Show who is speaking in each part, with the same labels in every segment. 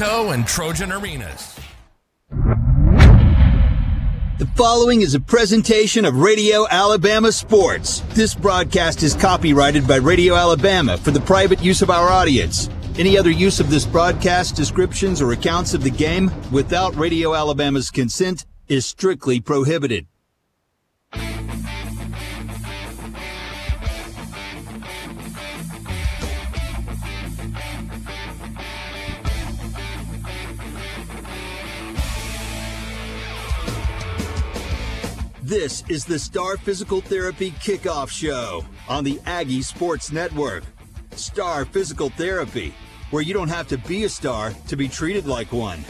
Speaker 1: Pronto and Trojan Arenas.
Speaker 2: The following is a presentation of Radio Alabama Sports. This broadcast is copyrighted by Radio Alabama for the private use of our audience. Any other use of this broadcast, descriptions, or accounts of the game without Radio Alabama's consent is strictly prohibited. This is the Star Physical Therapy Kickoff Show on the Aggie Sports Network. Star Physical Therapy, where you don't have to be a star to be treated like one.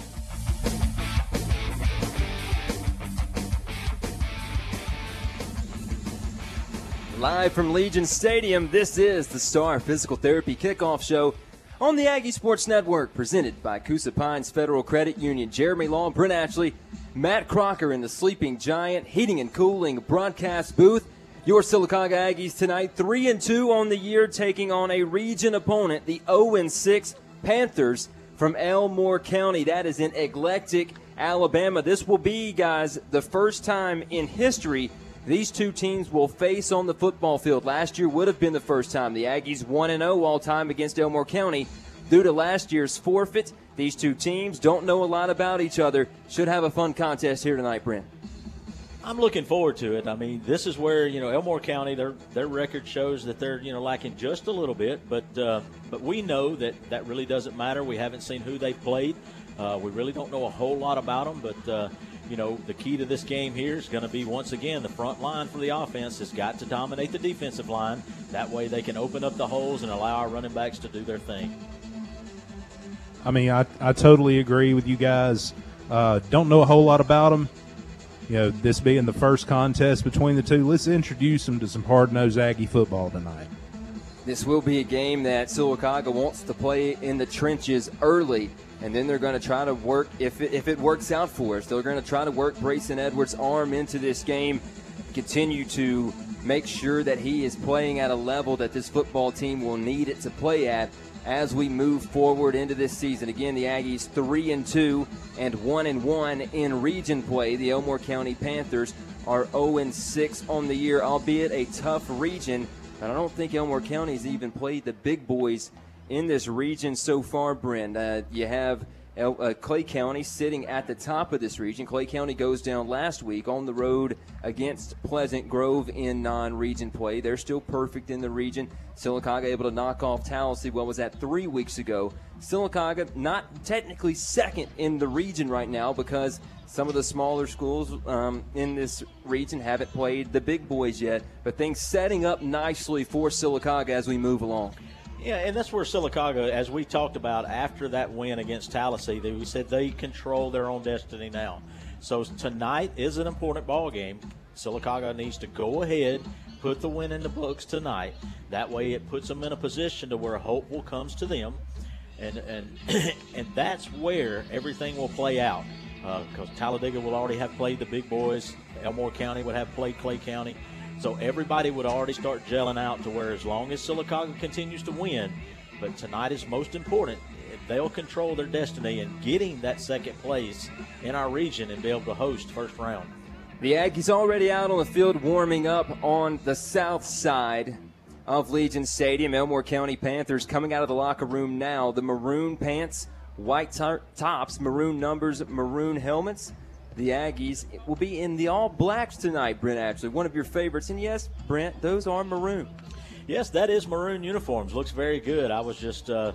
Speaker 3: Live from Legion Stadium, this is the Star Physical Therapy Kickoff Show on the Aggie Sports Network, presented by Coosa Pines Federal Credit Union. Jeremy Law, Brent Ashley, Matt Crocker in the Sleeping Giant Heating and Cooling broadcast booth. Your Sylacauga Aggies tonight, 3 and 2 on the year, taking on a region opponent, the 0 and 6 Panthers from Elmore County. That is in Eclectic, Alabama. This will be, guys, the first time in history these two teams will face on the football field. Last year would have been the first time. The Aggies 1 0 all time against Elmore County. Due to last year's forfeit, these two teams don't know a lot about each other. Should have a fun contest here tonight, Brent.
Speaker 4: I'm looking forward to it. I mean, this is where you know Elmore County their their record shows that they're you know lacking just a little bit, but uh, but we know that that really doesn't matter. We haven't seen who they've played. Uh, we really don't know a whole lot about them, but uh, you know the key to this game here is going to be once again the front line for the offense has got to dominate the defensive line. That way they can open up the holes and allow our running backs to do their thing.
Speaker 5: I mean, I, I totally agree with you guys. Uh, don't know a whole lot about them. You know, this being the first contest between the two, let's introduce them to some hard nosed Aggie football tonight.
Speaker 3: This will be a game that Sylacauga wants to play in the trenches early, and then they're going to try to work, if it, if it works out for us, they're going to try to work Brayson Edwards' arm into this game, continue to make sure that he is playing at a level that this football team will need it to play at as we move forward into this season. Again, the Aggies 3 and 2 and 1 and 1 in region play. The Elmore County Panthers are 0 and 6 on the year, albeit a tough region. But I don't think Elmore County has even played the big boys in this region so far, Brent. Uh, you have uh, Clay County sitting at the top of this region. Clay County goes down last week on the road against Pleasant Grove in non-region play. They're still perfect in the region. Sylacauga able to knock off Tallassee. What was that three weeks ago? Sylacauga not technically second in the region right now because some of the smaller schools um, in this region haven't played the big boys yet. But things setting up nicely for Sylacauga as we move along.
Speaker 4: Yeah, and that's where Sylacauga, as we talked about after that win against Tallassee, we said they control their own destiny now. So tonight is an important ball game. Sylacauga needs to go ahead, put the win in the books tonight. That way, it puts them in a position to where hope will comes to them, and and and that's where everything will play out. Because uh, Talladega will already have played the big boys. Elmore County would have played Clay County. So everybody would already start gelling out to where as long as Sylacauga continues to win, but tonight is most important. They'll control their destiny and getting that second place in our region and be able to host first round.
Speaker 3: The Aggies already out on the field warming up on the south side of Legion Stadium. Elmore County Panthers coming out of the locker room now. The maroon pants, white tops, maroon numbers, maroon helmets the Aggies will be in the all blacks tonight, Brent, actually. One of your favorites. And yes, Brent, those are maroon.
Speaker 4: Yes, that is maroon uniforms. Looks very good. I was just uh,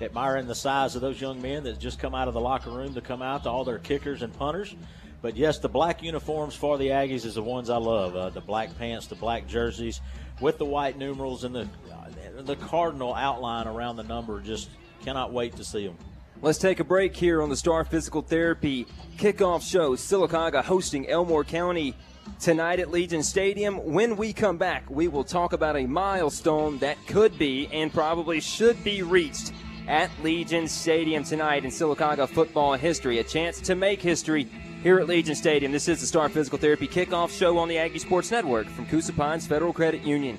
Speaker 4: admiring the size of those young men that just come out of the locker room to come out to all their kickers and punters. But yes, the black uniforms for the Aggies is the ones I love. Uh, the black pants, the black jerseys, with the white numerals and the uh, the cardinal outline around the number. Just cannot wait to see them.
Speaker 3: Let's take a break here on the Star Physical Therapy kickoff show. Sylacauga hosting Elmore County tonight at Legion Stadium. When we come back, we will talk about a milestone that could be and probably should be reached at Legion Stadium tonight in Sylacauga football history. A chance to make history here at Legion Stadium. This is the Star Physical Therapy kickoff show on the Aggie Sports Network from Coosa Pines Federal Credit Union.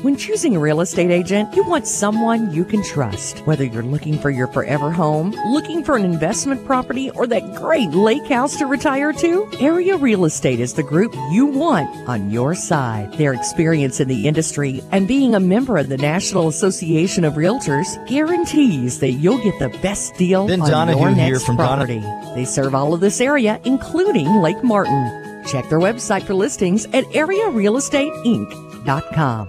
Speaker 6: When choosing a real estate agent, you want someone you can trust. Whether you're looking for your forever home, looking for an investment property, or that great lake house to retire to, Area Real Estate is the group you want on your side. Their experience in the industry and being a member of the National Association of Realtors guarantees that you'll get the best deal
Speaker 7: Ben
Speaker 6: on
Speaker 7: Donahue
Speaker 6: your next property. They serve all of this area, including Lake Martin. Check their website for listings at arearealestateinc.com.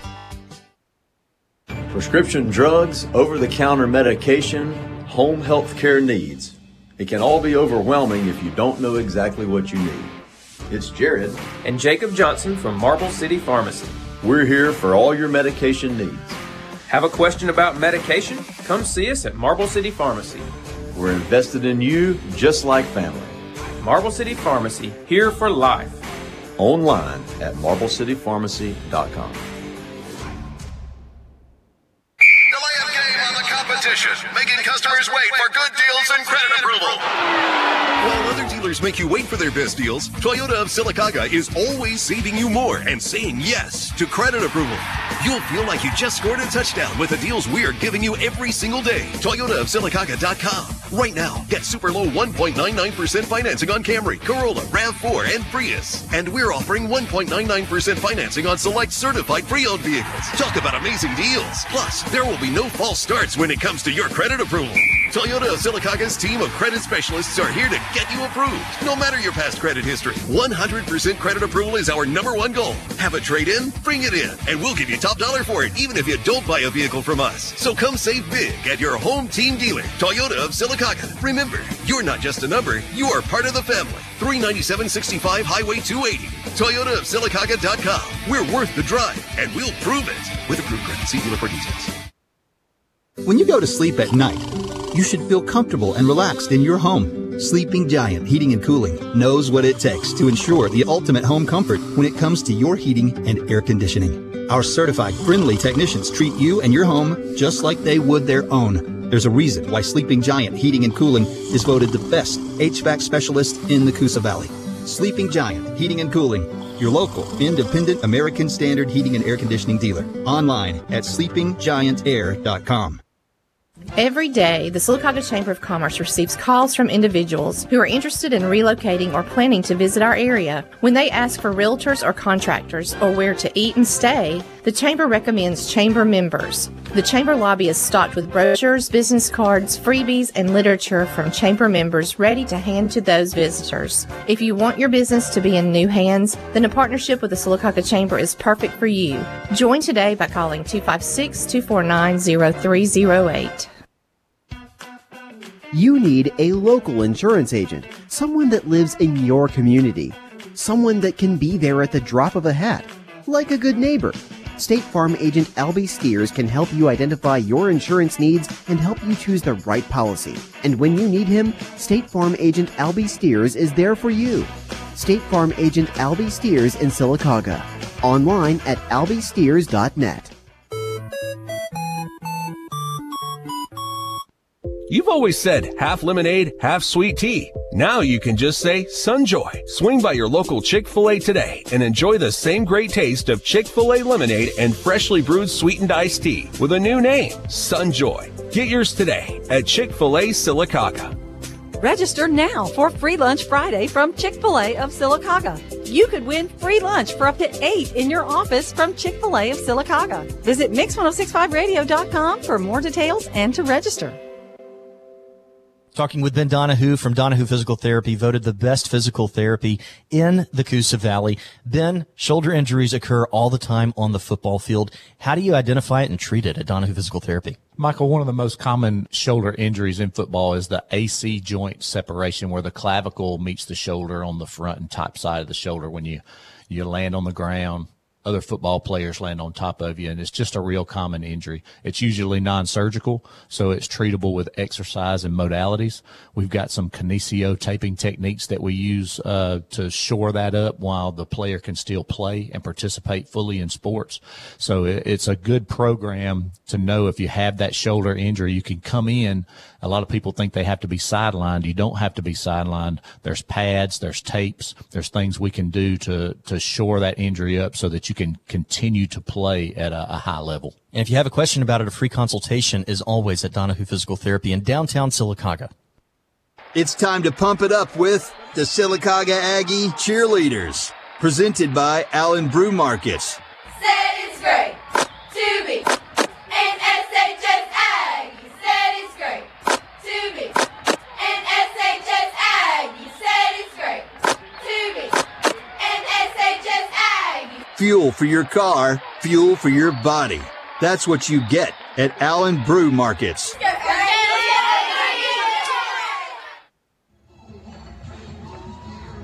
Speaker 8: Prescription drugs, over the counter medication, home health care needs. It can all be overwhelming if you don't know exactly what you need. It's Jared.
Speaker 9: And Jacob Johnson from Marble City Pharmacy.
Speaker 8: We're here for all your medication needs.
Speaker 9: Have a question about medication? Come see us at Marble City Pharmacy.
Speaker 8: We're invested in you just like family.
Speaker 9: Marble City Pharmacy, here for life.
Speaker 8: Online at marblecitypharmacy.com.
Speaker 10: making customers wait for good deals and credit approval. While other dealers make you wait for their best deals, Toyota of Sylacauga is always saving you more and saying yes to credit approval. You'll feel like you just scored a touchdown with the deals we're giving you every single day. Toyota of ToyotaofSylacauga.com. Right now, get super low 1.99% financing on Camry, Corolla, RAV4, and Prius. And we're offering 1.99% financing on select certified pre-owned vehicles. Talk about amazing deals. Plus, there will be no false starts when it comes to your credit approval. Toyota of team of credit specialists are here to get you approved, no matter your past credit history. 100% credit approval is our number one goal. Have a trade in? Bring it in, and we'll give you top dollar for it, even if you don't buy a vehicle from us. So come save big at your home team dealer, Toyota of Sylacauga. Remember, you're not just a number, you are part of the family. 39765 Highway 280. Toyota of Sylacauga.com. We're worth the drive, and we'll prove it. With approved credit. See dealer for details.
Speaker 2: When you go to sleep at night, you should feel comfortable and relaxed in your home. Sleeping Giant Heating and Cooling knows what it takes to ensure the ultimate home comfort when it comes to your heating and air conditioning. Our certified friendly technicians treat you and your home just like they would their own. There's a reason why Sleeping Giant Heating and Cooling is voted the best HVAC specialist in the Coosa Valley. Sleeping Giant Heating and Cooling, your local independent American Standard heating and air conditioning dealer. Online at sleepinggiantair.com.
Speaker 11: Every day, the Sylacauga Chamber of Commerce receives calls from individuals who are interested in relocating or planning to visit our area. When they ask for realtors or contractors or where to eat and stay, the Chamber recommends Chamber members. The Chamber lobby is stocked with brochures, business cards, freebies, and literature from Chamber members ready to hand to those visitors. If you want your business to be in new hands, then a partnership with the Sylacauga Chamber is perfect for you. Join today by calling 256 249 0308.
Speaker 12: You need a local insurance agent, someone that lives in your community, someone that can be there at the drop of a hat, like a good neighbor. State Farm agent Albie Steers can help you identify your insurance needs and help you choose the right policy. And when you need him, State Farm agent Albie Steers is there for you. State Farm agent Albie Steers in Sylacauga. Online at albiesteers.net.
Speaker 13: You've always said half lemonade, half sweet tea. Now you can just say Sunjoy. Swing by your local Chick-fil-A today and enjoy the same great taste of Chick-fil-A lemonade and freshly brewed sweetened iced tea with a new name, Sunjoy. Get yours today at Chick-fil-A Sylacauga.
Speaker 14: Register now for Free Lunch Friday from Chick fil A of Sylacauga. You could win free lunch for up to eight in your office from Chick fil A of Sylacauga. Visit Mix1065Radio.com for more details and to register.
Speaker 7: Talking with Ben Donahue from Donahue Physical Therapy, voted the best physical therapy in the Coosa Valley. Ben, shoulder injuries occur all the time on the football field. How do you identify it and treat it at Donahue Physical Therapy?
Speaker 15: Michael, one of the most common shoulder injuries in football is the AC joint separation where the clavicle meets the shoulder on the front and top side of the shoulder when you, you land on the ground other football players land on top of you, and it's just a real common injury. It's usually non-surgical, so it's treatable with exercise and modalities. We've got some kinesio taping techniques that we use uh, to shore that up while the player can still play and participate fully in sports. So it's a good program to know if you have that shoulder injury, you can come in. A lot of people think they have to be sidelined. You don't have to be sidelined. There's pads, there's tapes, there's things we can do to to shore that injury up so that you can continue to play at a, a high level.
Speaker 16: And if you have a question about it, a free consultation is always at Donahue Physical Therapy in downtown Sylacauga.
Speaker 2: It's time to pump it up with the Sylacauga Aggie cheerleaders, presented by Allen Brew Markets.
Speaker 17: Said it's great to be
Speaker 2: Fuel for your car, fuel for your body. That's what you get at Allen Brew Markets.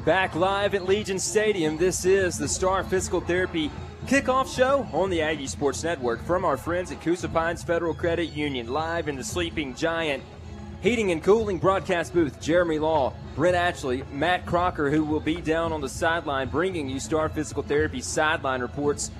Speaker 3: Back live at Legion Stadium, this is the Star Physical Therapy kickoff show on the Aggie Sports Network from our friends at Coosa Pines Federal Credit Union, live in the Sleeping Giant Heating and Cooling broadcast booth. Jeremy Law, Brent Ashley, Matt Crocker, who will be down on the sideline bringing you Star Physical Therapy sideline reports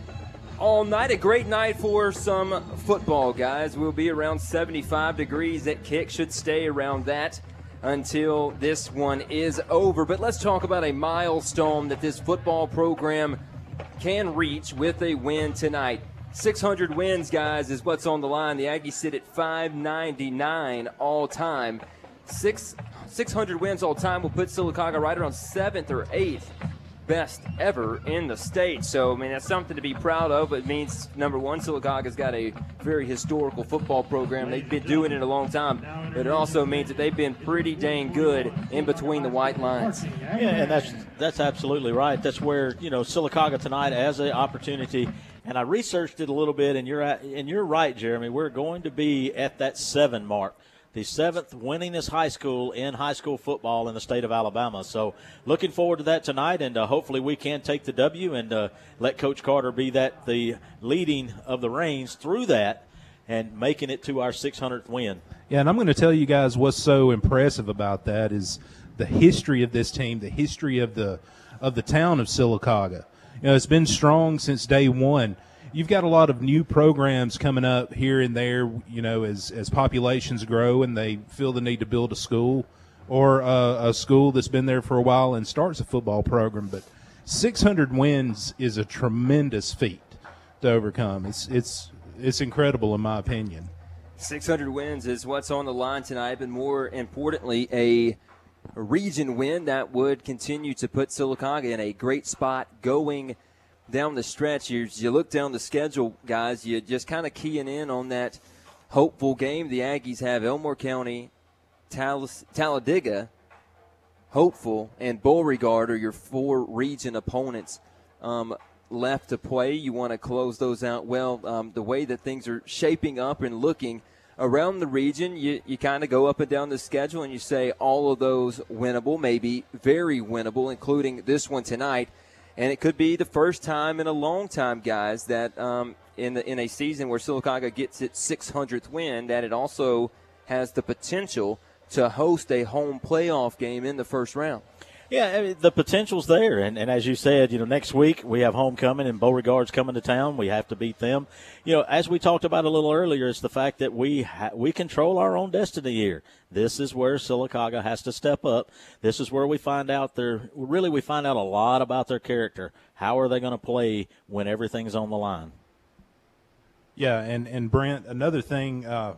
Speaker 3: all night. A great night for some football, guys. We'll be around 75 degrees at kick, should stay around that until this one is over. But let's talk about a milestone that this football program can reach with a win tonight. 600 wins, guys, is what's on the line. The Aggies sit at 599 all time. Six, 600 wins all time will put Sylacauga right around seventh or eighth best ever in the state. So, I mean, that's something to be proud of. It means, number one, Sylacauga's got a very historical football program. They've been doing it a long time. But it also means that they've been pretty dang good in between the white lines.
Speaker 4: Yeah, and that's that's absolutely right. That's where you know Sylacauga tonight has an opportunity. And I researched it a little bit, and you're at, and you're right, Jeremy. We're going to be at that seven mark the seventh winningest high school in high school football in the state of Alabama. So, looking forward to that tonight, and uh, hopefully we can take the W and uh, let Coach Carter be that the leading of the reins through that and making it to our 600th win.
Speaker 5: Yeah, and I'm going to tell you guys what's so impressive about that is the history of this team, the history of the of the town of Sylacauga. You know, it's been strong since day one you've got a lot of new programs coming up here and there. You know, as as populations grow and they feel the need to build a school or a, a school that's been there for a while and starts a football program. But 600 wins is a tremendous feat to overcome. It's it's it's incredible in my opinion.
Speaker 3: 600 wins is what's on the line tonight, but more importantly, a region win that would continue to put Sylacauga in a great spot going down the stretch. You, you look down the schedule, guys, you're just kind of keying in on that hopeful game the Aggies have Elmore County, Tal- Talladega, Hopeful, and Beauregard are your four region opponents um, left to play. You want to close those out well. Um, the way that things are shaping up and looking around the region, you, you kind of go up and down the schedule and you say all of those winnable, maybe very winnable, including this one tonight and it could be the first time in a long time, guys, that um, in the, in a season where Sylacauga gets its 600th win, that it also has the potential to host a home playoff game in the first round.
Speaker 4: Yeah, I mean, the potential's there, and, and as you said, you know, next week we have homecoming and Beauregard's coming to town. We have to beat them. You know, as we talked about a little earlier, it's the fact that we ha- we control our own destiny here. This is where Sylacauga has to step up. This is where we find out their really we find out a lot about their character. How are they going to play when everything's on the line?
Speaker 5: Yeah, and and Brent, another thing, uh,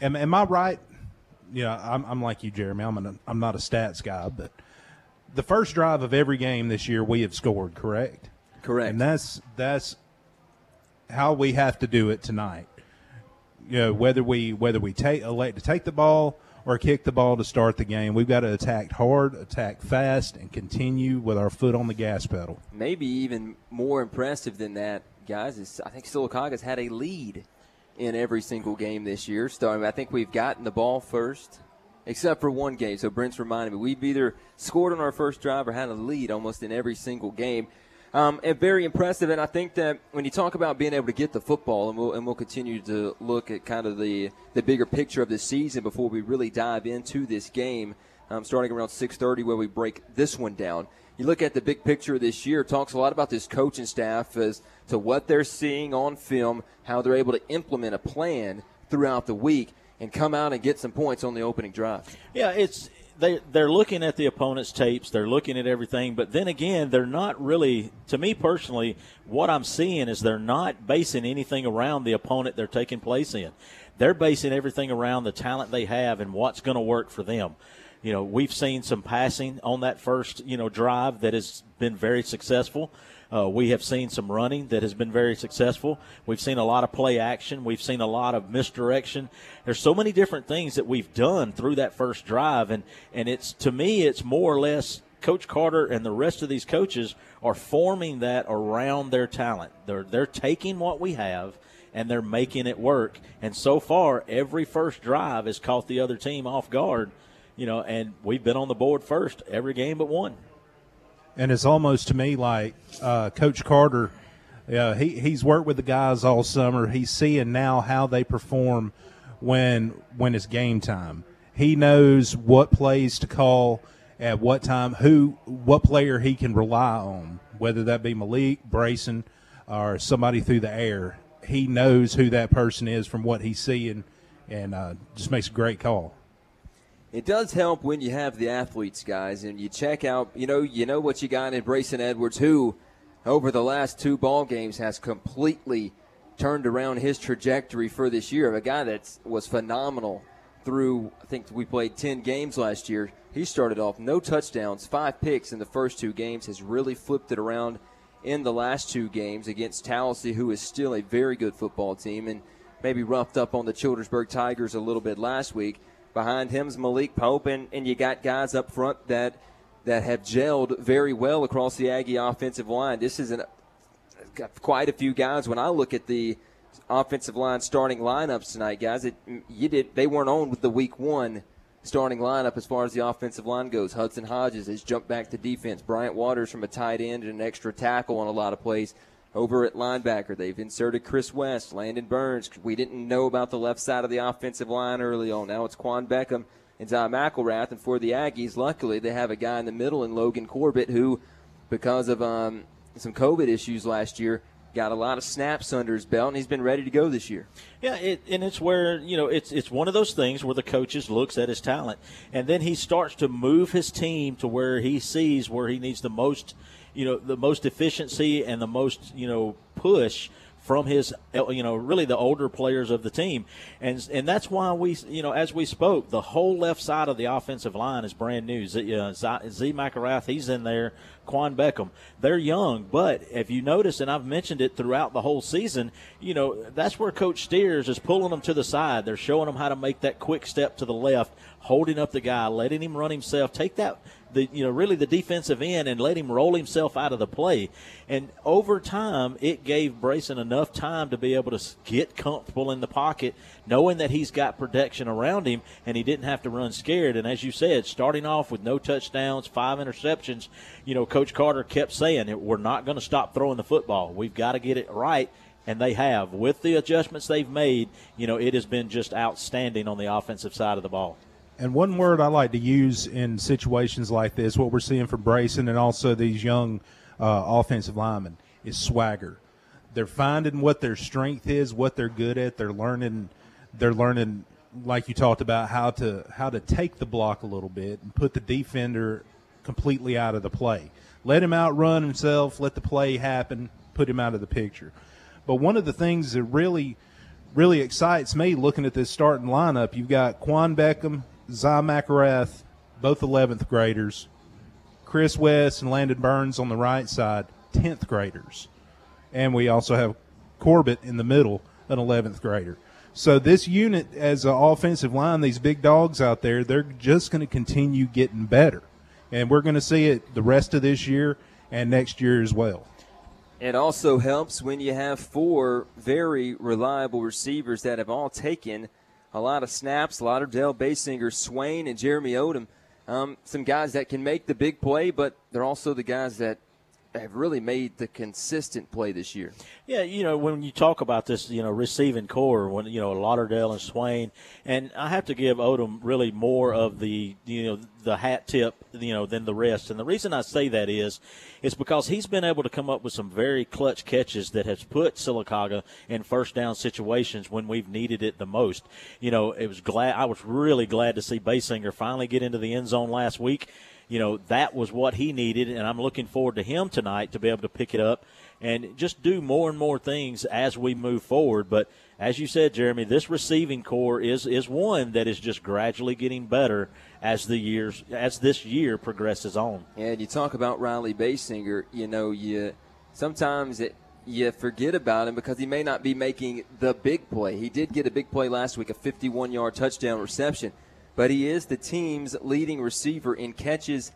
Speaker 5: am am I right? Yeah, I'm, I'm like you, Jeremy. I'm an, I'm not a stats guy, but the first drive of every game this year we have scored, correct?
Speaker 3: Correct.
Speaker 5: And that's that's how we have to do it tonight. You know, whether we whether we take elect to take the ball or kick the ball to start the game, we've got to attack hard, attack fast, and continue with our foot on the gas pedal.
Speaker 3: Maybe even more impressive than that, guys, is I think Sylacauga's had a lead in every single game this year. So I think we've gotten the ball first except for one game. So Brent's reminded me we've either scored on our first drive or had a lead almost in every single game. Um, and very impressive. And I think that when you talk about being able to get the football, and we'll, and we'll continue to look at kind of the, the bigger picture of the season before we really dive into this game, um, starting around 6:30, where we break this one down. You look at the big picture of this year. Talks a lot about this coaching staff as to what they're seeing on film, how they're able to implement a plan throughout the week, and come out and get some points on the opening drive.
Speaker 4: Yeah, it's they they're looking at the opponent's tapes, they're looking at everything, but then again, they're not really to me personally, what I'm seeing is they're not basing anything around the opponent they're taking place in. They're basing everything around the talent they have and what's going to work for them. You know, we've seen some passing on that first, you know, drive that has been very successful. Uh, we have seen some running that has been very successful. We've seen a lot of play action. We've seen a lot of misdirection. There's so many different things that we've done through that first drive, and and it's to me, it's more or less Coach Carter and the rest of these coaches are forming that around their talent. They're they're taking what we have and they're making it work. And so far, every first drive has caught the other team off guard. You know, and we've been on the board first every game but one
Speaker 5: and it's almost to me like uh, Coach Carter. Uh, he he's worked with the guys all summer. He's seeing now how they perform when when it's game time. He knows what plays to call at what time, who what player he can rely on, whether that be Malik, Brayson, or somebody through the air. He knows who that person is from what he's seeing, and uh, just makes a great call.
Speaker 3: It does help when you have the athletes, guys, and you check out. You know, you know what you got in Brayson Edwards, who over the last two ball games has completely turned around his trajectory for this year. A guy that was phenomenal through. I think we played ten games last year. He started off no touchdowns, five picks in the first two games. Has really flipped it around in the last two games against Tallassee, who is still a very good football team, and maybe roughed up on the Childersburg Tigers a little bit last week. Behind him's Malik Pope, and, and you got guys up front that that have gelled very well across the Aggie offensive line. This is an, quite a few guys. When I look at the offensive line starting lineups tonight, guys, it, you did they weren't on with the week one starting lineup as far as the offensive line goes. Hudson Hodges has jumped back to defense. Bryant Waters from a tight end and an extra tackle on a lot of plays. Over at linebacker, they've inserted Chris West, Landon Burns. We didn't know about the left side of the offensive line early on. Now it's Quan Beckham and Zion McElrath. And for the Aggies, luckily, they have a guy in the middle in Logan Corbett who, because of um, some COVID issues last year, got a lot of snaps under his belt, and he's been ready to go this year.
Speaker 4: Yeah, it, and it's where you know it's it's one of those things where the coaches looks at his talent, and then he starts to move his team to where he sees where he needs the most you know the most efficiency and the most you know push from his you know really the older players of the team. And and that's why we you know as we spoke the whole left side of the offensive line is brand new. Z, uh, Z McElrath he's in there. Quan Beckham they're young but if you notice and I've mentioned it throughout the whole season you know that's where coach Steers is pulling them to the side. They're showing them how to make that quick step to the left holding up the guy letting him run himself. Take that the you know really the defensive end and let him roll himself out of the play. And over time, it gave Brayson enough time to be able to get comfortable in the pocket, knowing that he's got protection around him, and he didn't have to run scared. And as you said, starting off with no touchdowns, five interceptions, you know, Coach Carter kept saying we're not going to stop throwing the football. We've got to get it right and they have. With the adjustments they've made, you know, it has been just outstanding on the offensive side of the ball.
Speaker 5: And one word I like to use in situations like this, what we're seeing from Brayson and also these young uh, offensive linemen, is swagger. They're finding what their strength is, what they're good at. They're learning. They're learning, like you talked about, how to how to take the block a little bit and put the defender completely out of the play. Let him outrun himself. Let the play happen. Put him out of the picture. But one of the things that really, really excites me looking at this starting lineup, you've got Quan Beckham, Zai McElrath, both 11th graders. Chris West and Landon Burns on the right side, 10th graders. And we also have Corbett in the middle, an 11th grader. So this unit, as an offensive line, these big dogs out there, they're just going to continue getting better. And we're going to see it the rest of this year and next year as well.
Speaker 3: It also helps when you have four very reliable receivers that have all taken – a lot of snaps, Lauderdale, Basinger, Swain, and Jeremy Odom. Um, some guys that can make the big play, but they're also the guys that have really made the consistent play this year.
Speaker 4: Yeah, you know, when you talk about this, you know, receiving corps, when you know Lauderdale and Swain, and I have to give Odom really more of the, you know, the hat tip, you know, than the rest. And the reason I say that is, is because he's been able to come up with some very clutch catches that has put Sylacauga in first down situations when we've needed it the most. You know, it was glad I was really glad to see Basinger finally get into the end zone last week you know, that was what he needed, and I'm looking forward to him tonight to be able to pick it up and just do more and more things as we move forward. But as you said, Jeremy, this receiving corps is is one that is just gradually getting better as the years as this year progresses on.
Speaker 3: And you talk about Riley Basinger, you know, you sometimes it, you forget about him because he may not be making the big play. He did get a big play last week, a 51 yard touchdown reception but he is the team's leading receiver in catches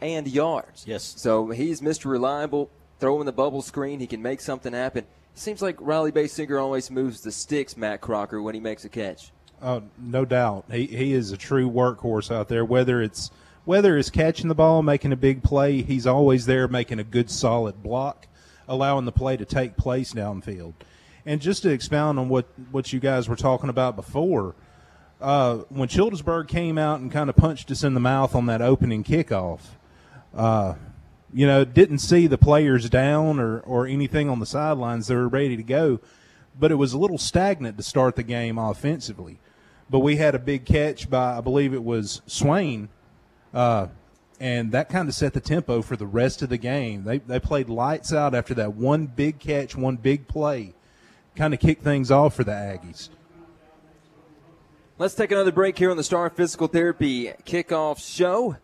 Speaker 3: and yards.
Speaker 4: Yes.
Speaker 3: So he's Mr. Reliable, throwing the bubble screen. He can make something happen. Seems like Riley Basinger always moves the sticks, Matt Crocker, when he makes a catch.
Speaker 5: Oh, no doubt. He, he is a true workhorse out there. Whether it's whether it's catching the ball, making a big play, he's always there making a good solid block, allowing the play to take place downfield. And just to expound on what, what you guys were talking about before – uh, when Childersburg came out and kind of punched us in the mouth on that opening kickoff, uh, you know, didn't see the players down or, or anything on the sidelines. They were ready to go, but it was a little stagnant to start the game offensively. But we had a big catch by, I believe it was Swain, uh, and that kind of set the tempo for the rest of the game. They, they played lights out after that one big catch, one big play, kind of kicked things off for the Aggies.
Speaker 3: Let's take another break here on the Star Physical Therapy kickoff show.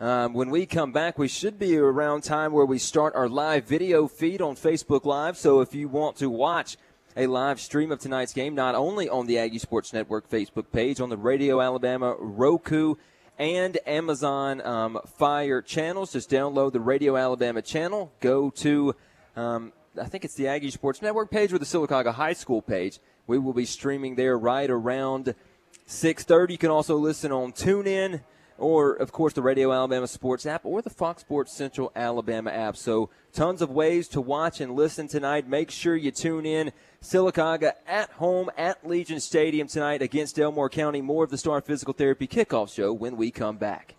Speaker 3: Um, when we come back, we should be around time where we start our live video feed on Facebook Live. So if you want to watch a live stream of tonight's game, not only on the Aggie Sports Network Facebook page, on the Radio Alabama, Roku, and Amazon um, Fire channels, just download the Radio Alabama channel. Go to, um, I think it's the Aggie Sports Network page or the Sylacauga High School page. We will be streaming there right around 6.30. You can also listen on TuneIn or, of course, the Radio Alabama Sports app or the Fox Sports Central Alabama app. So tons of ways to watch and listen tonight. Make sure you tune in. Sylacauga at home at Legion Stadium tonight against Elmore County. More of the Star Physical Therapy kickoff show when we come back.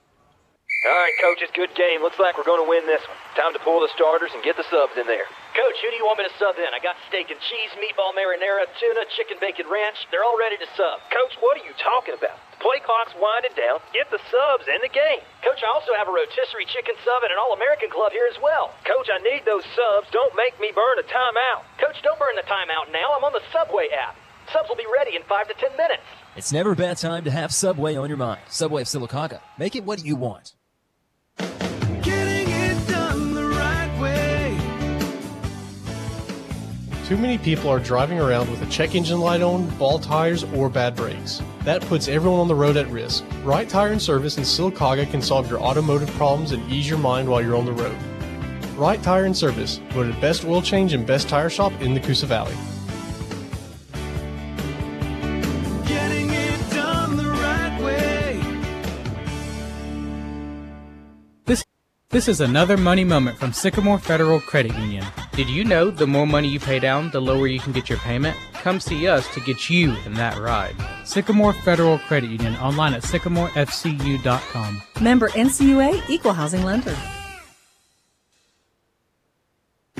Speaker 18: All right, coaches, good game. Looks like we're going to win this one. Time to pull the starters and get the subs in there.
Speaker 19: Coach, who do you want me to sub in? I got steak and cheese, meatball marinara, tuna, chicken bacon ranch. They're all ready to sub.
Speaker 18: Coach, what are you talking about? The play clock's winding down. Get the subs in the game.
Speaker 19: Coach, I also have a rotisserie chicken sub and an All-American club here as well.
Speaker 18: Coach, I need those subs. Don't make me burn a timeout.
Speaker 19: Coach, don't burn the timeout now. I'm on the Subway app. Subs will be ready in five to ten minutes.
Speaker 20: It's never a bad time to have Subway on your mind. Subway of Sylacauga. Make it what you want.
Speaker 21: Too many people are driving around with a check engine light on, ball tires, or bad brakes. That puts everyone on the road at risk. Right Tire and Service in Sylacauga can solve your automotive problems and ease your mind while you're on the road. Right Tire and Service, voted best oil change and best tire shop in the Coosa Valley.
Speaker 22: This is another money moment from Sycamore Federal Credit Union. Did you know the more money you pay down, the lower you can get your payment? Come see us to get you in that ride. Sycamore Federal Credit Union online at sycamorefcu.com.
Speaker 23: Member NCUA Equal Housing Lender.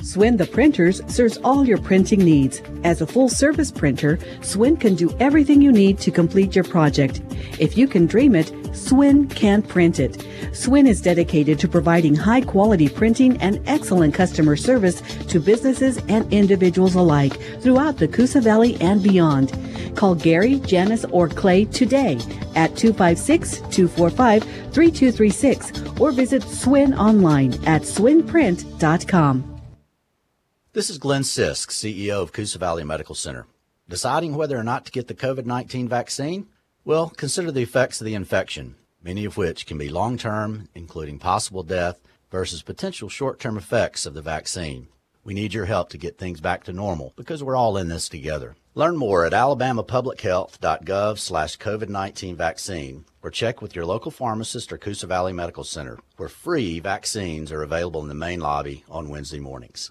Speaker 24: Swin the Printers serves all your printing needs. As a full service printer, Swin can do everything you need to complete your project. If you can dream it, Swin can print it. Swin is dedicated to providing high quality printing and excellent customer service to businesses and individuals alike throughout the Coosa Valley and beyond. Call Gary, Janice, or Clay today at 256 245 3236 or visit Swin online at swinprint.com.
Speaker 15: This is Glenn Sisk, CEO of Coosa Valley Medical Center. Deciding whether or not to get the COVID 19 vaccine? Well, consider the effects of the infection, many of which can be long term, including possible death, versus potential short term effects of the vaccine. We need your help to get things back to normal because we're all in this together.
Speaker 25: Learn more at alabamapublichealth.gov slash COVID-19 vaccine or check with your local pharmacist or Coosa Valley Medical Center, where free vaccines are available in the main lobby on Wednesday mornings.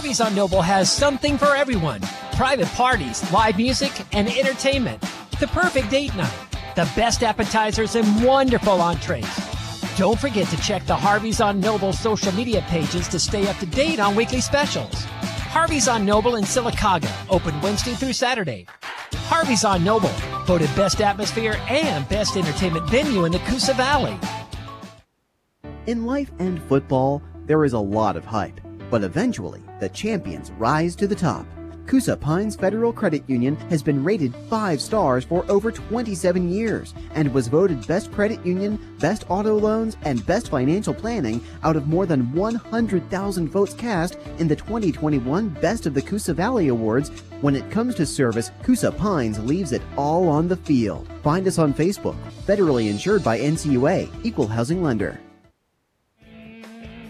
Speaker 26: Harvey's on Noble has something for everyone private parties, live music, and entertainment. The perfect date night, the best appetizers, and wonderful entrees. Don't forget to check the Harvey's on Noble social media pages to stay up to date on weekly specials. Harvey's on Noble in Sylacauga, open Wednesday through Saturday. Harvey's on Noble, voted best atmosphere and best entertainment venue in the Coosa Valley.
Speaker 12: In life and football, there is a lot of hype, but eventually, the champions rise to the top. Coosa Pines Federal Credit Union has been rated 5 stars for over 27 years and was voted Best Credit Union, Best Auto Loans, and Best Financial Planning out of more than 100,000 votes cast in the 2021 Best of the Coosa Valley Awards. When it comes to service, Coosa Pines leaves it all on the field. Find us on Facebook, federally insured by NCUA, Equal Housing Lender.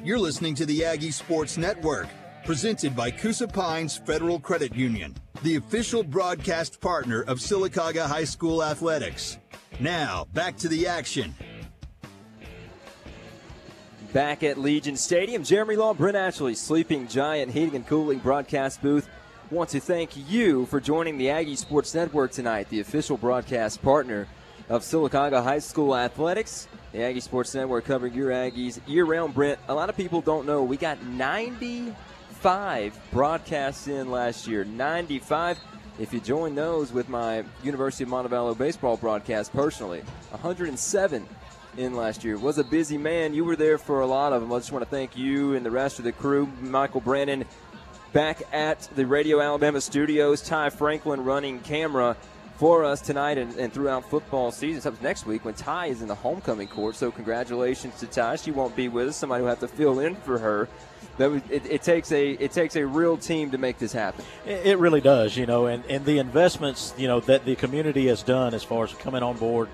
Speaker 2: You're listening to the Aggie Sports Network, presented by Coosa Pines Federal Credit Union, the official broadcast partner of Sylacauga High School Athletics. Now, back to the action.
Speaker 3: Back at Legion Stadium, Jeremy Law, Brent Ashley, Sleeping Giant Heating and Cooling broadcast booth. Want to thank you for joining the Aggie Sports Network tonight, the official broadcast partner of Sylacauga High School Athletics. The Aggie Sports Network covering your Aggies year round. Brent, a lot of people don't know we got 95 broadcasts in last year. 95. If you join those with my University of Montevallo baseball broadcast personally, 107 in last year. Was a busy man. You were there for a lot of them. I just want to thank you and the rest of the crew. Michael Brandon back at the Radio Alabama studios. Ty Franklin running camera for us tonight and, and throughout football season. Up next week when Ty is in the homecoming court. So congratulations to Ty. She won't be with us. Somebody will have to fill in for her. That was, it, it takes a it takes a real team to make this happen.
Speaker 4: It really does, you know, and, and the investments, you know, that the community has done as far as coming on board,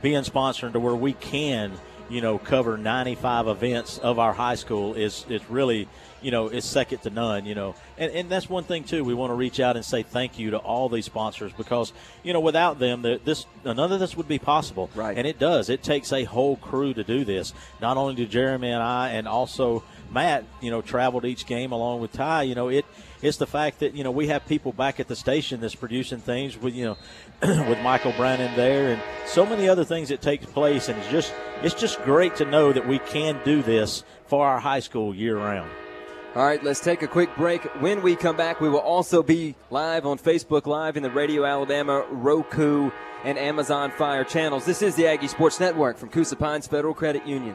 Speaker 4: being sponsored to where we can, you know, cover 95 events of our high school is is really, you know, is second to none, you know. And, and that's one thing too. We want to reach out and say thank you to all these sponsors because, you know, without them, the, this none of this would be possible. Right. And it does. It takes a whole crew to do this. Not only do Jeremy and I, and also Matt, you know, traveled each game along with Ty. You know, it it's the fact that you know we have people back at the station that's producing things with you know with Michael Brannon there and so many other things that take place, and it's just it's just great to know that we can do this for our high school year round.
Speaker 3: All right, let's take a quick break. When we come back, we will also be live on Facebook Live in the Radio Alabama, Roku, and Amazon Fire channels. This is the Aggie Sports Network from Coosa Pines Federal Credit Union.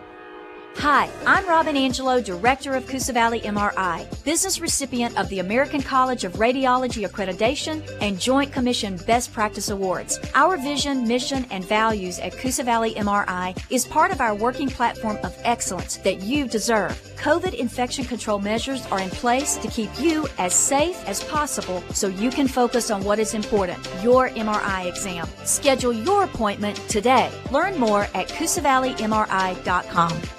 Speaker 27: Hi, I'm Robin Angelo, Director of Coosa Valley MRI, business recipient of the American College of Radiology Accreditation and Joint Commission Best Practice Awards. Our vision, mission, and values at Coosa Valley MRI is part of our working platform of excellence that you deserve. COVID infection control measures are in place to keep you as safe as possible so you can focus on what is important, your MRI exam. Schedule your appointment today. Learn more at CoosaValleyMRI.com.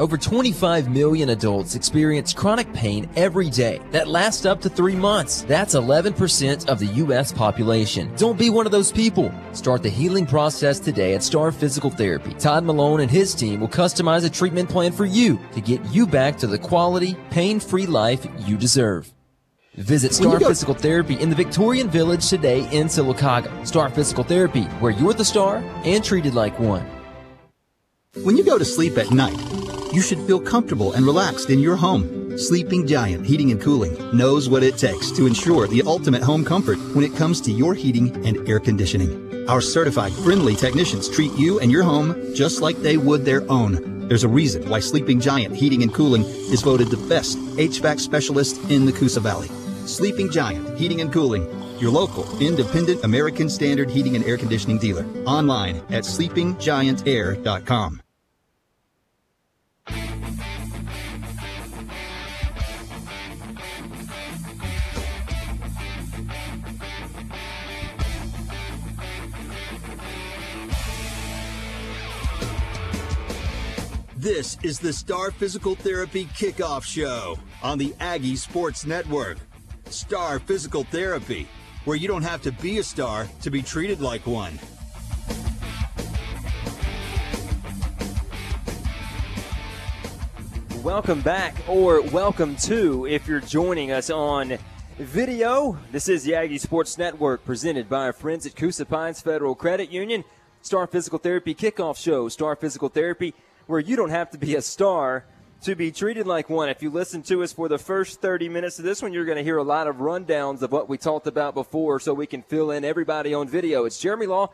Speaker 28: Over 25 million adults experience chronic pain every day that lasts up to three months. That's 11% of the U.S. population. Don't be one of those people. Start the healing process today at Star Physical Therapy. Todd Malone and his team will customize a treatment plan for you to get you back to the quality, pain-free life you deserve. Visit Star Physical Therapy in the Victorian Village today in Sylacauga. Star Physical Therapy, where you're the star and treated like one.
Speaker 2: When you go to sleep at night, you should feel comfortable and relaxed in your home. Sleeping Giant Heating and Cooling knows what it takes to ensure the ultimate home comfort when it comes to your heating and air conditioning. Our certified, friendly technicians treat you and your home just like they would their own. There's a reason why Sleeping Giant Heating and Cooling is voted the best HVAC specialist in the Coosa Valley. Sleeping Giant Heating and Cooling, your local, independent American Standard Heating and Air Conditioning dealer. Online at sleepinggiantair.com. This is the Star Physical Therapy Kickoff Show on the Aggie Sports Network. Star Physical Therapy, where you don't have to be a star to be treated like one.
Speaker 3: Welcome back, or welcome to, if you're joining us on video. This is the Aggie Sports Network presented by our friends at Coosa Pines Federal Credit Union. Star Physical Therapy Kickoff Show. Star Physical Therapy, where you don't have to be a star to be treated like one. If you listen to us for the first 30 minutes of this one, you're going to hear a lot of rundowns of what we talked about before so we can fill in everybody on video. It's Jeremy Law,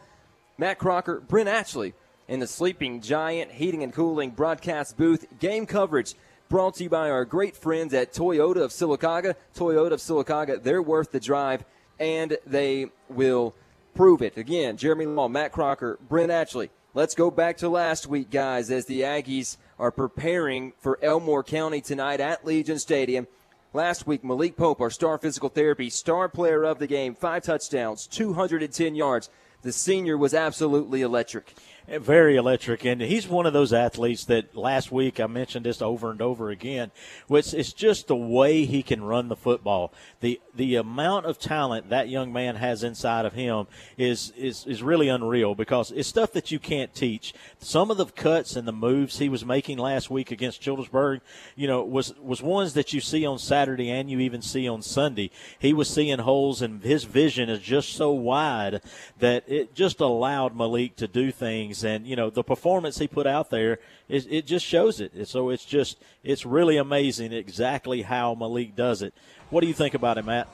Speaker 3: Matt Crocker, Brent Ashley in the Sleeping Giant Heating and Cooling broadcast booth. Game coverage brought to you by our great friends at Toyota of Sylacauga. Toyota of Sylacauga, they're worth the drive, and they will prove it. Again, Jeremy Law, Matt Crocker, Brent Ashley. Let's go back to last week, guys, as the Aggies are preparing for Elmore County tonight at Legion Stadium. Last week, Malik Pope, our star physical therapy, star player of the game, five touchdowns, 210 yards. The senior was absolutely electric.
Speaker 4: Very electric, and he's one of those athletes that last week I mentioned this over and over again. Which it's just the way he can run the football. the The amount of talent that young man has inside of him is is is really unreal because it's stuff that you can't teach. Some of the cuts and the moves he was making last week against Childersburg, you know, was was ones that you see on Saturday and you even see on Sunday. He was seeing holes, and his vision is just so wide that it just allowed Malik to do things and you know the performance he put out there it, it just shows it so it's just it's really amazing exactly how malik does it what do you think about him matt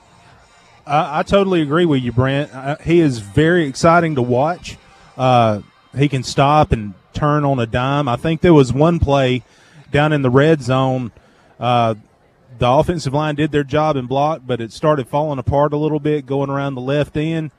Speaker 5: I, I totally agree with you, Brent. Uh, he is very exciting to watch. Uh, he can stop and turn on a dime. I think there was one play down in the red zone. Uh, the offensive line did their job and blocked, but it started falling apart a little bit going around the left end.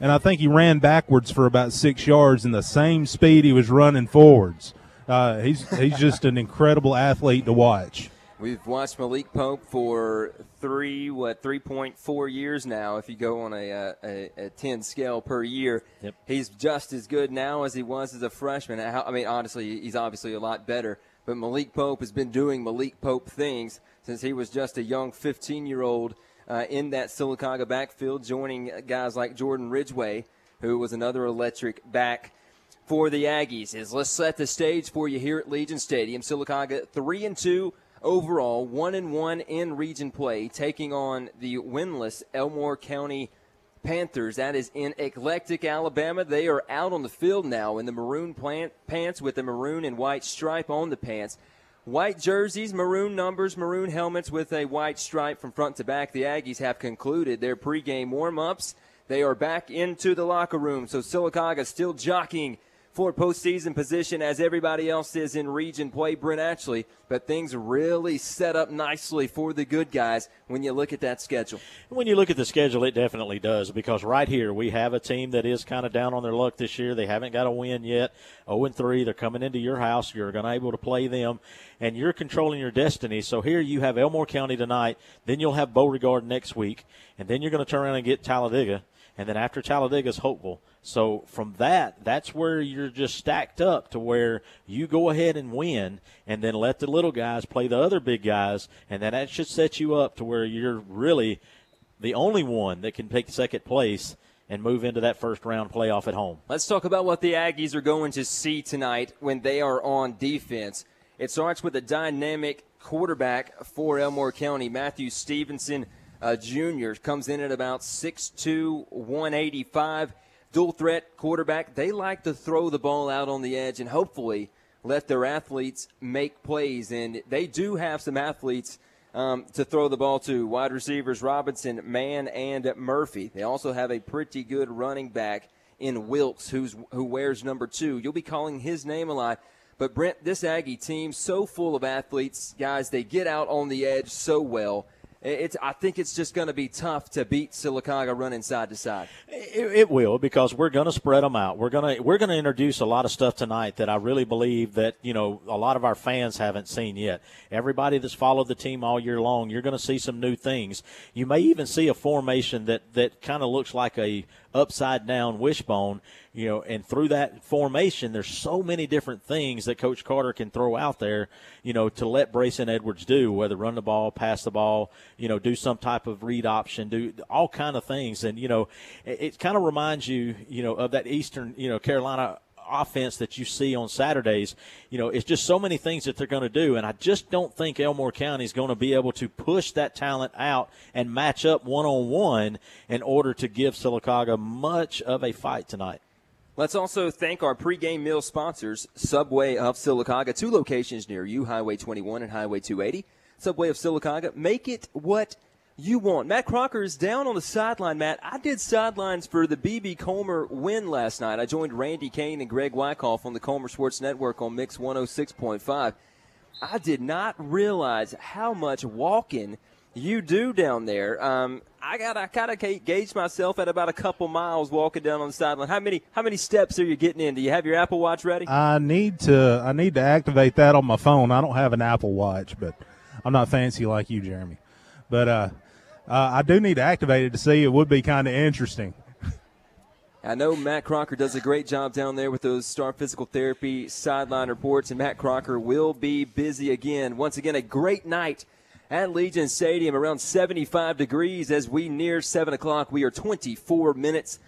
Speaker 5: And I think he ran backwards for about six yards in the same speed he was running forwards. Uh, he's he's just an incredible athlete to watch.
Speaker 3: We've watched Malik Pope for three, what, 3.4 years now. If you go on a, uh, a, a 10 scale per year,
Speaker 4: yep.
Speaker 3: he's just as good now as he was as a freshman. I mean, honestly, he's obviously a lot better. But Malik Pope has been doing Malik Pope things since he was just a young 15 year old uh, in that Sylacauga backfield, joining guys like Jordan Ridgeway, who was another electric back for the Aggies. Is let's set the stage for you here at Legion Stadium. Sylacauga three and two overall, one and one in region play, taking on the winless Elmore County Panthers. That is in Eclectic, Alabama. They are out on the field now in the maroon plant, pants with the maroon and white stripe on the pants. White jerseys, maroon numbers, maroon helmets with a white stripe from front to back. The Aggies have concluded their pregame warm ups. They are back into the locker room. So Sylacauga still jockeying for postseason position as everybody else is in region play, Brent Ashley. But things really set up nicely for the good guys when you look at that schedule.
Speaker 4: When you look at the schedule, it definitely does because right here we have a team that is kind of down on their luck this year. They haven't got a win yet. 0 and 3. They're coming into your house. You're going to able to play them, and you're controlling your destiny. So here you have Elmore County tonight. Then you'll have Beauregard next week, and then you're going to turn around and get Talladega and then after Talladega is Hopeful. So from that, that's where you're just stacked up to where you go ahead and win, and then let the little guys play the other big guys, and then that should set you up to where you're really the only one that can take second place and move into that first round playoff at home.
Speaker 3: Let's talk about what the Aggies are going to see tonight when they are on defense. It starts with a dynamic quarterback for Elmore County, Matthew Stevenson uh, Jr. comes in at about 6'2", 185. Dual threat quarterback. They like to throw the ball out on the edge and hopefully let their athletes make plays. And they do have some athletes um, to throw the ball to. Wide receivers Robinson, Mann, and Murphy. They also have a pretty good running back in Wilkes, who's who wears number two. You'll be calling his name a lot. But Brent, this Aggie team so full of athletes, guys. They get out on the edge so well. It's. I think it's just going to be tough to beat Sylacauga running side to side.
Speaker 4: It, it will because we're going to spread them out. We're going to we're going to introduce a lot of stuff tonight that I really believe that you know a lot of our fans haven't seen yet. Everybody that's followed the team all year long, you're going to see some new things. You may even see a formation that that kind of looks like a upside down wishbone you know, and through that formation, there's so many different things that Coach Carter can throw out there, you know, to let Brayson Edwards do, whether run the ball, pass the ball, you know, do some type of read option, do all kind of things. And, you know, it, it kind of reminds you, you know, of that Eastern, you know, Carolina offense that you see on Saturdays. You know, it's just so many things that they're going to do, and I just don't think Elmore County is going to be able to push that talent out and match up one on one in order to give Sylacauga much of a fight tonight.
Speaker 3: Let's also thank our pregame meal sponsors, Subway of Sylacauga, two locations near you, Highway 21 and Highway 280. Subway of Sylacauga, make it what you want. Matt Crocker is down on the sideline, Matt. I did sidelines for the BB Comer win last night. I joined Randy Kane and Greg Wyckoff on the Comer Sports Network on Mix 106.5. I did not realize how much walking – you do down there. Um, I got I kind of gauge myself at about a couple miles walking down on the sideline. How many how many steps are you getting in? Do you have your Apple Watch ready?
Speaker 5: I need to I need to activate that on my phone. I don't have an Apple Watch, but I'm not fancy like you, Jeremy. But uh, uh, I do need to activate it to see. It would be kind of interesting.
Speaker 3: I know Matt Crocker does a great job down there with those Star Physical Therapy sideline reports, and Matt Crocker will be busy again. Once again, a great night at Legion Stadium, around 75 degrees as we near 7 o'clock. We are 24 minutes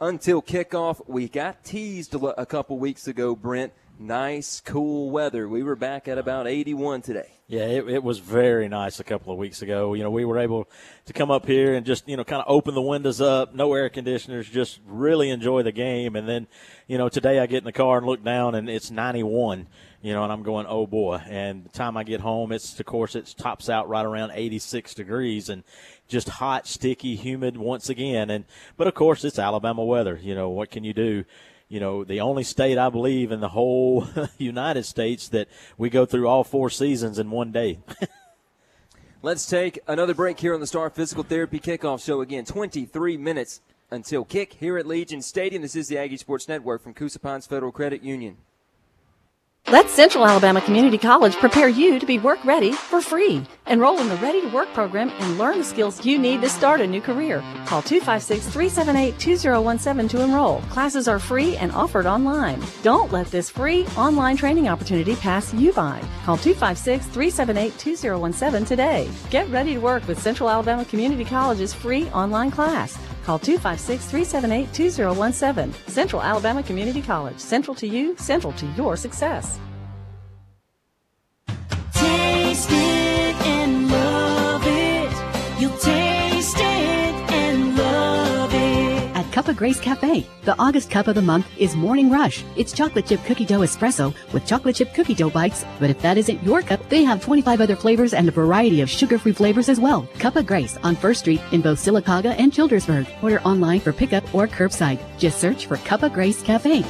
Speaker 3: until kickoff. We got teased a couple weeks ago, Brent. Nice, cool weather. We were back at about 81 today.
Speaker 4: Yeah, it, it, was very nice a couple of weeks ago. You know, we were able to come up here and just, you know, kind of open the windows up, no air conditioners, just really enjoy the game. And then, you know, today I get in the car and look down and it's 91 you know, and I'm going, oh boy. And the time I get home, it's, of course, it tops out right around 86 degrees and just hot, sticky, humid once again. And, but of course, it's Alabama weather. You know, what can you do? You know, the only state I believe in the whole United States that we go through all four seasons in one day.
Speaker 3: Let's take another break here on the Star Physical Therapy Kickoff Show. Again, 23 minutes until kick here at Legion Stadium. This is the Aggie Sports Network from Coosa Pines Federal Credit Union.
Speaker 14: Let Central Alabama Community College prepare you to be work ready for free. Enroll in the Ready to Work program and learn the skills you need to start a new career. Call 256 378 2017 to enroll. Classes are free and offered online. Don't let this free online training opportunity pass you by. Call 256 378 2017 today. Get ready to work with Central Alabama Community College's free online class. Call 256 378 2017. Central Alabama Community College. Central to you, central to your success.
Speaker 17: Taste it and love it. You'll taste
Speaker 24: Cup of Grace Cafe, the August cup of the month is Morning Rush. It's chocolate chip cookie dough espresso with chocolate chip cookie dough bites. But if that isn't your cup, they have 25 other flavors and a variety of sugar-free flavors as well. Cup of Grace on First Street in both Sylacauga and Childersburg. Order online for pickup or curbside. Just search for Cup of Grace Cafe.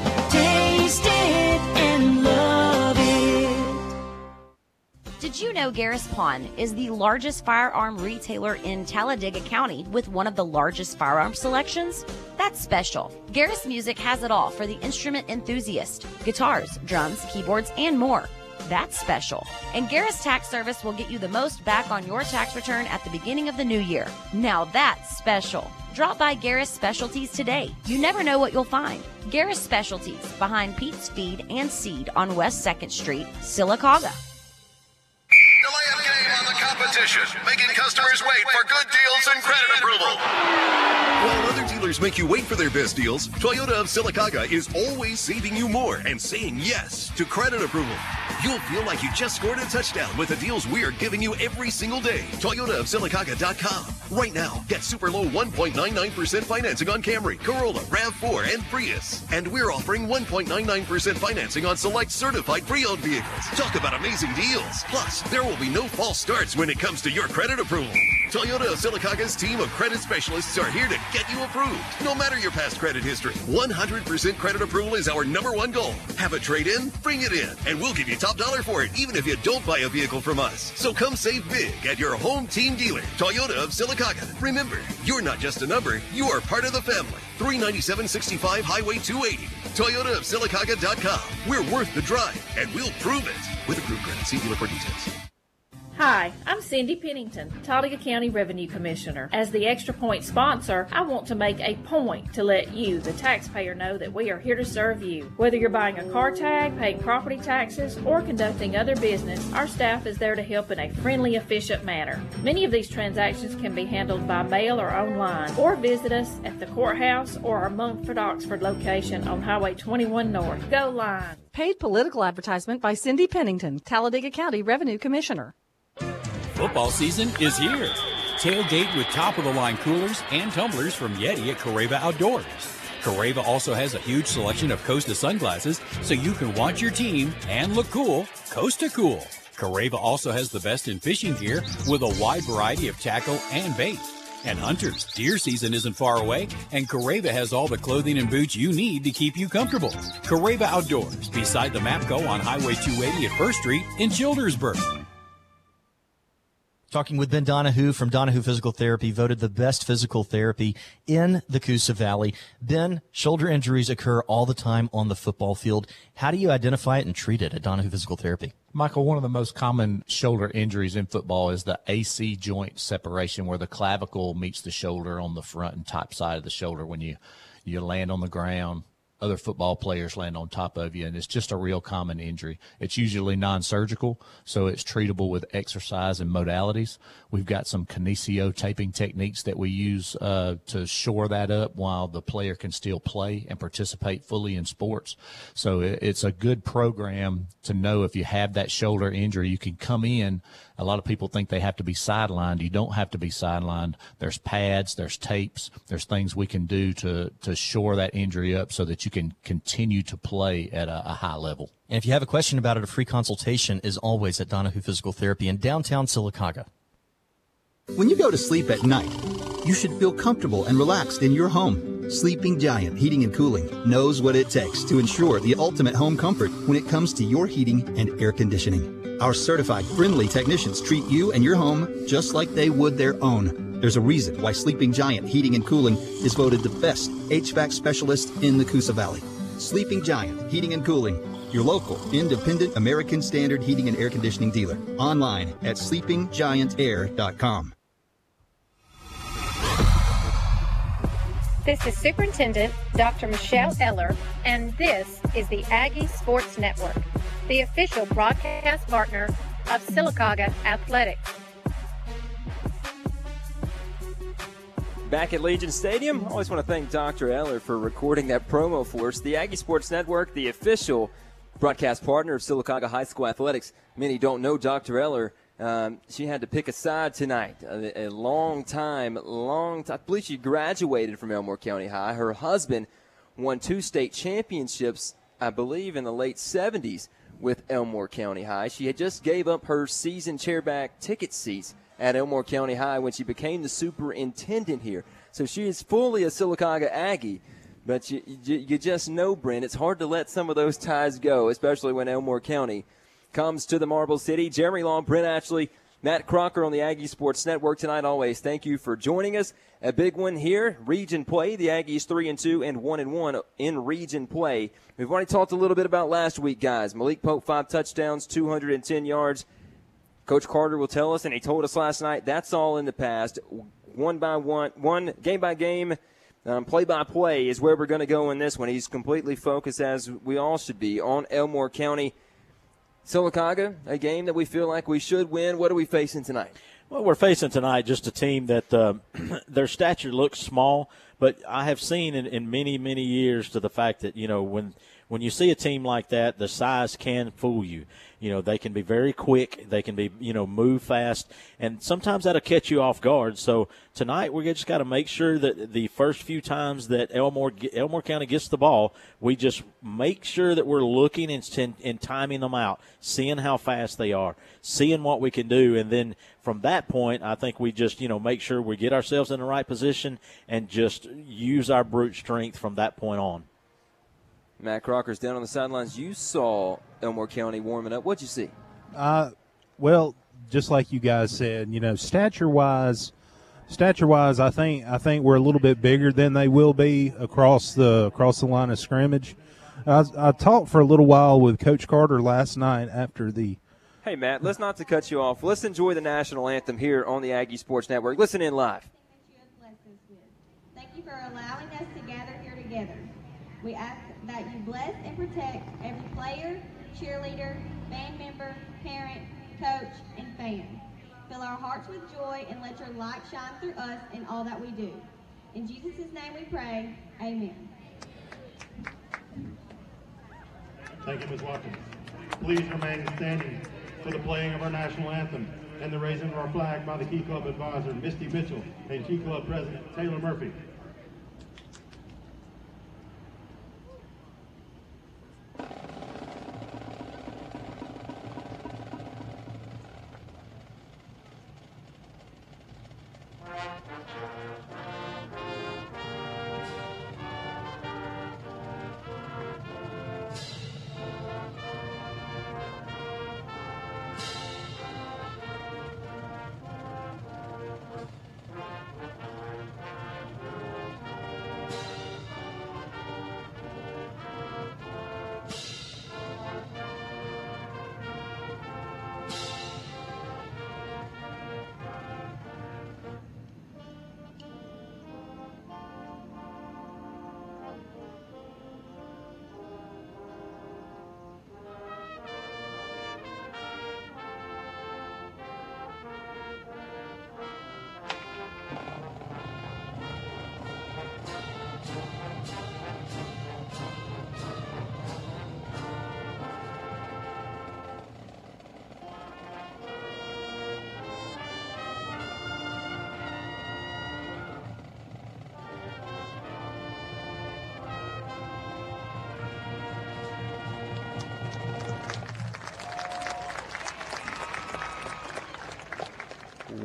Speaker 29: Did you know Garris Pawn is the largest firearm retailer in Talladega County with one of the largest firearm selections? That's special. Garris Music has it all for the instrument enthusiast guitars, drums, keyboards, and more. That's special. And Garris Tax Service will get you the most back on your tax return at the beginning of the new year. Now that's special. Drop by Garris Specialties today. You never know what you'll find. Garris Specialties behind Pete's Feed and Seed on West 2nd Street, Sylacauga.
Speaker 30: Competition, making customers wait for good deals and credit approval. While other dealers make you wait for their best deals, Toyota of Sylacauga is always saving you more and saying yes to credit approval. You'll feel like you just scored a touchdown with the deals we are giving you every single day. Toyota of Sylacauga.com. Right now, get super low 1.99% financing on Camry, Corolla, RAV4, and Prius. And we're offering 1.99% financing on select certified pre-owned vehicles. Talk about amazing deals. Plus, there will be no false starts when it comes to your credit approval.
Speaker 10: Toyota of Sylacauga's team of credit specialists are here to get you approved. No matter your past credit history, 100% credit approval is our number one goal. Have a trade in? Bring it in, and we'll give you top dollar for it, even if you don't buy a vehicle from us. So come save big at your home team dealer, Toyota of Sylacauga. Remember, you're not just a number, you are part of the family. 39765 Highway 280. Toyota of Sylacauga.com. We're worth the drive, and we'll prove it. With a approved credit, see dealer for details.
Speaker 22: Hi, I'm Cindy Pennington, Talladega County Revenue Commissioner. As the Extra Point sponsor, I want to make a point to let you, the taxpayer, know that we are here to serve you. Whether you're buying a car tag, paying property taxes, or conducting other business, our staff is there to help in a friendly, efficient manner. Many of these transactions can be handled by mail or online, or visit us at the courthouse or our Munford Oxford location on Highway 21 North. Go line!
Speaker 14: Paid political advertisement by Cindy Pennington, Talladega County Revenue Commissioner.
Speaker 31: Football season is here. Tailgate with top of the line coolers and tumblers from Yeti at Careva Outdoors. Careva also has a huge selection of Costa sunglasses so you can watch your team and look cool Costa cool. Careva also has the best in fishing gear with a wide variety of tackle and bait. And hunters, deer season isn't far away, and Careva has all the clothing and boots you need to keep you comfortable. Careva Outdoors, beside the Mapco on Highway 280 at First Street in Childersburg.
Speaker 7: Talking with Ben Donahue from Donahue Physical Therapy, voted the best physical therapy in the Coosa Valley. Ben, shoulder injuries occur all the time on the football field. How do you identify it and treat it at Donahue Physical Therapy?
Speaker 15: Michael, one of the most common shoulder injuries in football is the AC joint separation, where the clavicle meets the shoulder on the front and top side of the shoulder when you you land on the ground other football players land on top of you, and it's just a real common injury. It's usually non-surgical, so it's treatable with exercise and modalities. We've got some kinesio taping techniques that we use uh, to shore that up while the player can still play and participate fully in sports. So it's a good program to know if you have that shoulder injury, you can come in. A lot of people think they have to be sidelined. You don't have to be sidelined. There's pads, there's tapes, there's things we can do to to shore that injury up so that you can continue to play at a, a high level.
Speaker 7: And if you have a question about it, a free consultation is always at Donahue Physical Therapy in downtown Sylacauga.
Speaker 2: When you go to sleep at night, you should feel comfortable and relaxed in your home. Sleeping Giant Heating and Cooling knows what it takes to ensure the ultimate home comfort when it comes to your heating and air conditioning. Our certified friendly technicians treat you and your home just like they would their own. There's a reason why Sleeping Giant Heating and Cooling is voted the best HVAC specialist in the Coosa Valley. Sleeping Giant Heating and Cooling, your local independent American Standard heating and air conditioning dealer. Online at sleepinggiantair.com.
Speaker 32: This is Superintendent Dr. Michelle Eller, and this is the Aggie Sports Network, the official broadcast partner of Sylacauga Athletics.
Speaker 3: Back at Legion Stadium, I always want to thank Dr. Eller for recording that promo for us. The Aggie Sports Network, the official broadcast partner of Sylacauga High School Athletics. Many don't know Dr. Eller. Um, she had to pick a side tonight. A, a long time, long time. I believe she graduated from Elmore County High. Her husband won two state championships, I believe, in the late 70s with Elmore County High. She had just gave up her season chairback ticket seats at Elmore County High when she became the superintendent here. So she is fully a Sylacauga Aggie. But you, you, you just know, Brent, it's hard to let some of those ties go, especially when Elmore County comes to the Marble City. Jeremy Law, Brent Ashley, Matt Crocker on the Aggie Sports Network tonight. Always thank you for joining us. A big one here, region play. The Aggies three and two and one and one in region play. We've already talked a little bit about last week, guys. Malik Pope five touchdowns, 210 yards. Coach Carter will tell us, and he told us last night, that's all in the past. One by one, one game by game, um, play by play is where we're going to go in this one. He's completely focused, as we all should be, on Elmore County. Sylacauga, a game that we feel like we should win. What are we facing tonight?
Speaker 4: Well, we're facing tonight just a team that uh, their stature looks small, but I have seen in, in many, many years to the fact that, you know, when when you see a team like that, the size can fool you. You know, they can be very quick. They can be, you know, move fast, and sometimes that'll catch you off guard. So tonight we just got to make sure that the first few times that Elmore Elmore County gets the ball, we just make sure that we're looking and, and timing them out, seeing how fast they are, seeing what we can do, and then from that point, I think we just you know make sure we get ourselves in the right position and just use our brute strength from that point on.
Speaker 3: Matt Crocker's down on the sidelines. You saw Elmore County warming up. What'd you see?
Speaker 5: Uh, well, just like you guys said, you know, stature wise, stature wise, I think I think we're a little bit bigger than they will be across the across the line of scrimmage. I, I talked for a little while with Coach Carter last night after the.
Speaker 3: Hey Matt, let's not to cut you off. Let's enjoy the national anthem here on the Aggie Sports Network. Listen in live.
Speaker 33: Thank you for allowing us to gather here together. We ask that you bless and protect every player, cheerleader, band member, parent, coach, and fan. Fill our hearts with joy and let your light shine through us in all that we do. In Jesus' name we pray. Amen.
Speaker 34: Thank you, Ms. Watkins. Please remain standing for the playing of our national anthem and the raising of our flag by the Key Club advisor, Misty Mitchell, and Key Club President Taylor Murphy.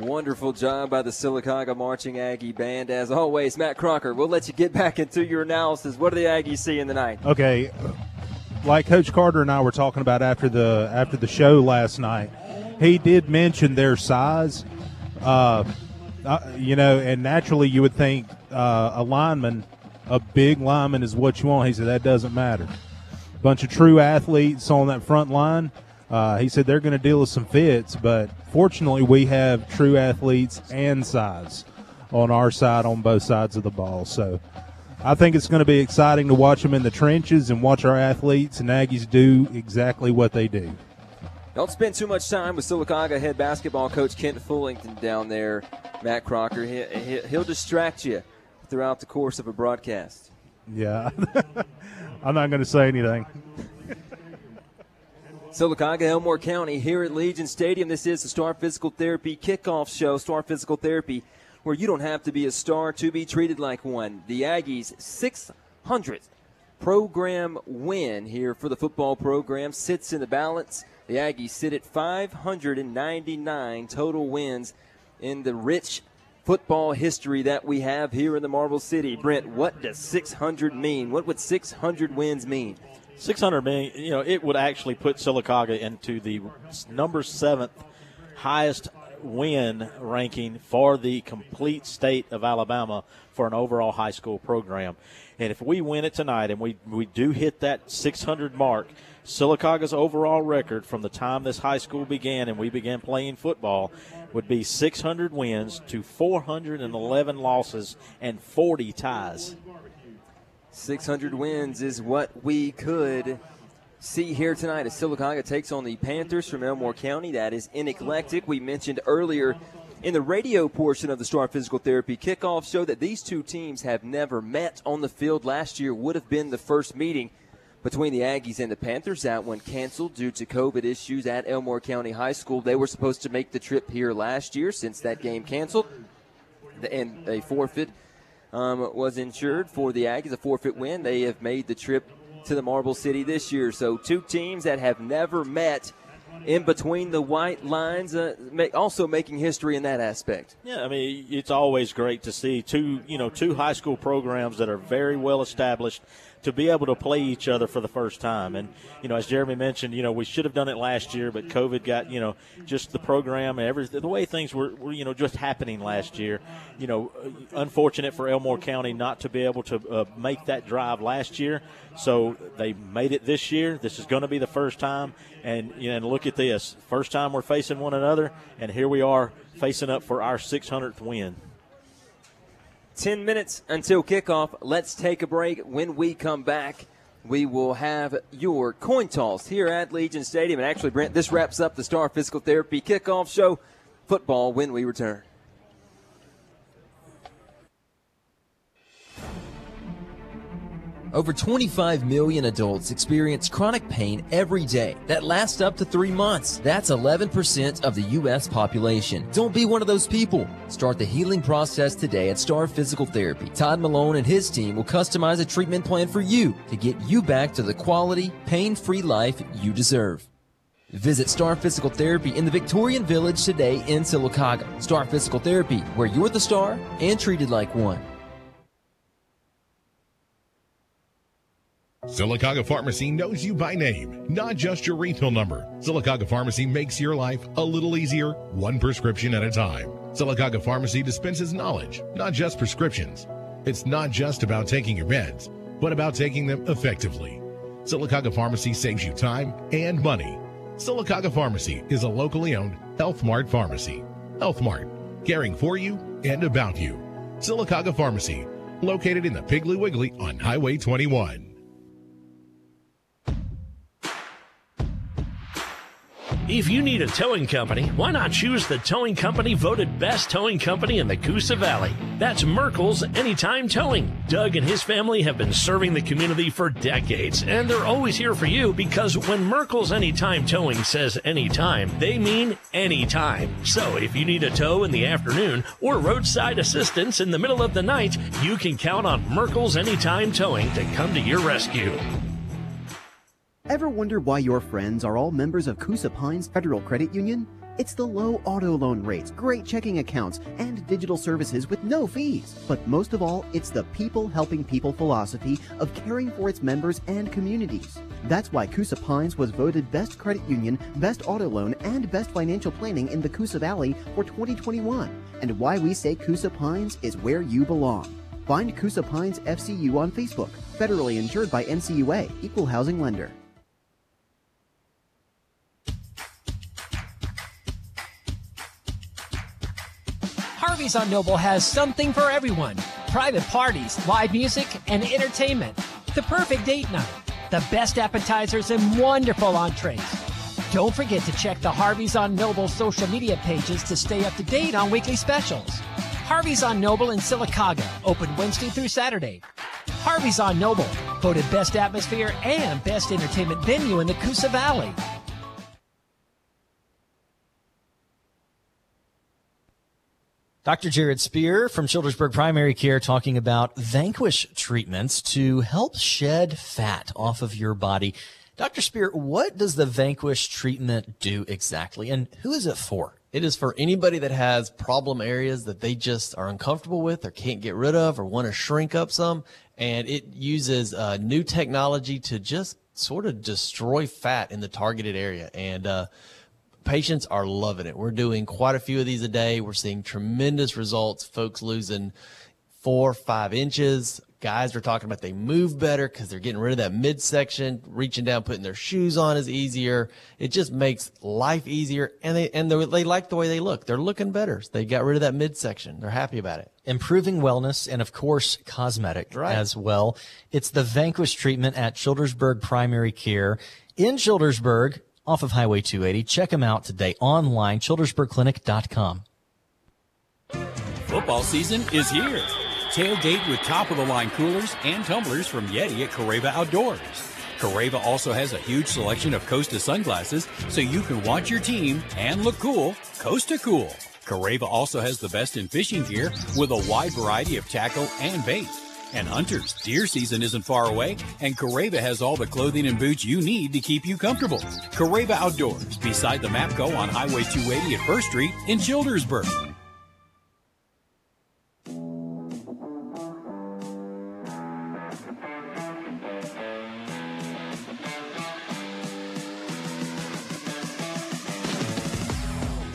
Speaker 3: Wonderful job by the Sylacauga Marching Aggie Band. As always, Matt Crocker, we'll let you get back into your analysis. What do the Aggies see in the night?
Speaker 5: Okay, like Coach Carter and I were talking about after the after the show last night, he did mention their size. Uh, uh, you know, and naturally you would think uh, a lineman, a big lineman, is what you want. He said that doesn't matter. Bunch of true athletes on that front line. Uh, he said they're going to deal with some fits, but fortunately, we have true athletes and size on our side on both sides of the ball. So I think it's going to be exciting to watch them in the trenches and watch our athletes and Aggies do exactly what they do.
Speaker 3: Don't spend too much time with Sylacauga head basketball coach Kent Fullington down there, Matt Crocker. He, will distract you throughout the course of a broadcast.
Speaker 5: Yeah. I'm not going to say anything.
Speaker 3: Sylacauga, Elmore County, here at Legion Stadium. This is the Star Physical Therapy kickoff show. Star Physical Therapy, where you don't have to be a star to be treated like one. The Aggies' 600th program win here for the football program sits in the balance. The Aggies sit at 599 total wins in the rich football history that we have here in the Marble City. Brent, what does 600 mean? What would 600 wins mean?
Speaker 4: 600 million, you know, it would actually put Sylacauga into the number seventh highest win ranking for the complete state of Alabama for an overall high school program. And if we win it tonight and we, we do hit that 600 mark, Sylacauga's overall record from the time this high school began and we began playing football would be 600 wins to 411 losses and 40 ties.
Speaker 3: 600 wins is what we could see here tonight as Sylacauga takes on the Panthers from Elmore County. That is in eclectic. We mentioned earlier in the radio portion of the Star Physical Therapy kickoff show that these two teams have never met on the field. Last year would have been the first meeting.
Speaker 34: between the Aggies and the Panthers. That one canceled due to COVID issues at Elmore County High School. They were supposed to make the trip here last year since that game canceled. And they forfeit um, was insured for the Aggies, a forfeit win. They have made the trip to the Marble City this year. So two teams that have never met in between the white lines, uh, also making history in that aspect.
Speaker 4: Yeah, I mean, it's always great to see two, you know, two high school programs that are very well established to be able to play each other for the first time. And, you know, as Jeremy mentioned, you know, we should have done it last year, but COVID got, you know, just the program and every, the way things were, were you know, just happening last year. You know, unfortunate for Elmore County not to be able to uh, make that drive last year. So they made it this year. This is going to be the first time. And, you know, and look at this. First time we're facing one another, and here we are facing up for our 600th win.
Speaker 34: 10 minutes until kickoff. Let's take a break. When we come back, we will have your coin toss here at Legion Stadium. And actually, Brent, this wraps up the Star Physical Therapy kickoff show. Football when we return.
Speaker 3: Over 25 million adults experience chronic pain every day that lasts up to three months. That's 11% of the U.S. population. Don't be one of those people. Start the healing process today at Star Physical Therapy. Todd Malone and his team will customize a treatment plan for you to get you back to the quality, pain free life you deserve. Visit Star Physical Therapy in the Victorian Village today in Sylacauga. Star Physical Therapy, where you're the star and treated like one.
Speaker 35: Sylacauga Pharmacy knows you by name, not just your refill number. Sylacauga Pharmacy makes your life a little easier, one prescription at a time. Sylacauga Pharmacy dispenses knowledge, not just prescriptions. It's not just about taking your meds, but about taking them effectively. Sylacauga Pharmacy saves you time and money. Sylacauga Pharmacy is a locally owned Health Mart pharmacy. Health Mart, caring for you and about you. Sylacauga Pharmacy, located in the Piggly Wiggly on Highway 21.
Speaker 36: If you need a towing company, why not choose the towing company voted best towing company in the Coosa Valley? That's Merkel's Anytime Towing. Doug and his family have been serving the community for decades, and they're always here for you because when Merkel's Anytime Towing says anytime, they mean anytime. So if you need a tow in the afternoon or roadside assistance in the middle of the night, you can count on Merkel's Anytime Towing to come to your rescue.
Speaker 12: Ever wonder why your friends are all members of Coosa Pines Federal Credit Union? It's the low auto loan rates, great checking accounts, and digital services with no fees. But most of all, it's the people helping people philosophy of caring for its members and communities. That's why Coosa Pines was voted Best Credit Union, Best Auto Loan, and Best Financial Planning in the Coosa Valley for 2021. And why we say Coosa Pines is where you belong. Find Coosa Pines FCU on Facebook, federally insured by NCUA, Equal Housing Lender.
Speaker 26: Harvey's on Noble has something for everyone private parties, live music, and entertainment. The perfect date night. The best appetizers and wonderful entrees. Don't forget to check the Harvey's on Noble social media pages to stay up to date on weekly specials. Harvey's on Noble in Sylacauga, open Wednesday through Saturday. Harvey's on Noble, voted best atmosphere and best entertainment venue in the Coosa Valley.
Speaker 7: Dr. Jared Spear from Childersburg Primary Care talking about Vanquish treatments to help shed fat off of your body. Dr. Spear, what does the Vanquish treatment do exactly and who is it for?
Speaker 37: It is for anybody that has problem areas that they just are uncomfortable with or can't get rid of or want to shrink up some. And it uses uh, new technology to just sort of destroy fat in the targeted area. And, uh, patients are loving it. We're doing quite a few of these a day. We're seeing tremendous results. Folks losing four, five inches. Guys are talking about they move better because they're getting rid of that midsection. Reaching down, putting their shoes on is easier. It just makes life easier, and they and they like the way they look. They're looking better. They got rid of that midsection. They're happy about it.
Speaker 7: Improving wellness and of course cosmetic
Speaker 37: Right.
Speaker 7: as well. It's the Vanquish treatment at Childersburg Primary Care in Childersburg off of Highway 280. Check them out today online, childersburgclinic.com.
Speaker 31: Football season is here. Tailgate with top of the line coolers and tumblers from Yeti at Careva Outdoors. Careva also has a huge selection of Costa sunglasses so you can watch your team and look cool Costa cool. Careva also has the best in fishing gear with a wide variety of tackle and bait. And hunters, deer season isn't far away, and Careva has all the clothing and boots you need to keep you comfortable. Careva Outdoors, beside the Mapco on Highway 280 at First Street in Childersburg.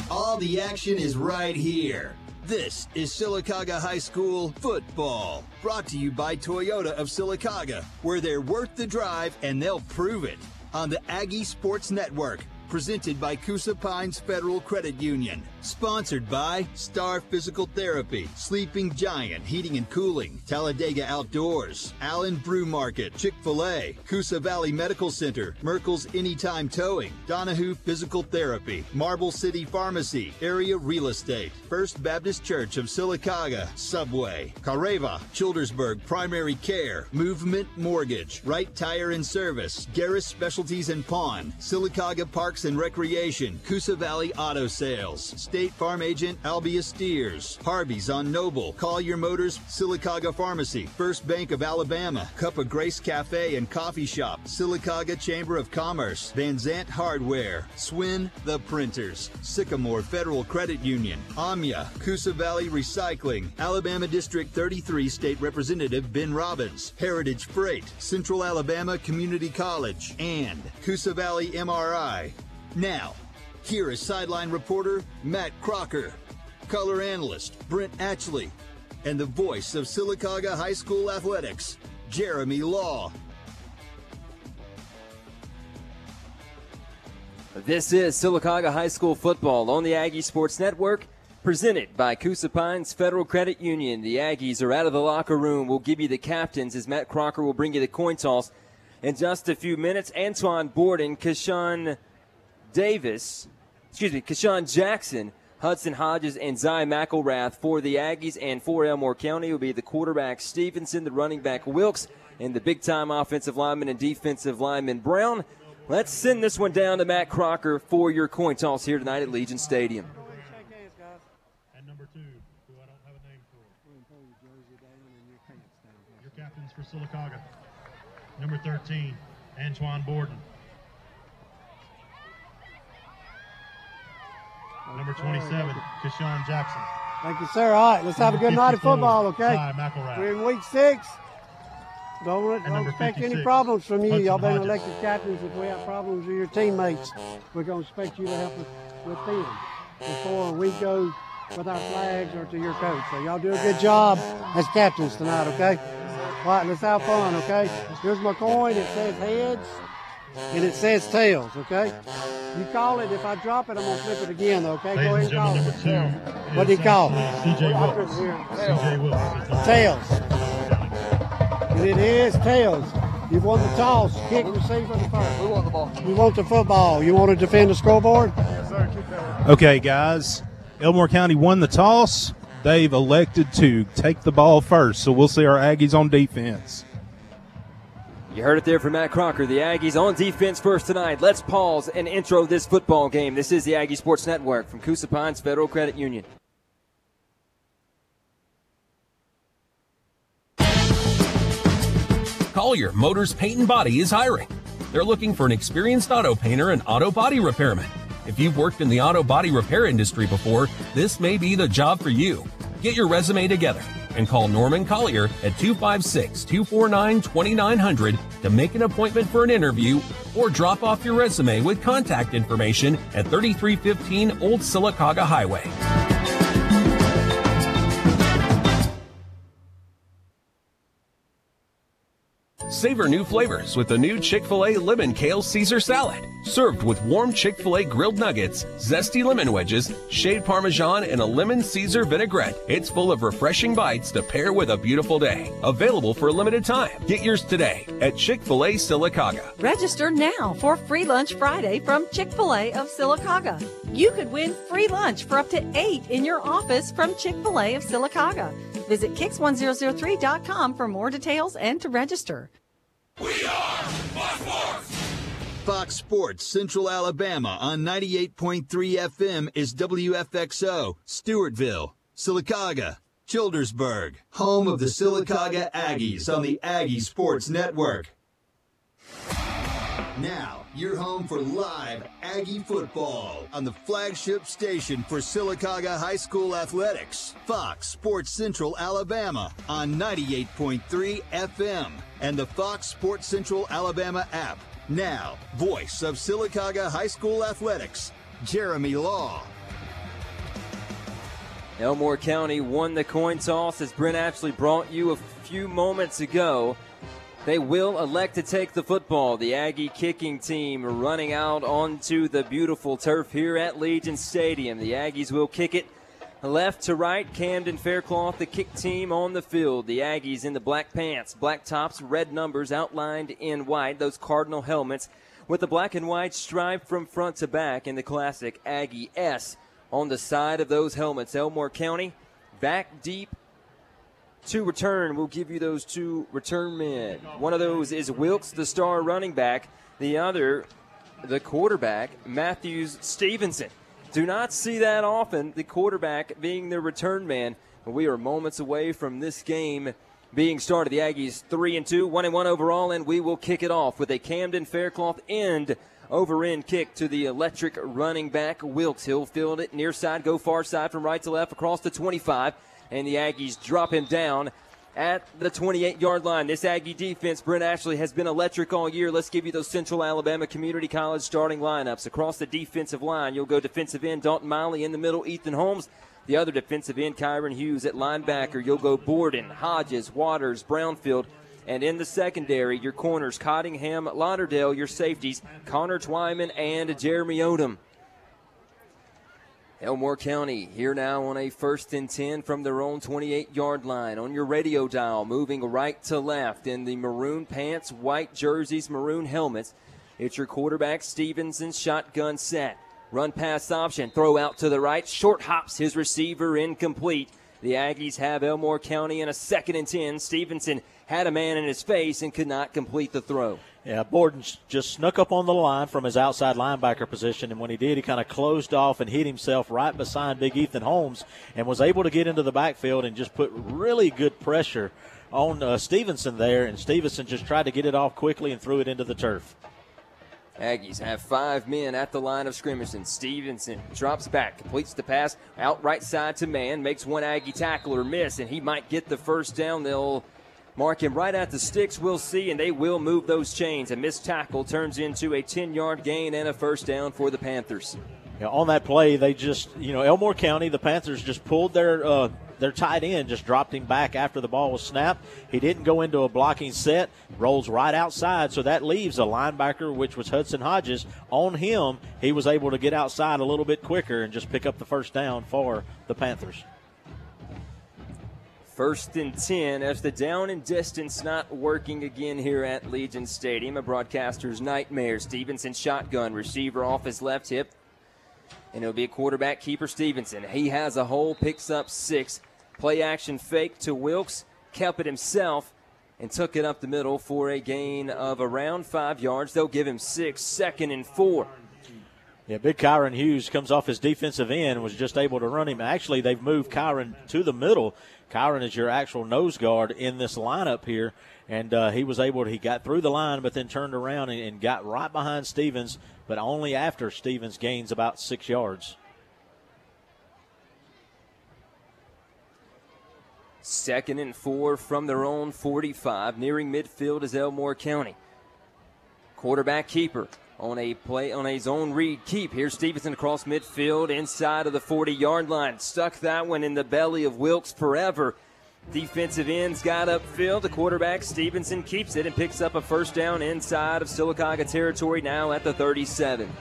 Speaker 2: All the action is right here. This is Sylacauga High School football, brought to you by Toyota of Sylacauga, where they're worth the drive and they'll prove it on the Aggie Sports Network. Presented by Coosa Pines Federal Credit Union. Sponsored by Star Physical Therapy, Sleeping Giant Heating and Cooling, Talladega Outdoors, Allen Brew Market, Chick fil A, Coosa Valley Medical Center, Merkel's Anytime Towing, Donahue Physical Therapy, Marble City Pharmacy, Area Real Estate, First Baptist Church of Sylacauga, Subway, Careva, Childersburg Primary Care, Movement Mortgage, Right Tire and Service, Garris Specialties and Pawn, Sylacauga Parks and Recreation, Coosa Valley Auto Sales, State Farm Agent Albia Steers, Harvey's on Noble, Collier Motors, Sylacauga Pharmacy, First Bank of Alabama, Cup of Grace Cafe and Coffee Shop, Sylacauga Chamber of Commerce, Van Zant Hardware, Swin the Printers, Sycamore Federal Credit Union, Amya, Coosa Valley Recycling, Alabama District 33 State Representative Ben Robbins, Heritage Freight, Central Alabama Community College, and Coosa Valley MRI. Now, here is sideline reporter Matt Crocker, color analyst Brent Atchley, and the voice of Sylacauga High School athletics, Jeremy Law.
Speaker 3: This is Sylacauga High School football on the Aggie Sports Network, presented by Coosa Pines Federal Credit Union. The Aggies are out of the locker room. We'll give you the captains as Matt Crocker will bring you the coin toss in just a few minutes. Antoine Borden, Kashawn Davis, excuse me, Kashawn Jackson, Hudson Hodges, and Zy McElrath for the Aggies. And for Elmore County will be the quarterback Stevenson, the running back Wilkes, and the big time offensive lineman and defensive lineman Brown. Let's send this one down to Matt Crocker for your coin toss here tonight at Legion Stadium.
Speaker 34: And number two, who I don't have a name for. Your captains for Sylacauga. Number 13, Antoine Borden. Number 27, Kashawn Jackson.
Speaker 38: Thank you, sir. All right, let's have a good night of football, okay? We're in week six. Don't, don't expect any problems from you.
Speaker 34: Hudson
Speaker 38: Y'all been elected captains. If we have problems with your teammates, we're going to expect you to help us with them before we go with our flags or to your coach. So y'all do a good job as captains tonight, okay? All right, let's have fun, okay? Here's my coin. It says heads and it says tails, okay? You call it. If I drop it, I'm going to flip it again, though, okay? Go ahead and call it.
Speaker 34: and two
Speaker 38: What do you call it?
Speaker 34: CJ Wilkes. CJ Wilkes.
Speaker 38: Tails. And it is tails. You won the toss, kick, receiver, the first. We want the ball. You want the football. You want to defend the scoreboard? Yes, sir. Keep that.
Speaker 5: Okay, guys. Elmore County won the toss. They've elected to take the ball first, so we'll see our Aggies on defense.
Speaker 3: You heard it there from Matt Crocker. The Aggies on defense first tonight. Let's pause and intro this football game. This is the Aggie Sports Network from Coosa Pines Federal Credit Union.
Speaker 13: Collier Motors Paint and Body is hiring. They're looking for an experienced auto painter and auto body repairman. If you've worked in the auto body repair industry before, this may be the job for you. Get your resume together and call Norman Collier at 256 249 2900 to make an appointment for an interview or drop off your resume with contact information at 3315 Old Sylacauga Highway. Savor new flavors with the new Chick fil A Lemon Kale Caesar Salad. Served with warm Chick fil A grilled nuggets, zesty lemon wedges, shaved parmesan, and a lemon Caesar vinaigrette. It's full of refreshing bites to pair with a beautiful day. Available for a limited time. Get yours today at Chick fil A Sylacauga.
Speaker 14: Register now for Free Lunch Friday from Chick fil A of Sylacauga. You could win free lunch for up to eight in your office from Chick fil A of Sylacauga. Visit Kix1003.com for more details and to register.
Speaker 39: We are Buckboy
Speaker 2: Fox Sports Central Alabama on 98.3 FM is WFXO, Stewartville, Sylacauga, Childersburg, home of the Sylacauga Aggies on the Aggie Sports Network. Now, you're home for live Aggie football on the flagship station for Sylacauga High School athletics, Fox Sports Central Alabama on 98.3 FM and the Fox Sports Central Alabama app. Now, voice of Sylacauga High School athletics, Jeremy Law.
Speaker 3: Elmore County won the coin toss as Brent Ashley brought you a few moments ago. They will elect to take the football. The Aggie kicking team running out onto the beautiful turf here at Legion Stadium. The Aggies will kick it left to right. Camden Faircloth, the kick team on the field. The Aggies in the black pants, black tops, red numbers outlined in white. Those cardinal helmets with the black and white stripe from front to back in the classic Aggie S on the side of those helmets. Elmore County back deep to return. We'll give you those two return men. One of those is Wilkes, the star running back. The other, the quarterback, Matthews Stevenson. Do not see that often, the quarterback being the return man. We are moments away from this game being started. The Aggies 3 and 2, 1 and 1 overall, and we will kick it off with a Camden Faircloth end over end kick to the electric running back Wilkes. He'll field it near side, go far side from right to left across the 25 and the Aggies drop him down at the 28 yard line. This Aggie defense, Brent Ashley, has been electric all year. Let's give you those Central Alabama Community College starting lineups. Across the defensive line, you'll go defensive end Dalton Miley in the middle, Ethan Holmes. The other defensive end, Kyron Hughes at linebacker. You'll go Borden, Hodges, Waters, Brownfield. And in the secondary, your corners, Cottingham, Lauderdale, your safeties, Connor Twyman and Jeremy Odom. Elmore County here now on a first and 10 from their own 28 yard line. On your radio dial, moving right to left in the maroon pants, white jerseys, maroon helmets. It's your quarterback Stevenson shotgun set. Run pass option, throw out to the right, short hops his receiver incomplete. The Aggies have Elmore County in a second and 10. Stevenson had a man in his face and could not complete the throw.
Speaker 4: Yeah, Borden just snuck up on the line from his outside linebacker position, and when he did, he kind of closed off and hit himself right beside Big Ethan Holmes, and was able to get into the backfield and just put really good pressure on uh, Stevenson there. And Stevenson just tried to get it off quickly and threw it into the turf.
Speaker 3: Aggies have five men at the line of scrimmage, and Stevenson drops back, completes the pass out right side to man, makes one Aggie tackler miss, and he might get the first down. They'll Mark him right at the sticks. We'll see, and they will move those chains. A missed tackle turns into a 10 yard gain and a first down for the Panthers.
Speaker 4: Yeah, on that play, they just, you know, Elmore County, the Panthers just pulled their uh, their tight end, just dropped him back after the ball was snapped. He didn't go into a blocking set, rolls right outside, so that leaves a linebacker, which was Hudson Hodges, on him. He was able to get outside a little bit quicker and just pick up the first down for the Panthers.
Speaker 3: First and 10 as the down and distance not working again here at Legion Stadium. A broadcaster's nightmare. Stevenson shotgun, receiver off his left hip. And it'll be a quarterback keeper Stevenson. He has a hole, picks up six. Play action fake to Wilkes, kept it himself, and took it up the middle for a gain of around five yards. They'll give him six, second and four.
Speaker 4: Yeah, big Kyron Hughes comes off his defensive end was just able to run him. Actually, they've moved Kyron to the middle Kyron is your actual nose guard in this lineup here. And uh, he was able to, he got through the line, but then turned around and, and got right behind Stevens, but only after Stevens gains about six yards.
Speaker 3: Second and four from their own 45. Nearing midfield is Elmore County. Quarterback keeper on a play on a zone read keep. Here's Stevenson across midfield inside of the 40 yard line. Stuck that one in the belly of Wilkes forever. Defensive ends got upfield. The quarterback Stevenson keeps it and picks up a first down inside of Sylacauga territory now at the 37.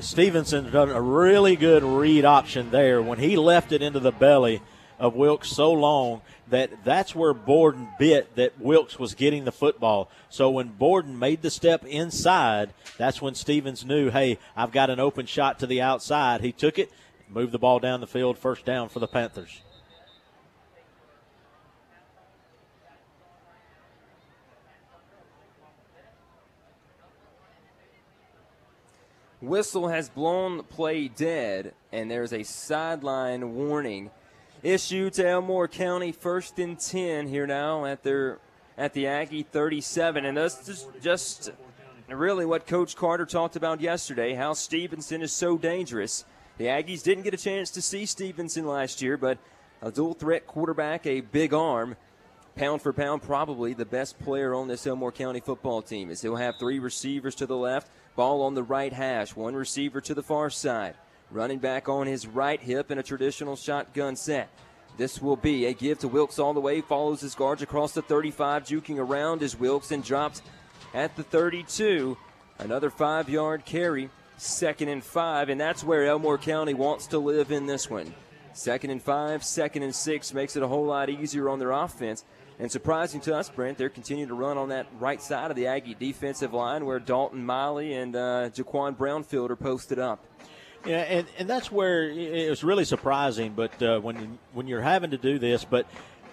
Speaker 4: Stevenson done a really good read option there when he left it into the belly of Wilkes so long that that's where Borden bit that Wilkes was getting the football. So when Borden made the step inside, that's when Stevens knew, hey, I've got an open shot to the outside. He took it, moved the ball down the field, first down for the Panthers.
Speaker 3: whistle has blown play dead, and there's a sideline warning issued to Elmore County. First and ten here now at their at the Aggie 37, and that's just, just really what Coach Carter talked about yesterday. How Stevenson is so dangerous. The Aggies didn't get a chance to see Stevenson last year, but a dual threat quarterback, a big arm. Pound for pound, probably the best player on this Elmore County football team, as he'll have three receivers to the left, ball on the right hash, one receiver to the far side, running back on his right hip in a traditional shotgun set. This will be a give to Wilkes all the way, follows his guards across the 35, juking around as Wilkes and drops at the 32. Another five yard carry, second and five, and that's where Elmore County wants to live in this one. Second and five, second and six makes it a whole lot easier on their offense. And surprising to us, Brent, they're continuing to run on that right side of the Aggie defensive line where Dalton Miley and uh, Jaquan Brownfield are posted up.
Speaker 4: Yeah, and, and that's where it was really surprising. But uh, when when you're having to do this, but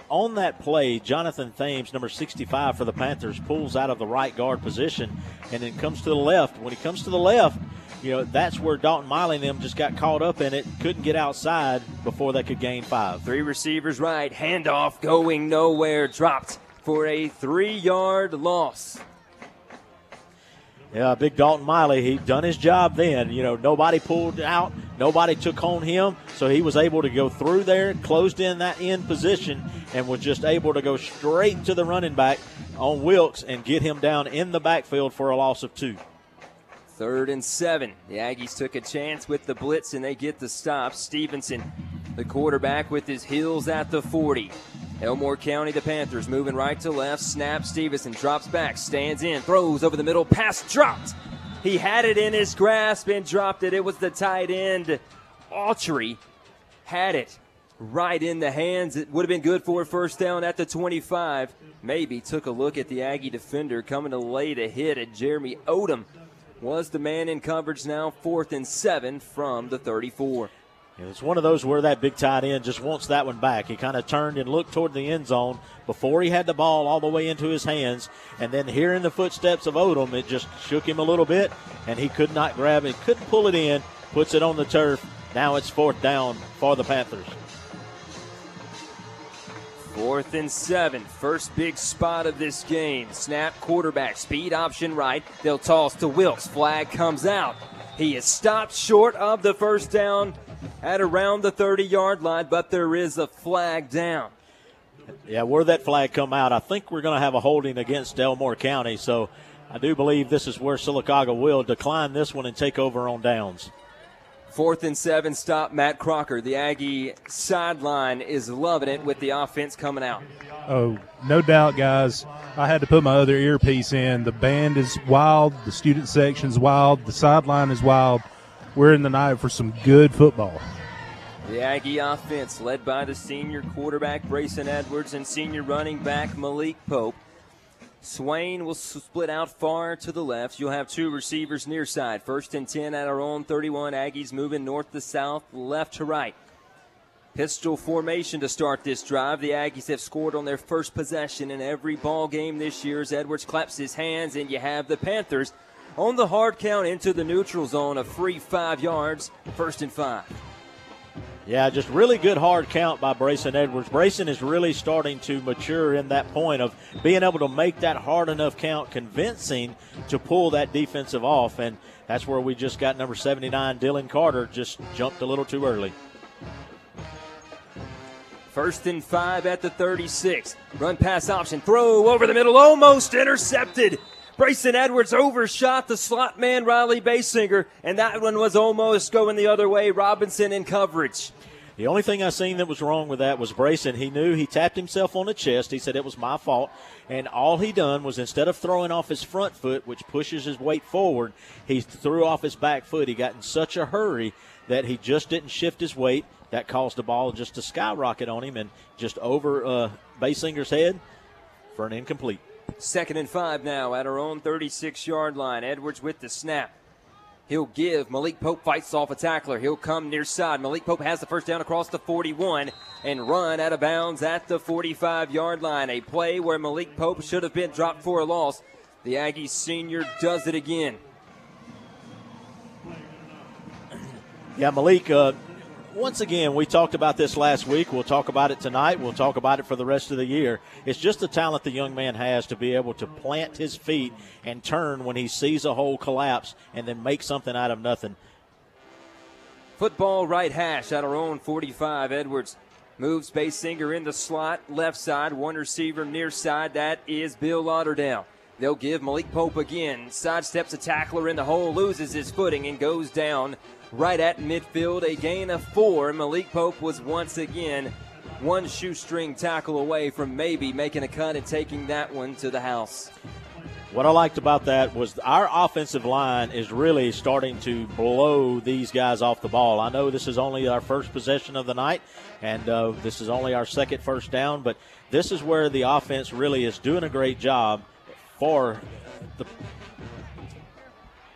Speaker 4: on that play, Jonathan Thames, number 65 for the Panthers, pulls out of the right guard position and then comes to the left. When he comes to the left, you know, that's where Dalton Miley and them just got caught up in it, couldn't get outside before they could gain five.
Speaker 3: Three receivers right, handoff going nowhere, dropped for a three yard loss.
Speaker 4: Yeah, big Dalton Miley, he done his job then. You know, nobody pulled out, nobody took on him, so he was able to go through there, closed in that end position, and was just able to go straight to the running back on Wilkes and get him down in the backfield for a loss of two.
Speaker 3: Third and seven. The Aggies took a chance with the blitz and they get the stop. Stevenson, the quarterback, with his heels at the 40. Elmore County, the Panthers moving right to left. Snap. Stevenson drops back, stands in, throws over the middle. Pass dropped. He had it in his grasp and dropped it. It was the tight end. Autry had it right in the hands. It would have been good for a first down at the 25. Maybe took a look at the Aggie defender coming to lay the hit at Jeremy Odom was the man in coverage now, fourth and seven from the 34.
Speaker 4: It's one of those where that big tight end just wants that one back. He kind of turned and looked toward the end zone before he had the ball all the way into his hands. And then hearing the footsteps of Odom, it just shook him a little bit, and he could not grab it, couldn't pull it in, puts it on the turf. Now it's fourth down for the Panthers.
Speaker 3: Fourth and seven. First big spot of this game. Snap quarterback. Speed option right. They'll toss to Wilkes. Flag comes out. He is stopped short of the first down at around the 30 yard line, but there is a flag down.
Speaker 4: Yeah, where that flag come out, I think we're going to have a holding against Elmore County. So I do believe this is where Sylacauga will decline this one and take over on downs.
Speaker 3: Fourth and seven, stop Matt Crocker. The Aggie sideline is loving it with the offense coming out.
Speaker 5: Oh, no doubt, guys. I had to put my other earpiece in. The band is wild. The student section's wild. The sideline is wild. We're in the night for some good football.
Speaker 3: The Aggie offense, led by the senior quarterback Brayson Edwards and senior running back Malik Pope. Swain will split out far to the left. You'll have two receivers near side. First and 10 at our own 31. Aggies moving north to south, left to right. Pistol formation to start this drive. The Aggies have scored on their first possession in every ball game this year as Edwards claps his hands, and you have the Panthers on the hard count into the neutral zone, a free five yards, first and five.
Speaker 4: Yeah, just really good hard count by Brayson Edwards. Brayson is really starting to mature in that point of being able to make that hard enough count convincing to pull that defensive off. And that's where we just got number 79, Dylan Carter, just jumped a little too early.
Speaker 3: First and five at the 36. Run pass option. Throw over the middle. Almost intercepted. Brayson Edwards overshot the slot man Riley Basinger, and that one was almost going the other way. Robinson in coverage.
Speaker 4: The only thing I seen that was wrong with that was Brayson. He knew he tapped himself on the chest. He said it was my fault. And all he done was instead of throwing off his front foot, which pushes his weight forward, he threw off his back foot. He got in such a hurry that he just didn't shift his weight. That caused the ball just to skyrocket on him and just over uh, Basinger's head for an incomplete.
Speaker 3: Second and five now at our own 36 yard line. Edwards with the snap. He'll give. Malik Pope fights off a tackler. He'll come near side. Malik Pope has the first down across the 41 and run out of bounds at the 45 yard line. A play where Malik Pope should have been dropped for a loss. The Aggie senior does it again.
Speaker 4: Yeah, Malik. Uh, once again, we talked about this last week. We'll talk about it tonight. We'll talk about it for the rest of the year. It's just the talent the young man has to be able to plant his feet and turn when he sees a hole collapse and then make something out of nothing.
Speaker 3: Football right hash at our own 45. Edwards moves Basinger in the slot, left side, one receiver near side. That is Bill Lauderdale. They'll give Malik Pope again. Sidesteps a tackler in the hole, loses his footing, and goes down right at midfield. A gain of four. Malik Pope was once again one shoestring tackle away from maybe making a cut and taking that one to the house.
Speaker 4: What I liked about that was our offensive line is really starting to blow these guys off the ball. I know this is only our first possession of the night, and uh, this is only our second first down, but this is where the offense really is doing a great job for the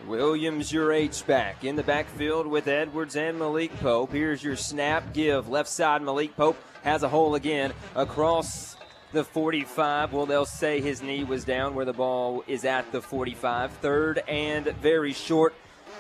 Speaker 3: Williams, your H back in the backfield with Edwards and Malik Pope. Here's your snap give. Left side, Malik Pope has a hole again across the 45. Well, they'll say his knee was down where the ball is at the 45. Third and very short.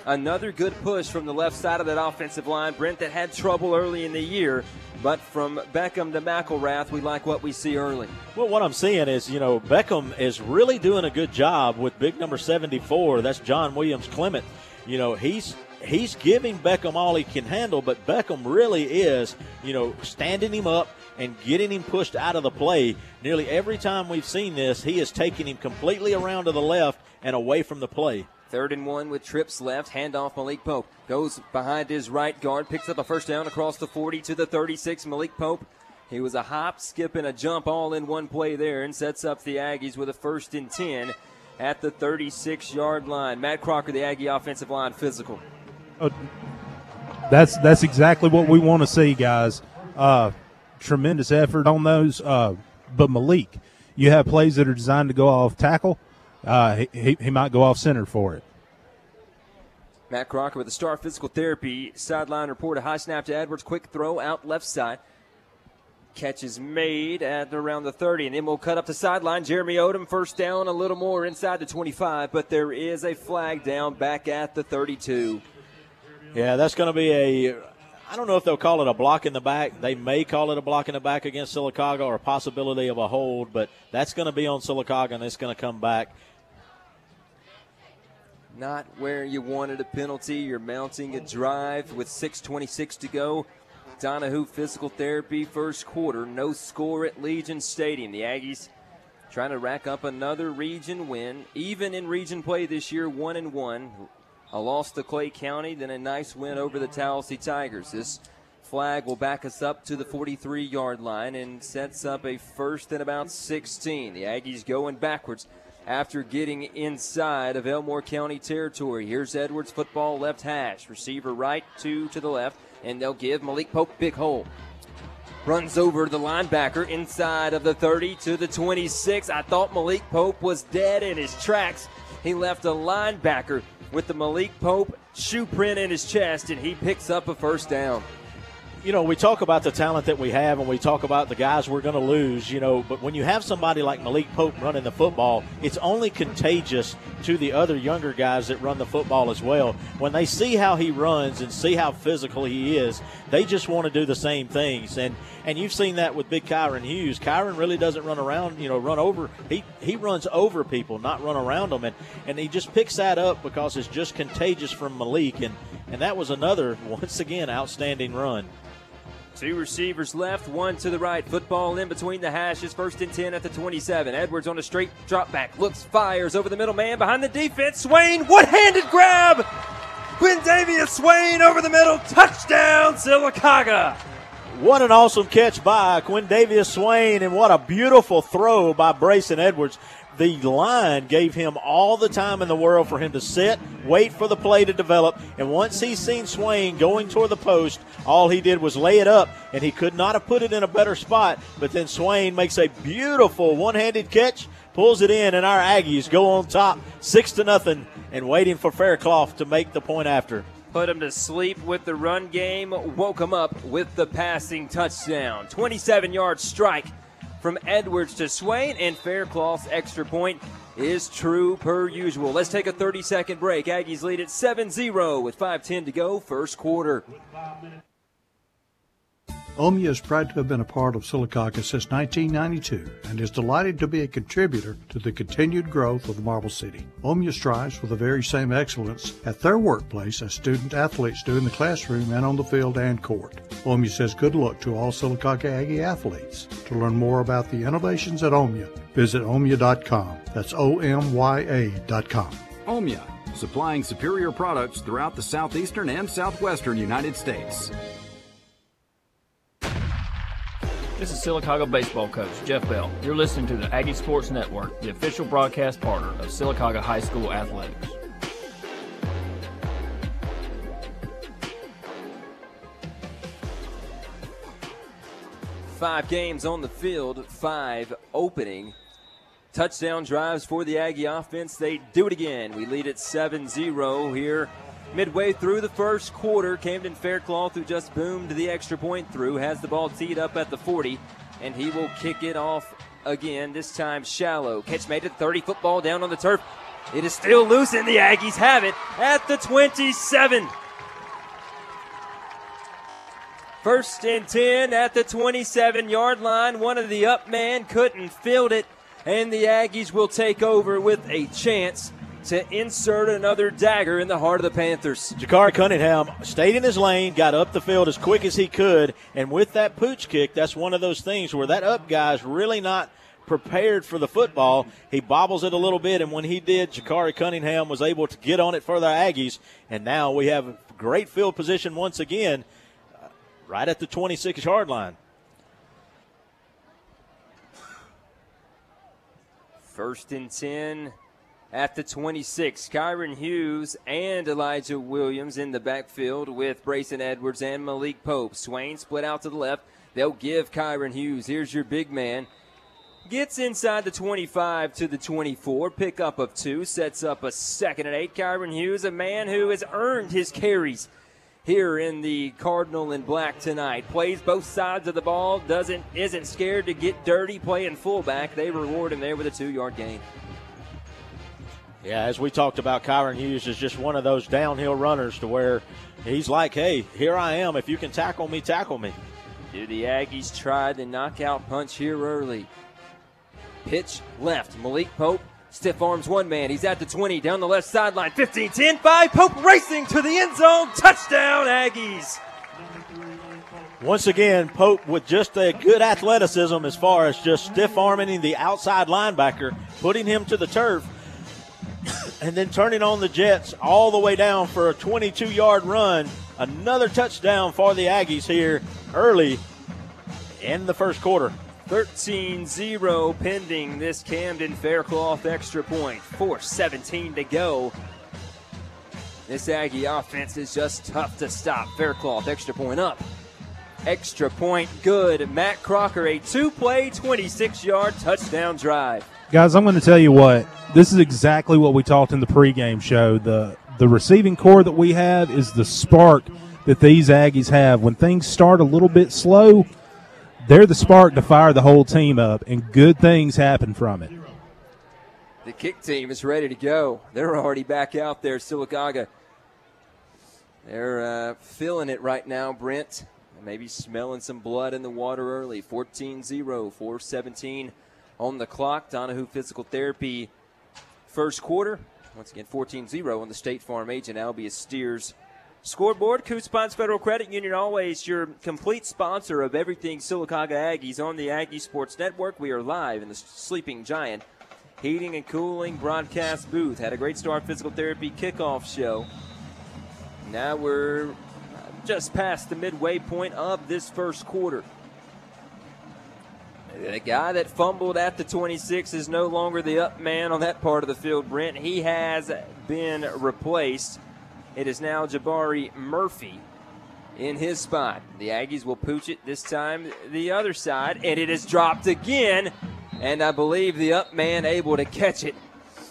Speaker 3: Another good push from the left side of that offensive line. Brent that had trouble early in the year, but from Beckham to McElrath, we like what we see early.
Speaker 4: Well, what I'm seeing is, you know, Beckham is really doing a good job with big number 74. That's John Williams Clement. You know, he's he's giving Beckham all he can handle, but Beckham really is, you know, standing him up and getting him pushed out of the play. Nearly every time we've seen this, he is taking him completely around to the left and away from the play.
Speaker 3: Third and one with trips left. Handoff Malik Pope. Goes behind his right guard. Picks up a first down across the 40 to the 36. Malik Pope. He was a hop, skip, and a jump all in one play there and sets up the Aggies with a first and 10 at the 36 yard line. Matt Crocker, the Aggie offensive line, physical.
Speaker 5: Oh, that's that's exactly what we want to see, guys. Uh, tremendous effort on those. Uh, but Malik, you have plays that are designed to go off tackle uh, he, he might go off center for it.
Speaker 3: Matt Crocker with the star physical therapy sideline report. A high snap to Edwards. Quick throw out left side. Catch is made at around the 30, and then we'll cut up the sideline. Jeremy Odom first down, a little more inside the 25, but there is a flag down back at the 32.
Speaker 4: Yeah, that's going to be a. I don't know if they'll call it a block in the back. They may call it a block in the back against Sylacauga or a possibility of a hold, but that's going to be on Sylacauga, and it's going to come back
Speaker 3: not where you wanted a penalty. You're mounting a drive with 6.26 to go. Donahue physical therapy first quarter. No score at Legion Stadium. The Aggies trying to rack up another region win. Even in region play this year, one and one. A loss to Clay County, then a nice win over the Tallassee Tigers. This flag will back us up to the 43 yard line and sets up a first and about 16. The Aggies going backwards after getting inside of Elmore County territory. Here's Edwards football left hash. Receiver right, two to the left, and they'll give Malik Pope big hole. Runs over the linebacker inside of the 30 to the 26. I thought Malik Pope was dead in his tracks. He left a linebacker with the Malik Pope shoe print in his chest, and he picks up a first down
Speaker 4: you know, we talk about the talent that we have and we talk about the guys we're going to lose, you know, but when you have somebody like Malik Pope running the football, it's only contagious to the other younger guys that run the football as well. When they see how he runs and see how physical he is, they just want to do the same things. And and you've seen that with big Kyron Hughes. Kyron really doesn't run around, you know, run over. He he runs over people, not run around them. And and he just picks that up because it's just contagious from Malik. And and that was another once again outstanding run.
Speaker 3: Two receivers left, one to the right. Football in between the hashes. First and 10 at the 27. Edwards on a straight drop back. Looks, fires over the middle man behind the defense. Swain, one handed grab. Quindavius Swain over the middle. Touchdown, Sylacauga.
Speaker 4: What an awesome catch by Quindavius Swain, and what a beautiful throw by Brayson Edwards the line gave him all the time in the world for him to sit, wait for the play to develop, and once he seen Swain going toward the post, all he did was lay it up, and he could not have put it in a better spot. But then Swain makes a beautiful one-handed catch, pulls it in, and our Aggies go on top, six to nothing, and waiting for Faircloth to make the point after.
Speaker 3: Put him to sleep with the run game, woke him up with the passing touchdown. 27 yard strike from Edwards to Swain, and Faircloth's extra point is true per usual. Let's take a 30 second break. Aggies lead at 7 0 with 5.10 to go, first quarter.
Speaker 40: Omya is proud to have been a part of Sylacauga since 1992 and is delighted to be a contributor to the continued growth of Marble City. Omya strives for the very same excellence at their workplace as student athletes do in the classroom and on the field and court. Omya says good luck to all Sylacauga Aggie athletes. To learn more about the innovations at Omya, visit omya.com. That's O-M-Y-A.com.
Speaker 41: Omya, supplying superior products throughout the southeastern and southwestern United States.
Speaker 39: This is Sylacauga baseball coach Jeff Bell. You're listening to the Aggie Sports Network, the official broadcast partner of Sylacauga High School athletics.
Speaker 3: Five games on the field, five opening. Touchdown drives for the Aggie offense. They do it again. We lead at 7 0 here midway through the first quarter. Camden Faircloth, who just boomed the extra point through, has the ball teed up at the 40, and he will kick it off again, this time shallow. Catch made it 30 football down on the turf. It is still loose, and the Aggies have it at the 27. First and 10 at the 27 yard line. One of the up man couldn't field it, and the Aggies will take over with a chance to insert another dagger in the heart of the Panthers.
Speaker 4: Jakari Cunningham stayed in his lane, got up the field as quick as he could, and with that pooch kick, that's one of those things where that up guy's really not prepared for the football. He bobbles it a little bit, and when he did, Jakari Cunningham was able to get on it for the Aggies, and now we have great field position once again, uh, right at the 26 yard line.
Speaker 3: First and 10 at the 26. Kyron Hughes and Elijah Williams in the backfield with Brayson Edwards and Malik Pope. Swain split out to the left. They'll give Kyron Hughes. Here's your big man. Gets inside the 25 to the 24. Pickup of two. Sets up a second and eight. Kyron Hughes, a man who has earned his carries here in the Cardinal in black tonight. Plays both sides of the ball. Doesn't isn't scared to get dirty playing fullback. They reward him there with a two yard gain.
Speaker 4: Yeah, as we talked about, Kyron Hughes is just one of those downhill runners to where he's like, hey, here I am. If you can tackle me, tackle me.
Speaker 3: Do the Aggies try the knockout punch here early? Pitch left. Malik Pope stiff arms one man. He's at the 20 down the left sideline. 15 10 5. Pope racing to the end zone. Touchdown, Aggies.
Speaker 4: Once again, Pope with just a good athleticism as far as just stiff arming the outside linebacker, putting him to the turf and then turning on the Jets all the way down for a 22 yard run. Another touchdown for the Aggies here early in the first quarter.
Speaker 3: 13 0 pending this Camden Faircloth extra point. 4.17 to go. This Aggie offense is just tough to stop. Faircloth extra point up. Extra point good. Matt Crocker, a two play, 26 yard touchdown drive.
Speaker 5: Guys, I'm going to tell you what. This is exactly what we talked in the pregame show. The the receiving corps that we have is the spark that these Aggies have. When things start a little bit slow, they're the spark to fire the whole team up, and good things happen from it.
Speaker 3: The kick team is ready to go. They're already back out there, Sylacauga. They're uh, feeling it right now, Brent. Maybe smelling some blood in the water early. 14 0, 417 on the clock. Donahue Physical Therapy first quarter. Once again, 14 0 on the State Farm agent Albia Steers scoreboard. Coosa Pines Federal Credit Union, always your complete sponsor of everything Sylacauga Aggies on the Aggie Sports Network. We are live in the Sleeping Giant Heating and Cooling broadcast booth. Had a great start physical therapy kickoff show. Now we're just past the midway point of this first quarter. The guy that fumbled at the 26 is no longer the up man on that part of the field, Brent. He has been replaced. It is now Jabari Murphy in his spot. The Aggies will pooch it this time the other side, and it is dropped again. And I believe the up man able to catch it,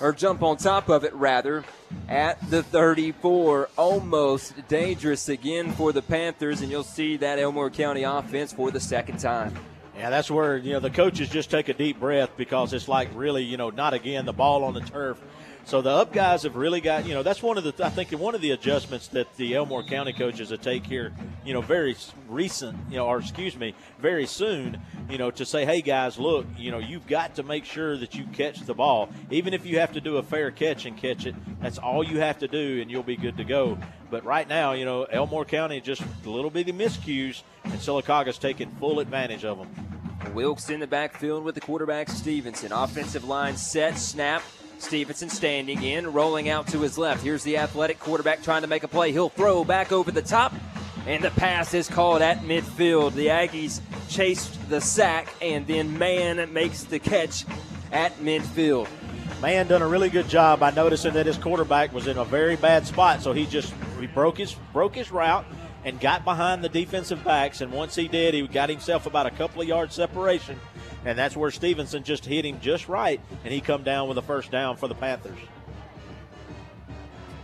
Speaker 3: or jump on top of it rather, at the 34. Almost dangerous again for the Panthers, and you'll see that Elmore County offense for the second time.
Speaker 4: Yeah, that's where you know the coaches just take a deep breath because it's like really you know not again the ball on the turf. So the up guys have really got you know that's one of the I think one of the adjustments that the Elmore County coaches will take here you know very recent you know or excuse me very soon you know to say hey guys look you know you've got to make sure that you catch the ball even if you have to do a fair catch and catch it that's all you have to do and you'll be good to go. But right now you know Elmore County just a little bitty miscues and Sylacauga's taking full advantage of them.
Speaker 3: Wilkes in the backfield with the quarterback Stevenson. Offensive line set, snap. Stevenson standing in, rolling out to his left. Here's the athletic quarterback trying to make a play. He'll throw back over the top, and the pass is called at midfield. The Aggies chased the sack, and then man makes the catch at midfield.
Speaker 4: Man done a really good job by noticing that his quarterback was in a very bad spot, so he just he broke his broke his route and got behind the defensive backs. And once he did, he got himself about a couple of yards separation, and that's where Stevenson just hit him just right, and he come down with a first down for the Panthers.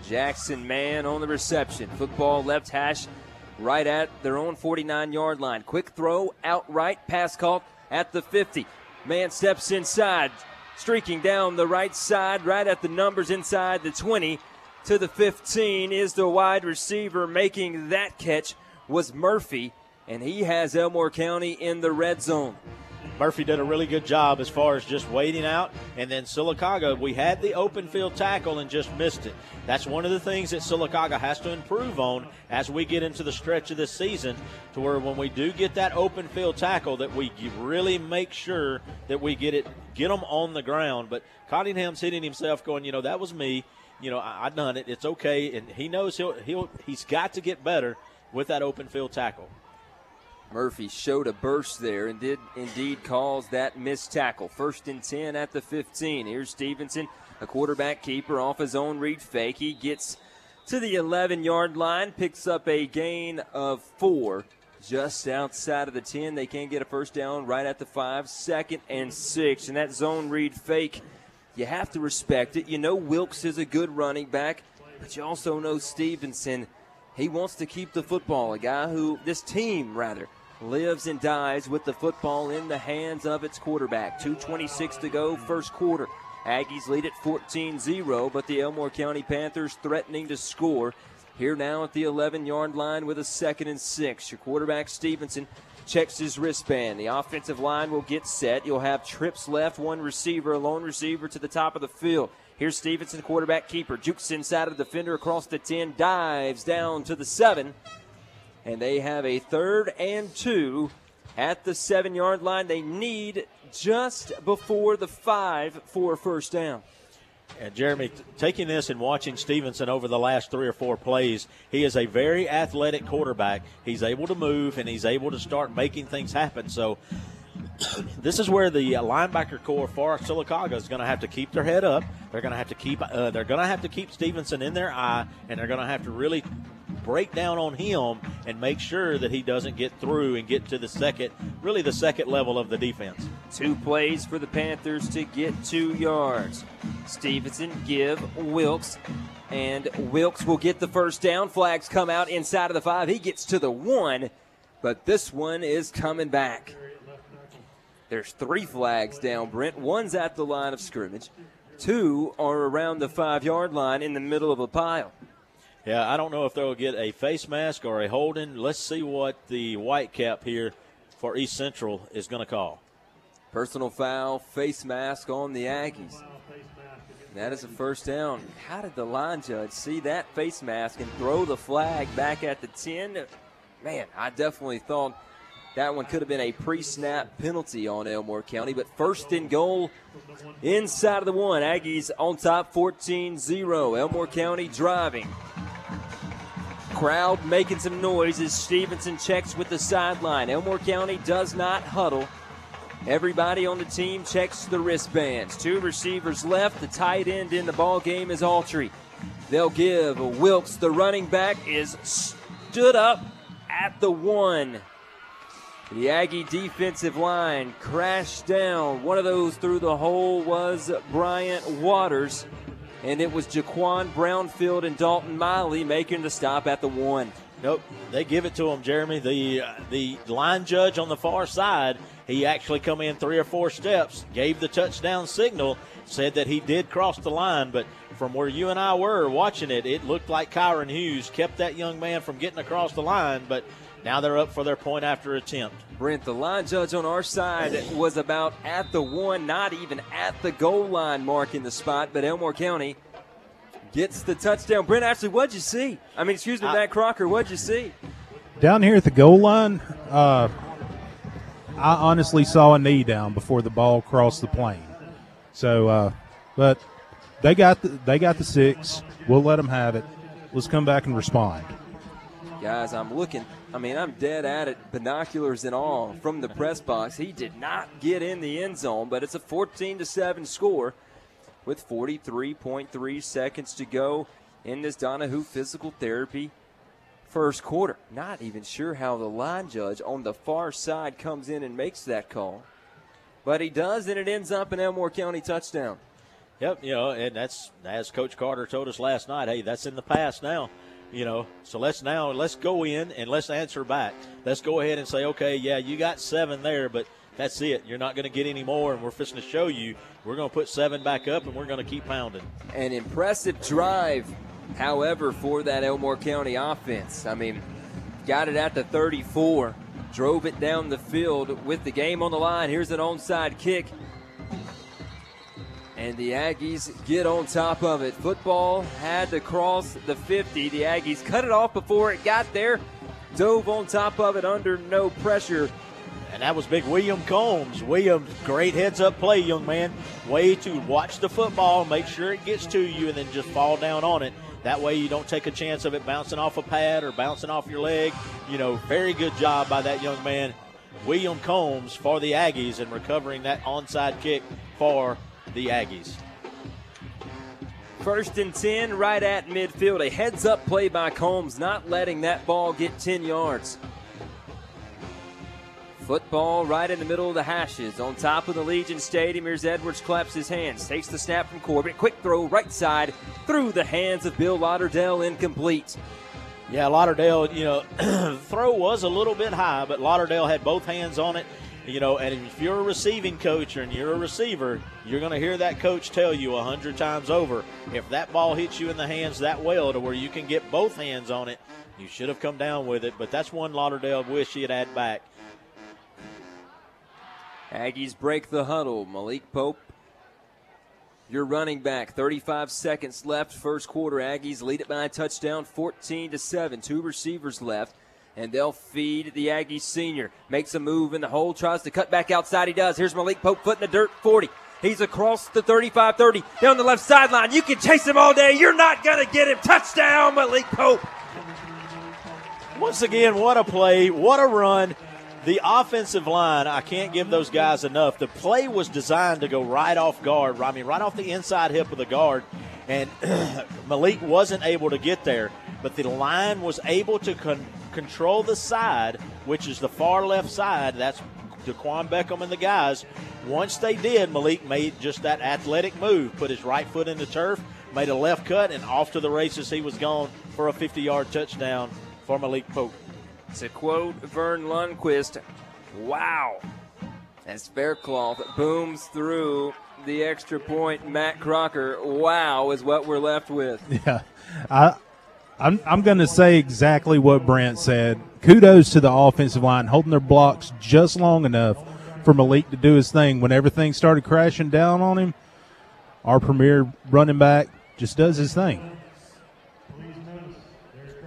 Speaker 3: Jackson man on the reception. Football left hash right at their own 49 yard line. Quick throw outright, pass call at the 50. Man steps inside, streaking down the right side, right at the numbers inside the 20 to the 15 is the wide receiver making that catch was Murphy, and he has Elmore County in the red zone.
Speaker 4: Murphy did a really good job as far as just waiting out. And then Sylacauga, we had the open field tackle and just missed it. That's one of the things that Sylacauga has to improve on as we get into the stretch of this season to where when we do get that open field tackle that we really make sure that we get it, get them on the ground. But Cottingham's hitting himself going, you know, that was me. You know, I, I done it. It's okay. And he knows he'll, he'll, he's got to get better with that open field tackle.
Speaker 3: Murphy showed a burst there and did indeed cause that missed tackle. First and 10 at the 15. Here's Stevenson, a quarterback keeper off his own read fake. He gets to the 11 yard line, picks up a gain of four. Just outside of the 10, they can't get a first down right at the five, second and six. And that zone read fake, you have to respect it. You know Wilkes is a good running back, but you also know Stevenson. He wants to keep the football, a guy who, this team rather, lives and dies with the football in the hands of its quarterback. 2.26 to go, first quarter. Aggies lead at 14 0, but the Elmore County Panthers threatening to score. Here now at the 11 yard line with a second and six. Your quarterback, Stevenson, checks his wristband. The offensive line will get set. You'll have trips left, one receiver, a lone receiver to the top of the field. Here's Stevenson, quarterback keeper. Jukes inside of the defender across the 10, dives down to the 7 and they have a third and two at the seven yard line. They need just before the five for a first down.
Speaker 4: And Jeremy, taking this and watching Stevenson over the last three or four plays, he is a very athletic quarterback. He's able to move and he's able to start making things happen. So this is where the linebacker corps for Sylacauga is going to have to keep their head up. They're going to have to keep uh, they're going to have to keep Stevenson in their eye, and they're going to have to really break down on him and make sure that he doesn't get through and get to the second, really the second level of the defense.
Speaker 3: Two plays for the Panthers to get two yards. Stevenson give Wilkes, and Wilkes will get the first down. Flags come out inside of the five. He gets to the one, but this one is coming back. There's three flags down, Brent. One's at the line of scrimmage. Two are around the five yard line in the middle of a pile.
Speaker 4: Yeah, I don't know if they'll get a face mask or a holding. Let's see what the white cap here for East Central is going to call.
Speaker 3: Personal foul, face mask on the Aggies. That is a first down. How did the line judge see that face mask and throw the flag back at the 10? Man, I definitely thought that one could have been a pre snap penalty on Elmore County, but first and goal inside of the one. Aggies on top 14 0. Elmore County driving. Crowd making some noise as Stevenson checks with the sideline. Elmore County does not huddle. Everybody on the team checks the wristbands. Two receivers left. The tight end in the ball game is Altry. They'll give Wilkes, the running back, is stood up at the one. The Aggie defensive line crashed down. One of those through the hole was Bryant Waters, and it was Jaquan Brownfield and Dalton Miley making the stop at the one.
Speaker 4: Nope, they give it to him, Jeremy. The uh, the line judge on the far side, He actually come in three or four steps, gave the touchdown signal, said that he did cross the line, but from where you and I were watching it, it looked like Kyron Hughes kept that young man from getting across the line, but now they're up for their point after attempt.
Speaker 3: Brent, the line judge on our side was about at the one, not even at the goal line mark in the spot, but Elmore County gets the touchdown. Brent, actually, what'd you see? I mean, excuse me, Matt Crocker, what'd you see?
Speaker 5: Down here at the goal line, uh, I honestly saw a knee down before the ball crossed the plane. So, uh, but they got the, they got the six. We'll let them have it. Let's come back and respond.
Speaker 3: Guys, I'm looking. I mean, I'm dead at it, binoculars and all, from the press box. He did not get in the end zone, but it's a 14 to 7 score with 43.3 seconds to go in this Donahue physical therapy first quarter. Not even sure how the line judge on the far side comes in and makes that call. But he does, and it ends up an Elmore County touchdown.
Speaker 4: Yep, you know, and that's as Coach Carter told us last night. Hey, that's in the past now. You know, so let's now let's go in and let's answer back. Let's go ahead and say, okay, yeah, you got seven there, but that's it. You're not going to get any more, and we're fixing to show you. We're going to put seven back up, and we're going to keep pounding.
Speaker 3: An impressive drive, however, for that Elmore County offense. I mean, got it at the 34, drove it down the field with the game on the line. Here's an onside kick. And the Aggies get on top of it. Football had to cross the 50. The Aggies cut it off before it got there. Dove on top of it under no pressure.
Speaker 4: And that was big William Combs. William, great heads up play, young man. Way to watch the football, make sure it gets to you, and then just fall down on it. That way you don't take a chance of it bouncing off a pad or bouncing off your leg. You know, very good job by that young man, William Combs, for the Aggies and recovering that onside kick for the Aggies.
Speaker 3: First and 10, right at midfield. A heads up play by Combs, not letting that ball get 10 yards. Football right in the middle of the hashes on top of the Legion Stadium. Here's Edwards claps his hands, takes the snap from Corbett. Quick throw right side through the hands of Bill Lauderdale, incomplete.
Speaker 4: Yeah, Lauderdale, you know, throw was a little bit high, but Lauderdale had both hands on it. You know, and if you're a receiving coach and you're a receiver, you're going to hear that coach tell you a hundred times over if that ball hits you in the hands that well to where you can get both hands on it, you should have come down with it. But that's one Lauderdale wish he had had back.
Speaker 3: Aggies break the huddle. Malik Pope, your running back. 35 seconds left, first quarter. Aggies lead it by a touchdown, 14 to seven. Two receivers left, and they'll feed the Aggie senior. Makes a move in the hole, tries to cut back outside. He does. Here's Malik Pope, foot in the dirt, 40. He's across the 35 30 down the left sideline. You can chase him all day. You're not going to get him. Touchdown, Malik Pope.
Speaker 4: Once again, what a play, what a run. The offensive line, I can't give those guys enough. The play was designed to go right off guard, I mean, right off the inside hip of the guard. And Malik wasn't able to get there, but the line was able to con- control the side, which is the far left side. That's Daquan Beckham and the guys. Once they did, Malik made just that athletic move, put his right foot in the turf, made a left cut, and off to the races he was gone for a 50 yard touchdown for Malik Pope.
Speaker 3: To quote Verne Lundquist, wow. As Faircloth booms through the extra point, Matt Crocker, wow, is what we're left with.
Speaker 5: Yeah. I, I'm, I'm going to say exactly what Brent said. Kudos to the offensive line holding their blocks just long enough for Malik to do his thing. When everything started crashing down on him, our premier running back just does his thing.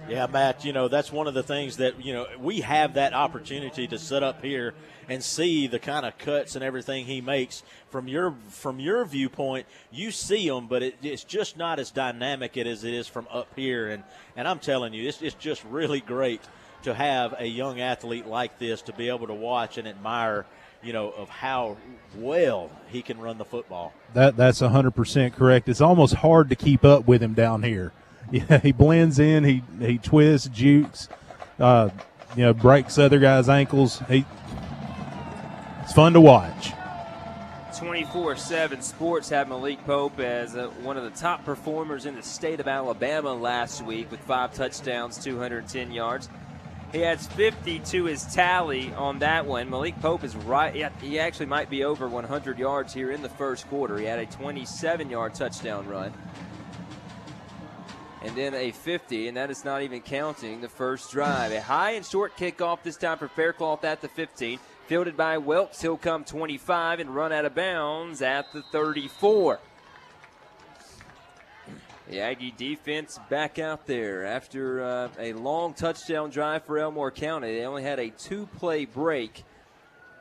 Speaker 4: Yeah, Matt, you know, that's one of the things that, you know, we have that opportunity to set up here and see the kind of cuts and everything he makes from your from your viewpoint. You see them, but it, it's just not as dynamic as it is from up here. And, and I'm telling you, it's, it's just really great to have a young athlete like this to be able to watch and admire you know, of how well he can run the football.
Speaker 5: That that's hundred percent correct. It's almost hard to keep up with him down here. Yeah, he blends in. He he twists, jukes, uh, you know, breaks other guys' ankles. He it's fun to watch.
Speaker 3: 24 7 Sports had Malik Pope as uh, one of the top performers in the state of Alabama last week with five touchdowns, 210 yards. He adds 50 to his tally on that one. Malik Pope is right. He actually might be over 100 yards here in the first quarter. He had a 27 yard touchdown run. And then a 50, and that is not even counting the first drive. A high and short kickoff this time for Faircloth at the 15. Fielded by Wilkes. He'll come 25 and run out of bounds at the 34. The Aggie defense back out there after uh, a long touchdown drive for Elmore County. They only had a two play break.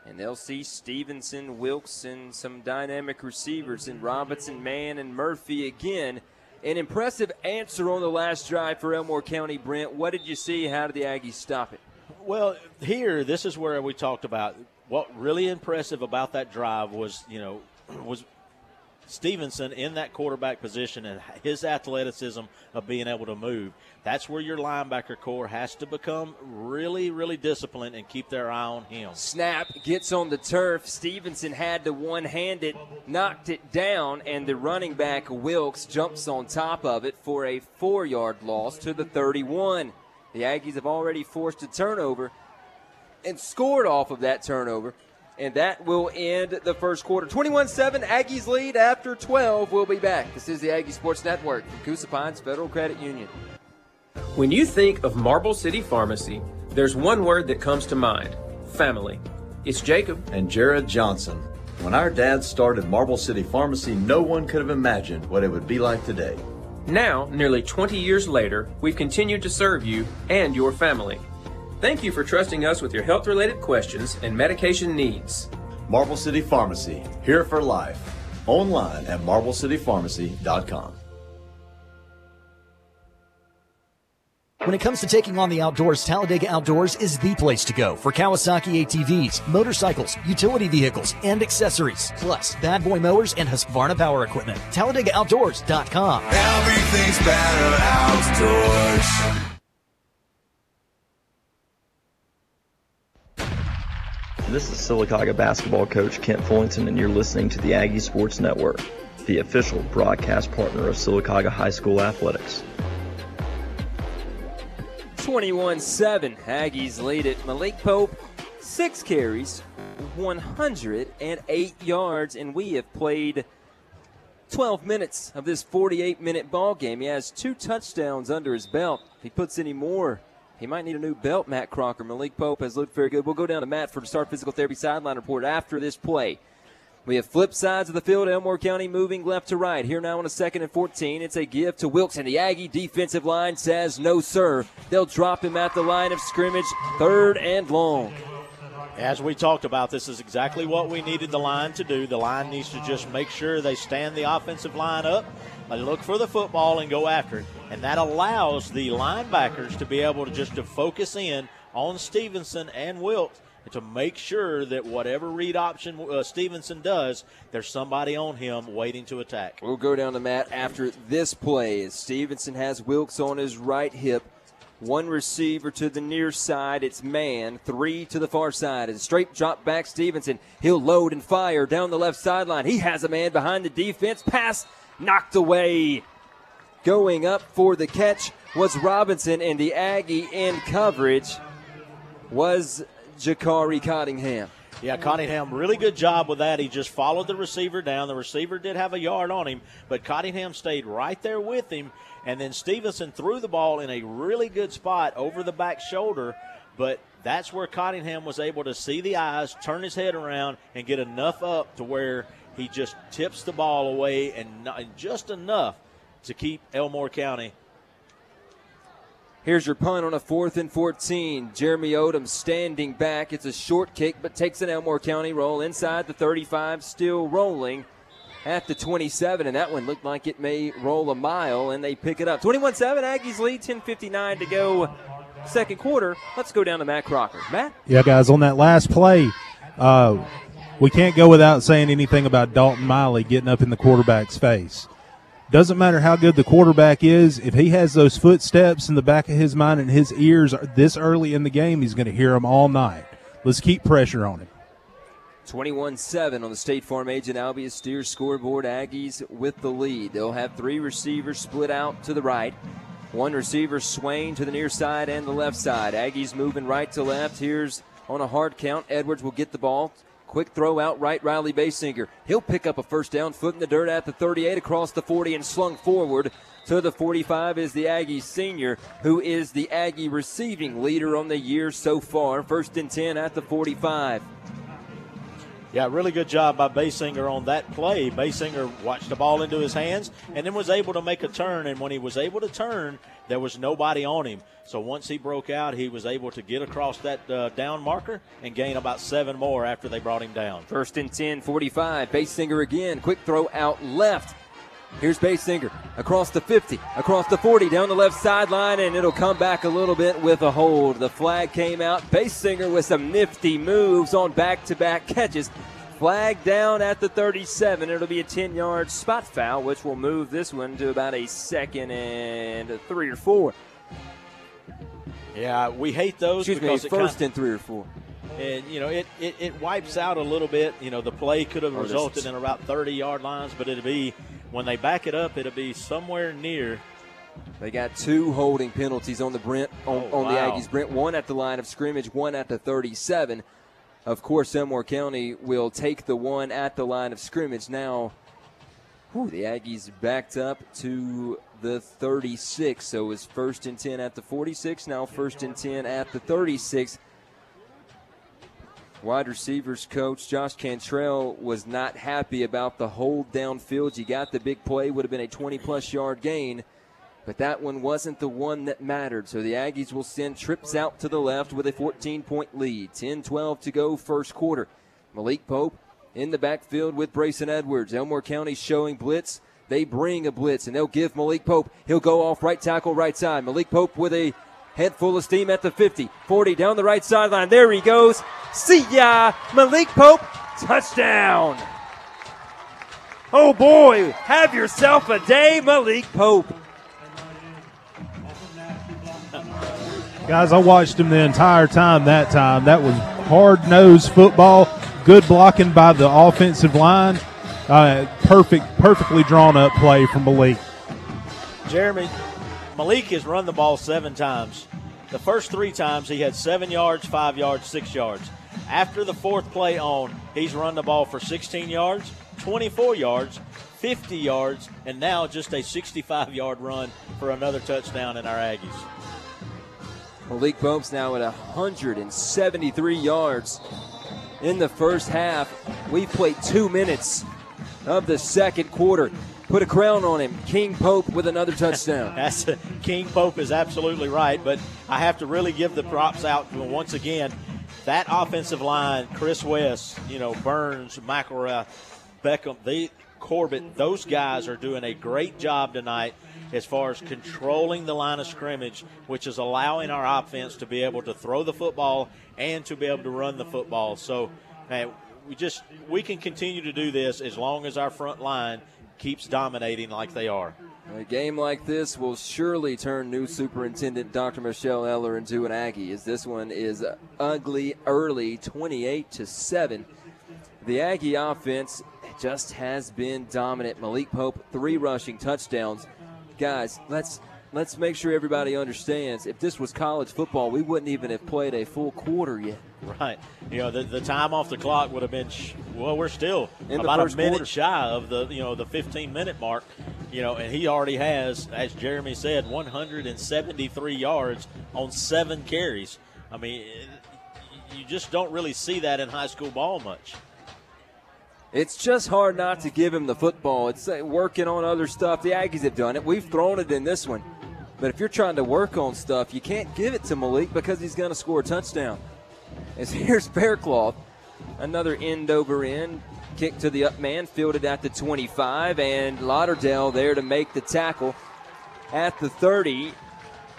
Speaker 3: And they'll see Stevenson, Wilkes, and some dynamic receivers in Robinson, Mann, and Murphy again. An impressive answer on the last drive for Elmore County, Brent. What did you see? How did the Aggies stop it?
Speaker 4: Well, here, this is where we talked about what really impressive about that drive was, you know, was Stevenson in that quarterback position and his athleticism of being able to move. That's where your linebacker corps has to become really, really disciplined and keep their eye on him.
Speaker 3: Snap gets on the turf. Stevenson had to one hand it, knocked it down, and the running back Wilkes jumps on top of it for a four yard loss to the 31. The Aggies have already forced a turnover and scored off of that turnover and that will end the first quarter. 21 7, Aggies lead after 12. We'll be back. This is the Aggie Sports Network from Coosa Pines Federal Credit Union.
Speaker 42: When you think of Marble City Pharmacy, there's one word that comes to mind family. It's Jacob.
Speaker 43: And Jared Johnson. When our dad started Marble City Pharmacy, no one could have imagined what it would be like today.
Speaker 42: Now, nearly 20 years later, we've continued to serve you and your family. Thank you for trusting us with your health related questions and medication needs.
Speaker 43: Marble City Pharmacy, here for life. Online at marblecitypharmacy.com.
Speaker 44: When it comes to taking on the outdoors, Talladega Outdoors is the place to go for Kawasaki ATVs, motorcycles, utility vehicles, and accessories. Plus, bad boy mowers and Husqvarna power equipment. TalladegaOutdoors.com.
Speaker 45: Everything's better outdoors.
Speaker 46: This is Sylacauga basketball coach Kent Fullington, and you're listening to the Aggie Sports Network, the official broadcast partner of Sylacauga High School Athletics.
Speaker 3: 21 7, Aggies lead it. Malik Pope, six carries, 108 yards, and we have played 12 minutes of this 48 minute ball game. He has two touchdowns under his belt. If he puts any more, he might need a new belt, Matt Crocker. Malik Pope has looked very good. We'll go down to Matt for the Star Physical Therapy sideline report after this play. We have flip sides of the field. Elmore County moving left to right. Here now on a second and 14. It's a give to Wilkes, and the Aggie defensive line says no, sir. They'll drop him at the line of scrimmage, third and long.
Speaker 4: As we talked about, this is exactly what we needed the line to do. The line needs to just make sure they stand the offensive line up, they look for the football, and go after it and that allows the linebackers to be able to just to focus in on Stevenson and Wilkes to make sure that whatever read option uh, Stevenson does, there's somebody on him waiting to attack.
Speaker 3: We'll go down to Matt after this play. Stevenson has Wilkes on his right hip. One receiver to the near side. It's man. Three to the far side. And straight drop back Stevenson. He'll load and fire down the left sideline. He has a man behind the defense. Pass knocked away Going up for the catch was Robinson, and the Aggie in coverage was Jakari Cottingham.
Speaker 4: Yeah, Cottingham, really good job with that. He just followed the receiver down. The receiver did have a yard on him, but Cottingham stayed right there with him. And then Stevenson threw the ball in a really good spot over the back shoulder, but that's where Cottingham was able to see the eyes, turn his head around, and get enough up to where he just tips the ball away and, not, and just enough to keep Elmore County.
Speaker 3: Here's your punt on a fourth and 14. Jeremy Odom standing back. It's a short kick, but takes an Elmore County roll inside the 35, still rolling at the 27, and that one looked like it may roll a mile, and they pick it up. 21 7, Aggies lead, 10.59 to go, second quarter. Let's go down to Matt Crocker. Matt?
Speaker 5: Yeah, guys, on that last play, uh, we can't go without saying anything about Dalton Miley getting up in the quarterback's face. Doesn't matter how good the quarterback is, if he has those footsteps in the back of his mind and his ears this early in the game, he's going to hear them all night. Let's keep pressure on him.
Speaker 3: 21 7 on the State Farm Agent Albia Steers scoreboard. Aggies with the lead. They'll have three receivers split out to the right. One receiver, Swain, to the near side and the left side. Aggies moving right to left. Here's on a hard count. Edwards will get the ball. Quick throw out right, Riley Basinger. He'll pick up a first down, foot in the dirt at the 38, across the 40, and slung forward to the 45 is the Aggie senior, who is the Aggie receiving leader on the year so far. First and 10 at the 45.
Speaker 4: Yeah, really good job by Basinger on that play. Basinger watched the ball into his hands and then was able to make a turn. And when he was able to turn, there was nobody on him. So once he broke out, he was able to get across that uh, down marker and gain about seven more after they brought him down.
Speaker 3: First and 10, 45. Basinger again. Quick throw out left. Here's Basinger across the 50, across the 40, down the left sideline, and it'll come back a little bit with a hold. The flag came out. Basinger with some nifty moves on back to back catches. Flag down at the 37. It'll be a 10 yard spot foul, which will move this one to about a second and three or four.
Speaker 4: Yeah, we hate those
Speaker 3: Excuse
Speaker 4: because
Speaker 3: me, first
Speaker 4: kinda-
Speaker 3: and three or four.
Speaker 4: and you know it, it, it wipes out a little bit. You know the play could have
Speaker 3: Oh,
Speaker 4: resulted in about 30 yard lines, but it'll be when they back it up, it'll be somewhere near.
Speaker 3: They got two holding penalties on the Brent on,
Speaker 4: Oh,
Speaker 3: on the. Aggies. Brent one at the line of scrimmage, one at the 37. Of course, Elmore County will take the one at the line of scrimmage. Now, whew, the Aggies backed up to the 36. So it's first and 10 at the 46. Now first and 10 at the 36. Wide receivers coach Josh Cantrell was not happy about the hold downfield. You got the big play, would have been a 20 plus yard gain, but that one wasn't the one that mattered. So the Aggies will send trips out to the left with a 14 point lead. 10 12 to go, first quarter. Malik Pope in the backfield with Brayson Edwards. Elmore County showing blitz. They bring a blitz and they'll give Malik Pope. He'll go off right tackle, right side. Malik Pope with a head full of steam at the 50, 40 down the right sideline. There he goes. See ya, Malik Pope, touchdown. Oh boy, have yourself a day, Malik Pope.
Speaker 5: Guys, I watched him the entire time that time. That was hard nosed football. Good blocking by the offensive line. Uh, perfect, perfectly drawn up play from Malik.
Speaker 4: Jeremy Malik has run the ball seven times. The first three times he had seven yards, five yards, six yards. After the fourth play on, he's run the ball for 16 yards, 24 yards, 50 yards, and now just a 65 yard run for another touchdown in our Aggies.
Speaker 3: Malik Pope's now at 173 yards in the first half. We've played two minutes of the second quarter. Put a crown on him. King Pope with another touchdown.
Speaker 4: That's King Pope is absolutely right, but I have to really give the props out once again. That offensive line, Chris West, you know, Burns, McElrath, Beckham, they Corbett, those guys are doing a great job tonight as far as controlling the line of scrimmage, which is allowing our offense to be able to throw the football and to be able to run the football. So, man, we just we can continue to do this as long as our front line keeps dominating like they are.
Speaker 3: A game like this will surely turn new superintendent Dr. Michelle Eller into an Aggie, as this one is ugly early, 28 to 7. The Aggie offense just has been dominant. Malik Pope, three rushing touchdowns. Guys, let's let's make sure everybody understands. If this was college football, we wouldn't even have played a full quarter yet.
Speaker 4: Right. You know, the, the time off the clock would have been, sh- well, we're still
Speaker 3: In
Speaker 4: about a minute
Speaker 3: quarter.
Speaker 4: shy of the, you know, the 15 minute mark. You know, and he already has, as Jeremy said, 173 yards on seven carries. I mean, you just don't really see that in high school ball much.
Speaker 3: It's just hard not to give him the football. It's uh, working on other stuff. The Aggies have done it. We've thrown it in this one. But if you're trying to work on stuff, you can't give it to Malik because he's going to score a touchdown. As here's Faircloth, another end over end kick to the up man, fielded at the 25, and Lauderdale there to make the tackle at the 30.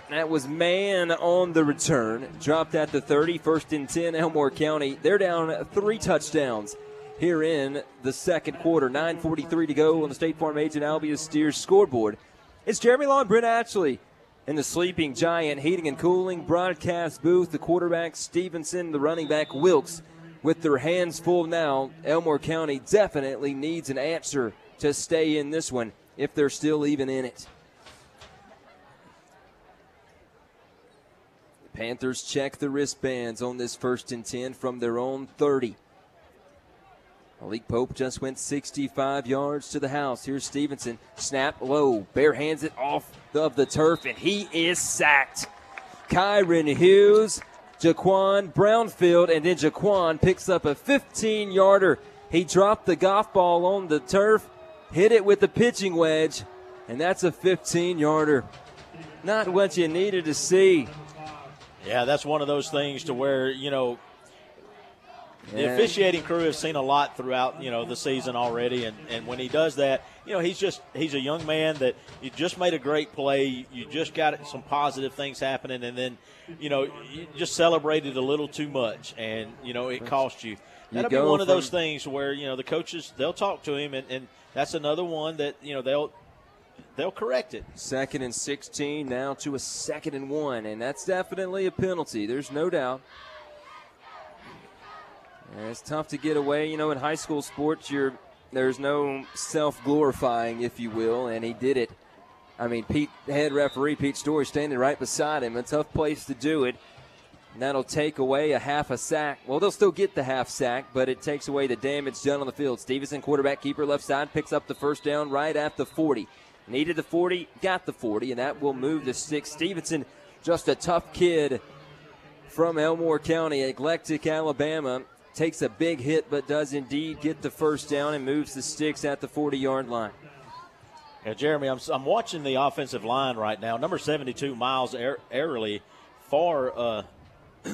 Speaker 3: That was man on the return. Dropped at the 30, first and 10, Elmore County. They're down three touchdowns here in the second quarter. 9.43 to go on the State Farm Agent Albia Steers scoreboard. It's Jeremy Law and Brent Ashley in the sleeping giant heating and cooling broadcast booth. The quarterback Stevenson, the running back Wilkes, with their hands full now. Elmore County definitely needs an answer to stay in this one if they're still even in it. Panthers check the wristbands on this first and 10 from their own 30. Malik Pope just went 65 yards to the house. Here's Stevenson. Snap low. Bare hands it off of the turf, and he is sacked. Kyron Hughes, Jaquan Brownfield, and then Jaquan picks up a 15 yarder. He dropped the golf ball on the turf, hit it with the pitching wedge, and that's a 15 yarder. Not what you needed to see.
Speaker 4: Yeah, that's one of those things to where, you know, the
Speaker 3: Yeah.
Speaker 4: officiating crew has seen a lot throughout, you know, the season already, and, and when he does that, you know, he's just he's a young man that you just made a great play, you just got some positive things happening, and then, you know, you just celebrated a little too much, and you know, it cost you. That'll be
Speaker 3: go
Speaker 4: one of those things where you know the coaches they'll talk to him, and, and that's another one that you know they'll they'll correct it.
Speaker 3: Second and 16 now to a second and one, and that's definitely a penalty. There's no doubt. And it's tough to get away. You know, in high school sports, you're there's no self glorifying, if you will, and he did it. I mean, Pete, head referee Pete Story, standing right beside him. A tough place to do it. And that'll take away a half a sack. Well, they'll still get the half sack, but it takes away the damage done on the field. Stevenson, quarterback keeper, left side, picks up the first down right at the 40. Needed the 40, got the 40, and that will move the six. Stevenson, just a tough kid from Elmore County, Eclectic, Alabama, takes a big hit, but does indeed get the first down and moves the sticks at the 40 yard line.
Speaker 4: Yeah, Jeremy, I'm, I'm watching the offensive line right now. Number 72, Miles Air- Airley, for uh,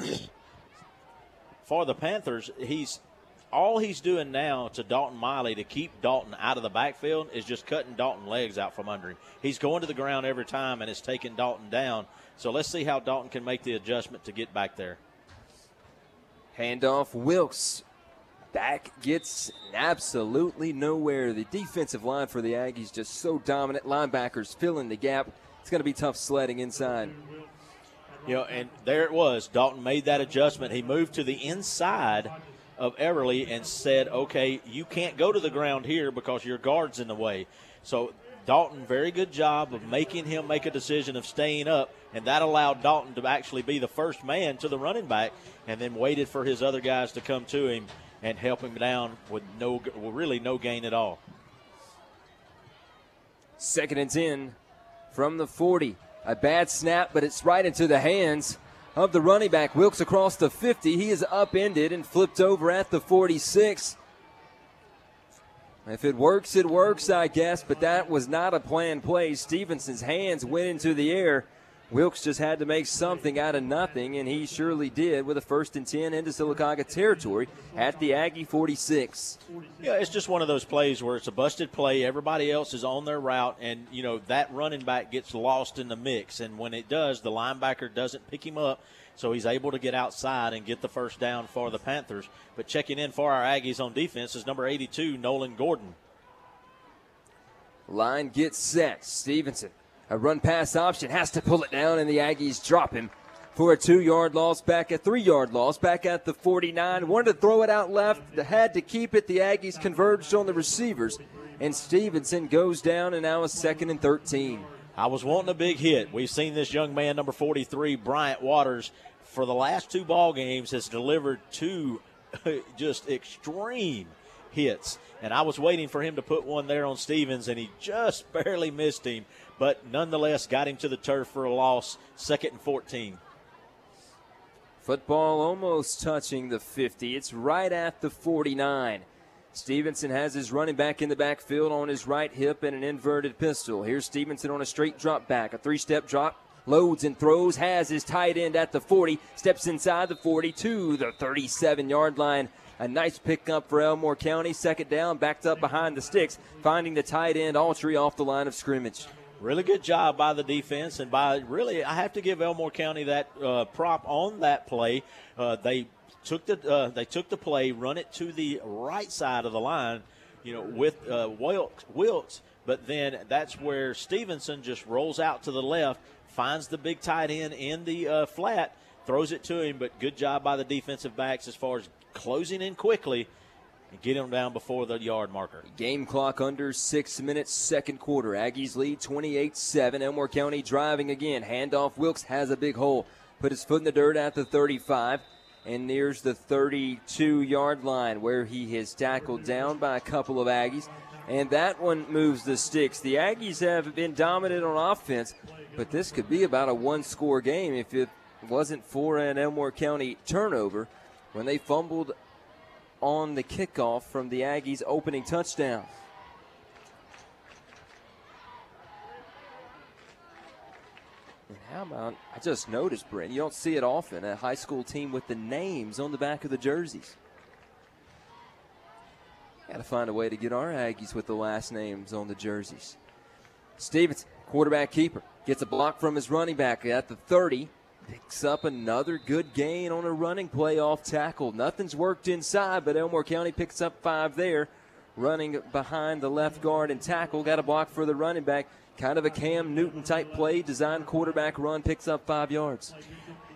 Speaker 4: for the Panthers. He's all he's doing now to Dalton Miley to keep Dalton out of the backfield is just cutting Dalton legs out from under him. He's going to the ground every time and it's taking Dalton down. So let's see how Dalton can make the adjustment to get back there.
Speaker 3: Handoff Wilkes. Back gets absolutely nowhere. The defensive line for the Aggies just so dominant. Linebackers filling the gap. It's going to be tough sledding inside.
Speaker 4: You know, and there it was. Dalton made that adjustment. He moved to the inside of Everly and said, "Okay, you can't go to the ground here because your guard's in the way." So Dalton, very good job of making him make a decision of staying up, and that allowed Dalton to actually be the first man to the running back, and then waited for his other guys to come to him and help him down with no, well, really no gain at all.
Speaker 3: Second and 10 from the 40. A bad snap, but it's right into the hands of the running back. Wilkes across the 50. He is upended and flipped over at the 46. If it works, it works, I guess, but that was not a planned play. Stevenson's hands went into the air. Wilkes just had to make something out of nothing, and he surely did with a first and 10 into Sylacauga territory at the Aggie 46.
Speaker 4: Yeah, it's just one of those plays where it's a busted play. Everybody else is on their route, and you know that running back gets lost in the mix. And when it does, the linebacker doesn't pick him up, so he's able to get outside and get the first down for the Panthers. But checking in for our Aggies on defense is number 82, Nolan Gordon.
Speaker 3: Line gets set. Stevenson, a run pass option, has to pull it down, and the Aggies drop him for a two yard loss back, a three yard loss back at the 49. Wanted to throw it out left, had to keep it. The Aggies converged on the receivers, and Stevenson goes down, and now a second and 13.
Speaker 4: I was wanting a big hit. We've seen this young man, number 43, Bryant Waters, for the last two ball games has delivered two just extreme hits. And I was waiting for him to put one there on Stevens, and he just barely missed him, but nonetheless got him to the turf for a loss, second and 14.
Speaker 3: Football almost touching the 50. It's right at the 49. Stevenson has his running back in the backfield on his right hip and an inverted pistol. Here's Stevenson on a straight drop back, a three step drop, loads and throws, has his tight end at the 40, steps inside the 40 to the 37 yard line. A nice pickup for Elmore County. Second down, backed up behind the sticks, finding the tight end Altry off the line of scrimmage.
Speaker 4: Really good job by the defense, and by really, I have to give Elmore County that uh, prop on that play. Uh, they took the uh, they took the play, run it to the right side of the line, you know, with uh, Wilkes, Wilkes. But then that's where Stevenson just rolls out to the left, finds the big tight end in the uh, flat, throws it to him. But good job by the defensive backs as far as closing in quickly and get him down before the yard marker.
Speaker 3: Game clock under six minutes, second quarter. Aggies lead 28 7. Elmore County driving again. Handoff Wilkes has a big hole. put his foot in the dirt at the 35 and nears the 32 yard line where he is tackled down by a couple of Aggies. And that one moves the sticks. The Aggies have been dominant on offense, but this could be about a one score game if it wasn't for an Elmore County turnover when they fumbled on the kickoff from the Aggies' opening touchdown. And how about, I just noticed, Brent, you don't see it often, a high school team with the names on the back of the jerseys. Got to find a way to get our Aggies with the last names on the jerseys. Stevens, quarterback keeper, gets a block from his running back at the 30. Picks up another good gain on a running play off tackle. Nothing's worked inside, but Elmore County picks up five there. Running behind the left guard and tackle. Got a block for the running back. Kind of a Cam Newton type play. Design quarterback run. Picks up five yards.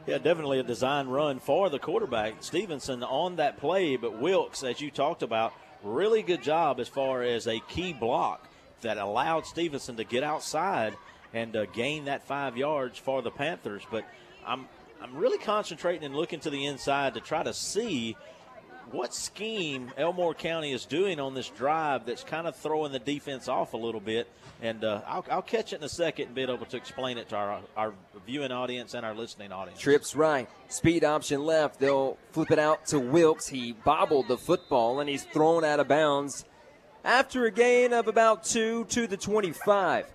Speaker 4: Yeah, definitely a design run for the quarterback. Stevenson on that play, but Wilkes, as you talked about, really good job as far as a key block that allowed Stevenson to get outside and uh, gain that five yards for the Panthers. But I'm I'm really concentrating and looking to the inside to try to see what scheme Elmore County is doing on this drive that's kind of throwing the defense off a little bit. And uh, I'll, I'll, catch it in a second and be able to explain it to our, our viewing audience and our listening audience.
Speaker 3: Trips right, speed option left. They'll flip it out to Wilkes. He bobbled the football and he's thrown out of bounds after a gain of about two to the 25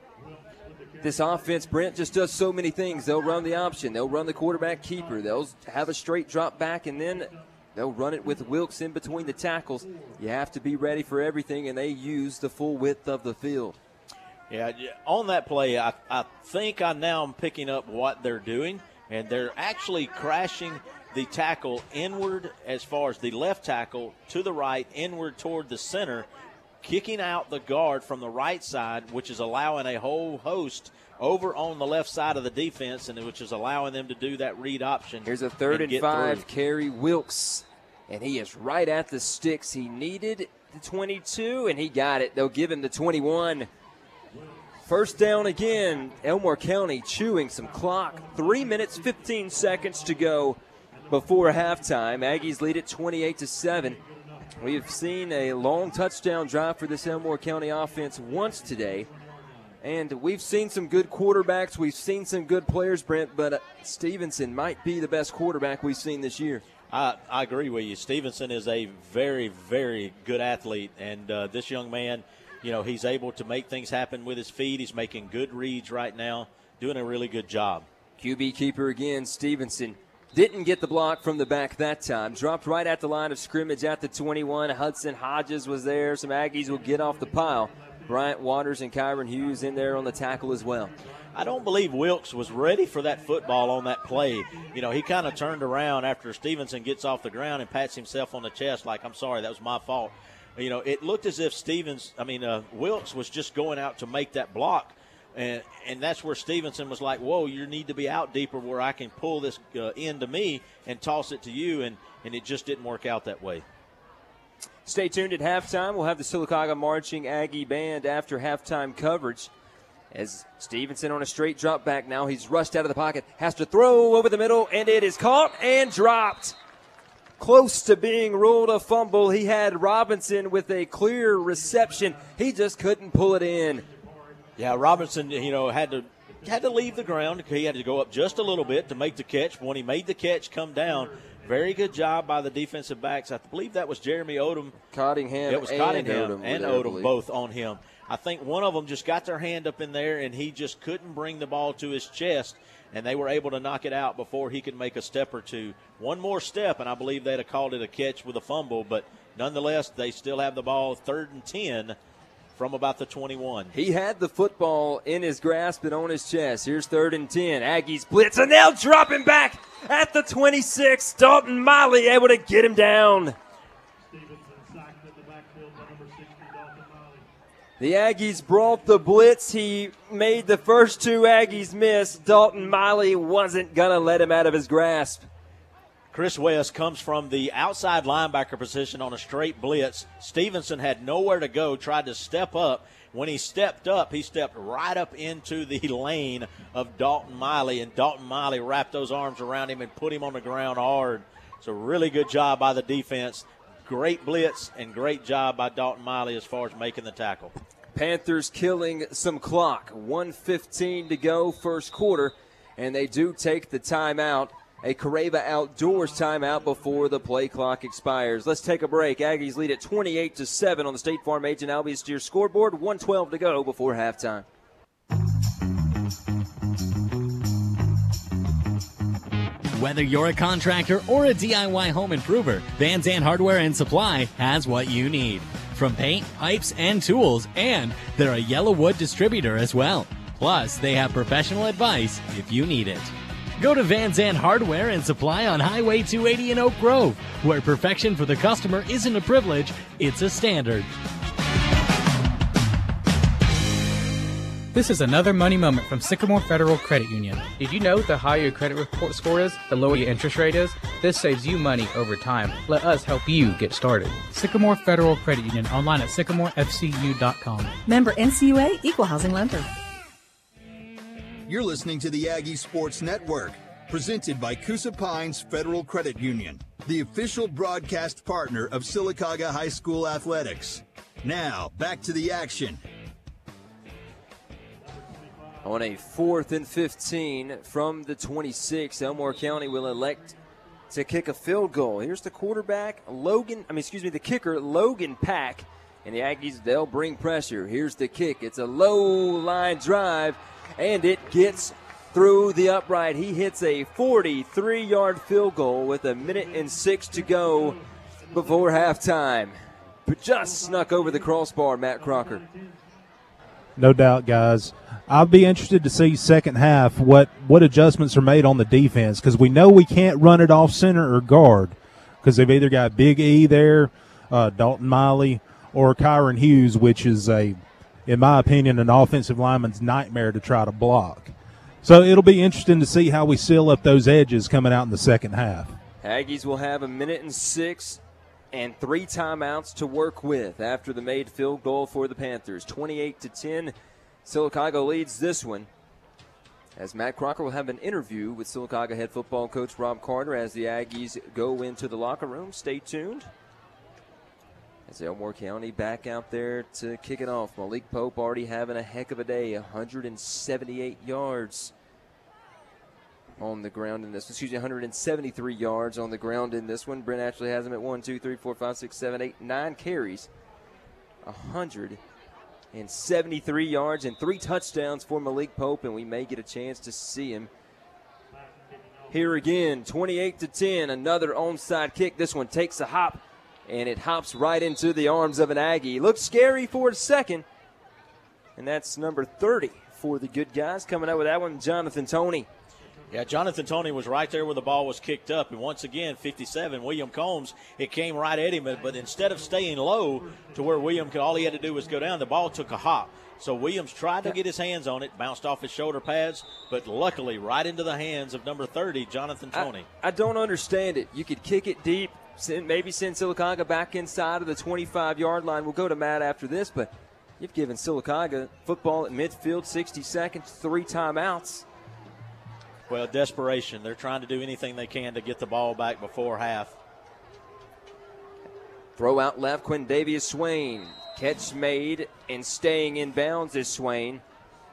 Speaker 3: this offense, Brent, just does so many things. They'll run the option, they'll run the quarterback keeper, they'll have a straight drop back, and then they'll run it with Wilkes in between the tackles. You have to be ready for everything, and they use the full width of the field.
Speaker 4: Yeah, on that play, I, I think I now am picking up what they're doing, and they're actually crashing the tackle inward as far as the left tackle to the right, inward toward the center, kicking out the guard from the right side, which is allowing a whole host over on the left side of the defense, and which is allowing them to do that read option.
Speaker 3: Here's a third
Speaker 4: and,
Speaker 3: and five.
Speaker 4: Through.
Speaker 3: Kerry Wilkes, and he is right at the sticks. He needed the 22, and he got it. They'll give him the 21. First down again. Elmore County chewing some clock. Three minutes, 15 seconds to go before halftime. Aggies lead it 28 to seven. We've seen a long touchdown drive for this Elmore County offense once today. And we've seen some good quarterbacks. We've seen some good players, Brent, but uh, Stevenson might be the best quarterback we've seen this year.
Speaker 4: I, I agree with you. Stevenson is a very, very good athlete. And uh, this young man, you know, he's able to make things happen with his feet. He's making good reads right now, doing a really good job.
Speaker 3: QB keeper again, Stevenson. Didn't get the block from the back that time. Dropped right at the line of scrimmage at the 21. Hudson Hodges was there. Some Aggies will get off the pile. Bryant Waters and Kyron Hughes in there on the tackle as well.
Speaker 4: I don't believe Wilkes was ready for that football on that play. You know, he kind of turned around after Stevenson gets off the ground and pats himself on the chest like, I'm sorry, that was my fault. You know, it looked as if Stevens, I mean, uh, Wilkes was just going out to make that block. And, and that's where Stevenson was like, whoa, you need to be out deeper where I can pull this uh, in to me and toss it to you. And, and it just didn't work out that way.
Speaker 3: Stay tuned at halftime. We'll have the Sylacauga Marching Aggie Band after halftime coverage. As Stevenson on a straight drop back now, he's rushed out of the pocket, has to throw over the middle, and it is caught and dropped. Close to being ruled a fumble. He had Robinson with a clear reception. He just couldn't pull it in.
Speaker 4: Yeah, Robinson, you know, had to had to leave the ground. He had to go up just a little bit to make the catch. When he made the catch, come down. Very good job by the defensive backs. I believe that was Jeremy Odom.
Speaker 3: Cottingham.
Speaker 4: It was
Speaker 3: and
Speaker 4: Cottingham
Speaker 3: Odom
Speaker 4: and Odom both on him. I think one of them just got their hand up in there and he just couldn't bring the ball to his chest, and they were able to knock it out before he could make a step or two. One more step, and I believe they'd have called it a catch with a fumble, but nonetheless, they still have the ball third and 10 from about the 21.
Speaker 3: He had the football in his grasp and on his chest. Here's third and 10. Aggies blitz, and they'll drop him back at the 26. Dalton Miley able to get him down. The Aggies brought the blitz. He made the first two Aggies miss. Dalton Miley wasn't going to let him out of his grasp.
Speaker 4: Chris West comes from the outside linebacker position on a straight blitz. Stevenson had nowhere to go, tried to step up. When he stepped up, he stepped right up into the lane of Dalton Miley, and Dalton Miley wrapped those arms around him and put him on the ground hard. So, really good job by the defense. Great blitz and great job by Dalton Miley as far as making the tackle.
Speaker 3: Panthers killing some clock. 115 to go, first quarter, and they do take the timeout. A Carrabba Outdoors timeout before the play clock expires. Let's take a break. Aggies lead at 28 to 7 on the State Farm Agent Albie Steer scoreboard. 112 to go before halftime.
Speaker 47: Whether you're a contractor or a DIY home improver, Van Zandt Hardware and Supply has what you need. From paint, pipes, and tools, and they're a YellaWood distributor as well. Plus, they have professional advice if you need it. Go to Van Zandt Hardware and Supply on Highway 280 in Oak Grove, where perfection for the customer isn't a privilege, it's a standard.
Speaker 22: This is another money moment from Sycamore Federal Credit Union. Did you know the higher your credit report score is, the lower your interest rate is? This saves you money over time. Let us help you get started. Sycamore Federal Credit Union online at sycamorefcu.com.
Speaker 14: Member NCUA Equal Housing Lender.
Speaker 2: You're listening to the Aggie Sports Network, presented by Coosa Pines Federal Credit Union, the official broadcast partner of Sylacauga High School Athletics. Now, back to the action.
Speaker 3: On a fourth and 15 from the 26, Elmore County will elect to kick a field goal. Here's the quarterback, Logan, I mean, excuse me, the kicker, Logan Pack. And the Aggies, they'll bring pressure. Here's the kick. It's a low line drive, and it gets through the upright. He hits a 43 yard field goal with a minute and six to go before halftime. But just snuck over the crossbar, Matt Crocker.
Speaker 5: No doubt, guys. I'll be interested to see second half what what adjustments are made on the defense because we know we can't run it off center or guard because they've either got Big E there, uh, Dalton Miley, or Kyron Hughes, which is a, in my opinion, an offensive lineman's nightmare to try to block. So it'll be interesting to see how we seal up those edges coming out in the second half.
Speaker 3: Aggies will have a minute and six and three timeouts to work with after the made field goal for the Panthers. 28 to 10. Sylacauga leads this one. As Matt Crocker will have an interview with Sylacauga head football coach Rob Carter as the Aggies go into the locker room. Stay tuned. As Elmore County back out there to kick it off. Malik Pope already having a heck of a day, 178 yards on the ground in this. Excuse me, 173 yards on the ground in this one. Brent actually has him at 1, 2, 3, 4, 5, 6, 7, 8, 9 carries. 173 yards and three touchdowns for Malik Pope, and we may get a chance to see him here again. 28 to 10, another onside kick. This one takes a hop, and it hops right into the arms of an Aggie. Looks scary for a second, and that's number 30 for the good guys. Coming out with that one, Jonathan Tony.
Speaker 4: Yeah, Jonathan Tony was right there where the ball was kicked up. And once again, 57, William Combs, it came right at him. But instead of staying low to where William could, all he had to do was go down, the ball took a hop. So Williams tried to get his hands on it, bounced off his shoulder pads, but luckily right into the hands of number 30, Jonathan Tony.
Speaker 3: I, I don't understand it. You could kick it deep, maybe send Sylacauga back inside of the 25 yard line. We'll go to Matt after this, but you've given Sylacauga football at midfield, 60 seconds, three timeouts.
Speaker 4: Well, desperation. They're trying to do anything they can to get the ball back before half.
Speaker 3: Throw out left, Quindavius Swain. Catch made and staying in bounds is Swain.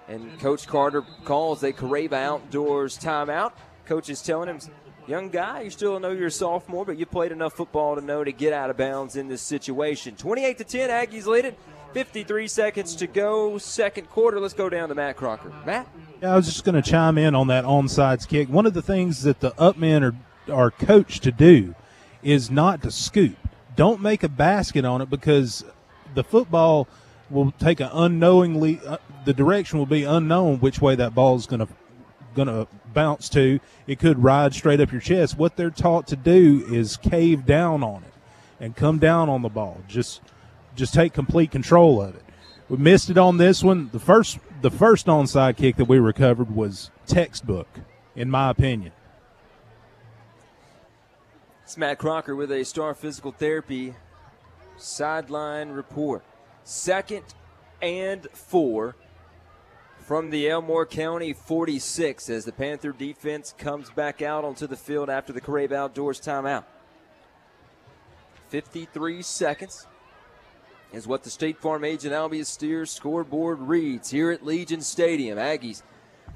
Speaker 3: And Coach Carter calls a Carrabba Outdoors timeout. Coach is telling him, young guy, you still know you're a sophomore, but you played enough football to know to get out of bounds in this situation. 28 to 10, Aggies lead it. 53 seconds to go, second quarter. Let's go down to Matt Crocker. Matt?
Speaker 5: Yeah, I was just going to chime in on that onside kick. One of the things that the upmen are, are coached to do is not to scoop. Don't make a basket on it because the football will take an unknowingly, uh, the direction will be unknown which way that ball is going to going to bounce to. It could ride straight up your chest. What they're taught to do is cave down on it and come down on the ball. Just just take complete control of it. We missed it on this one. The first the first onside kick that we recovered was textbook, in my opinion.
Speaker 3: It's Matt Crocker with a Star Physical Therapy sideline report. Second and four from the Elmore County 46 as the Panther defense comes back out onto the field after the Carrabba Outdoors timeout. 53 seconds is what the State Farm Agent Albia Steers scoreboard reads here at Legion Stadium. Aggies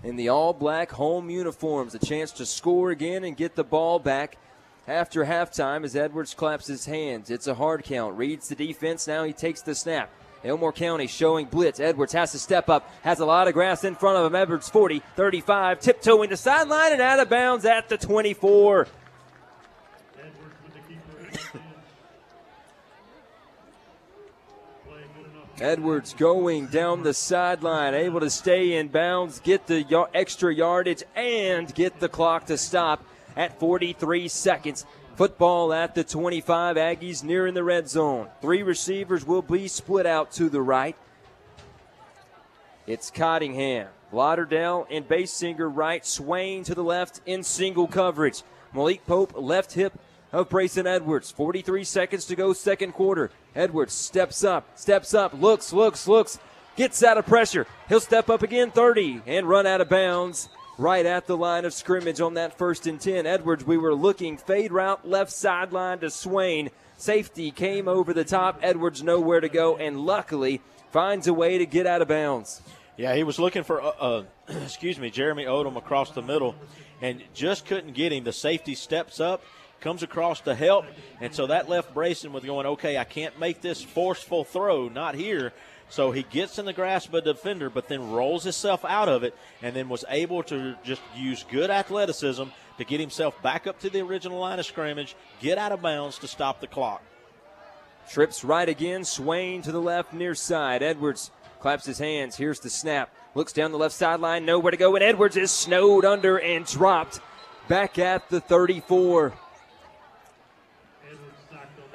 Speaker 3: in the all black home uniforms, a chance to score again and get the ball back after halftime as Edwards claps his hands. It's a hard count. Reads the defense. Now he takes the snap. Elmore County showing blitz. Edwards has to step up, has a lot of grass in front of him. Edwards 40, 35, tiptoeing the sideline and out of bounds at the 24. Edwards going down the sideline, able to stay in bounds, get the extra yardage, and get the clock to stop at 43 seconds. Football at the 25. Aggies near in the red zone. Three receivers will be split out to the right. It's Cottingham, Lauderdale, and Basinger right. Swain to the left in single coverage. Malik Pope left hip of Brayson Edwards. 43 seconds to go, second quarter. Edwards steps up, steps up, looks, looks, looks, gets out of pressure. He'll step up again, 30, and run out of bounds right at the line of scrimmage on that first and 10. Edwards, we were looking fade route left sideline to Swain. Safety came over the top. Edwards nowhere to go, and luckily finds a way to get out of bounds.
Speaker 4: Yeah, he was looking for, uh, uh, excuse me, Jeremy Odom across the middle, and just couldn't get him. The safety steps up, comes across to help, and so that left Brayson with going, okay, I can't make this forceful throw, not here. So he gets in the grasp of a defender, but then rolls himself out of it, and then was able to just use good athleticism to get himself back up to the original line of scrimmage, get out of bounds to stop the clock.
Speaker 3: Trips right again, Swain to the left near side. Edwards claps his hands. Here's the snap. Looks down the left sideline, nowhere to go, and Edwards is snowed under and dropped back at the 34.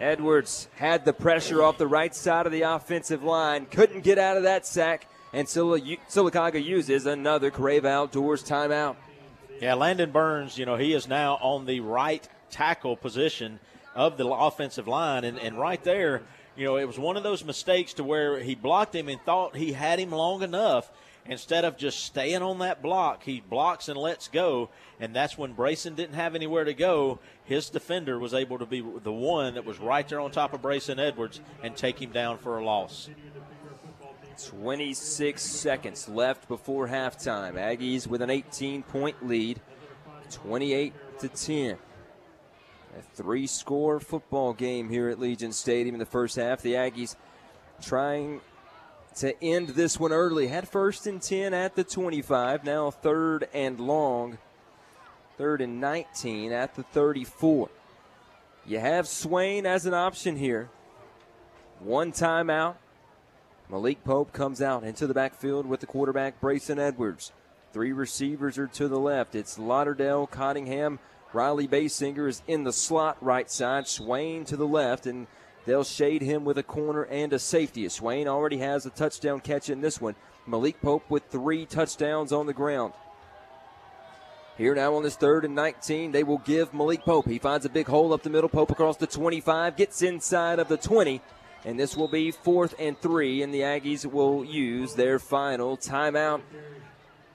Speaker 3: Edwards had the pressure off the right side of the offensive line, couldn't get out of that sack, and Sylacauga uses another Carrabba Outdoors timeout.
Speaker 4: Yeah, Landon Burns, you know, he is now on the right tackle position of the offensive line, and, and right there, you know, it was one of those mistakes to where he blocked him and thought he had him long enough. Instead of just staying on that block, he blocks and lets go, and that's when Brayson didn't have anywhere to go. His defender was able to be the one that was right there on top of Brayson Edwards and take him down for a loss.
Speaker 3: 26 seconds left before halftime. Aggies with an 18 point lead, 28 to 10. A three score football game here at Legion Stadium in the first half. The Aggies trying to end this one early. Had first and 10 at the 25, now third and long, third and 19 at the 34. You have Swain as an option here. One timeout. Malik Pope comes out into the backfield with the quarterback, Brayson Edwards. Three receivers are to the left. It's Lauderdale, Cottingham, Riley Basinger is in the slot right side, Swain to the left, and they'll shade him with a corner and a safety. Swain already has a touchdown catch in this one. Malik Pope with three touchdowns on the ground. Here now on this third and 19, they will give Malik Pope. He finds a big hole up the middle. Pope across the 25, gets inside of the 20, and this will be fourth and three, and the Aggies will use their final timeout.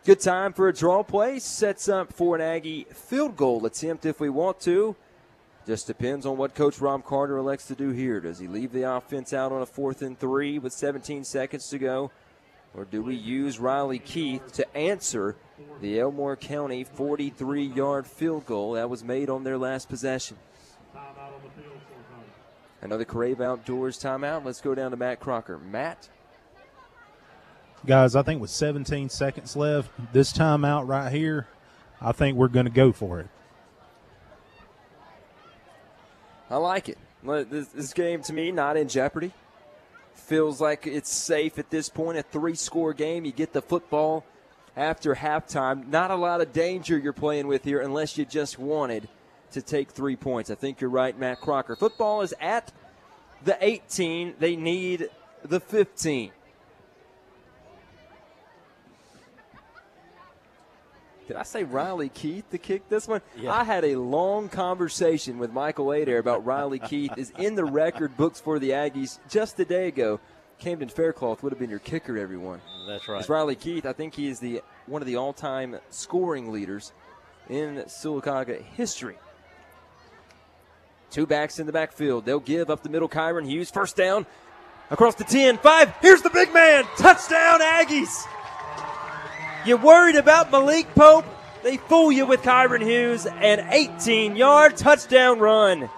Speaker 3: Good time for a draw play. Sets up for an Aggie field goal attempt if we want to. Just depends on what Coach Rob Carter elects to do here. Does he leave the offense out on a fourth and three with 17 seconds to go? Or do we use Riley Keith to answer the Elmore County 43 yard field goal that was made on their last possession? Another Carrabba Outdoors timeout. Let's go down to Matt Crocker. Matt?
Speaker 5: Guys, I think with 17 seconds left, this timeout right here, I think we're going to go for it.
Speaker 3: I like it. This, this game, to me, not in jeopardy. Feels like it's safe at this point. A three score game. You get the football after halftime. Not a lot of danger you're playing with here unless you just wanted to take three points. I think you're right, Matt Crocker. Football is at the 18. They need the 15. Did I say Riley Keith to kick this one? Yeah. I had a long conversation with Michael Adair about Riley Keith is in the record books for the Aggies just a day ago. Camden Faircloth would have been your kicker, everyone.
Speaker 4: That's right.
Speaker 3: It's Riley Keith. I think he is the one of the all-time scoring leaders in Sylacauga history. Two backs in the backfield. They'll give up the middle. Kyron Hughes, first down. Across the 10, 5. Here's the big man. Touchdown, Aggies. You worried about Malik Pope? They fool you with Kyron Hughes, an 18 yard touchdown run.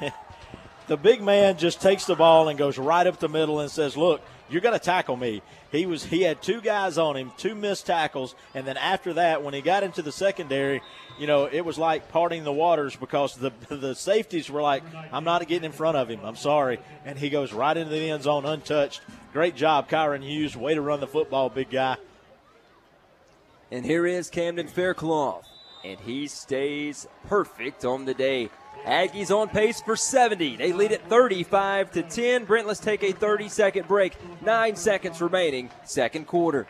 Speaker 4: the big man just takes the ball and goes right up the middle and says, Look, you're going to tackle me. He was he had two guys on him, two missed tackles, and then after that, when he got into the secondary, you know, it was like parting the waters because the the safeties were like, "I'm not getting in front of him. I'm sorry," and he goes right into the end zone untouched. Great job, Kyron Hughes. Way to run the football, big guy.
Speaker 3: And here is Camden Faircloth. And he stays perfect on the day. Aggies on pace for 70. They lead at 35 to 10. Brent, let's take a 30 second break. Nine seconds remaining, second quarter.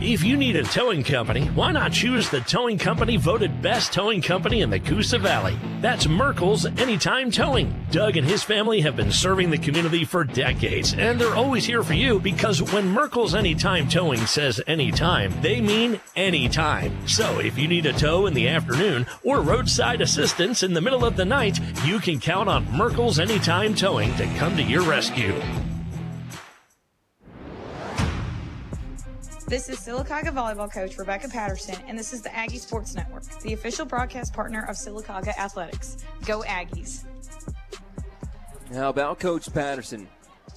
Speaker 36: If you need a towing company, why not choose the towing company voted best towing company in the Coosa Valley? That's Merkel's Anytime Towing. Doug and his family have been serving the community for decades, and they're always here for you because when Merkel's Anytime Towing says anytime, they mean anytime. So if you need a tow in the afternoon or roadside assistance in the middle of the night, you can count on Merkel's Anytime Towing to come to your rescue.
Speaker 48: This is Sylacauga volleyball coach Rebecca Patterson, and this is the Aggie Sports Network, the official broadcast partner of Sylacauga Athletics. Go Aggies!
Speaker 3: How about Coach Patterson?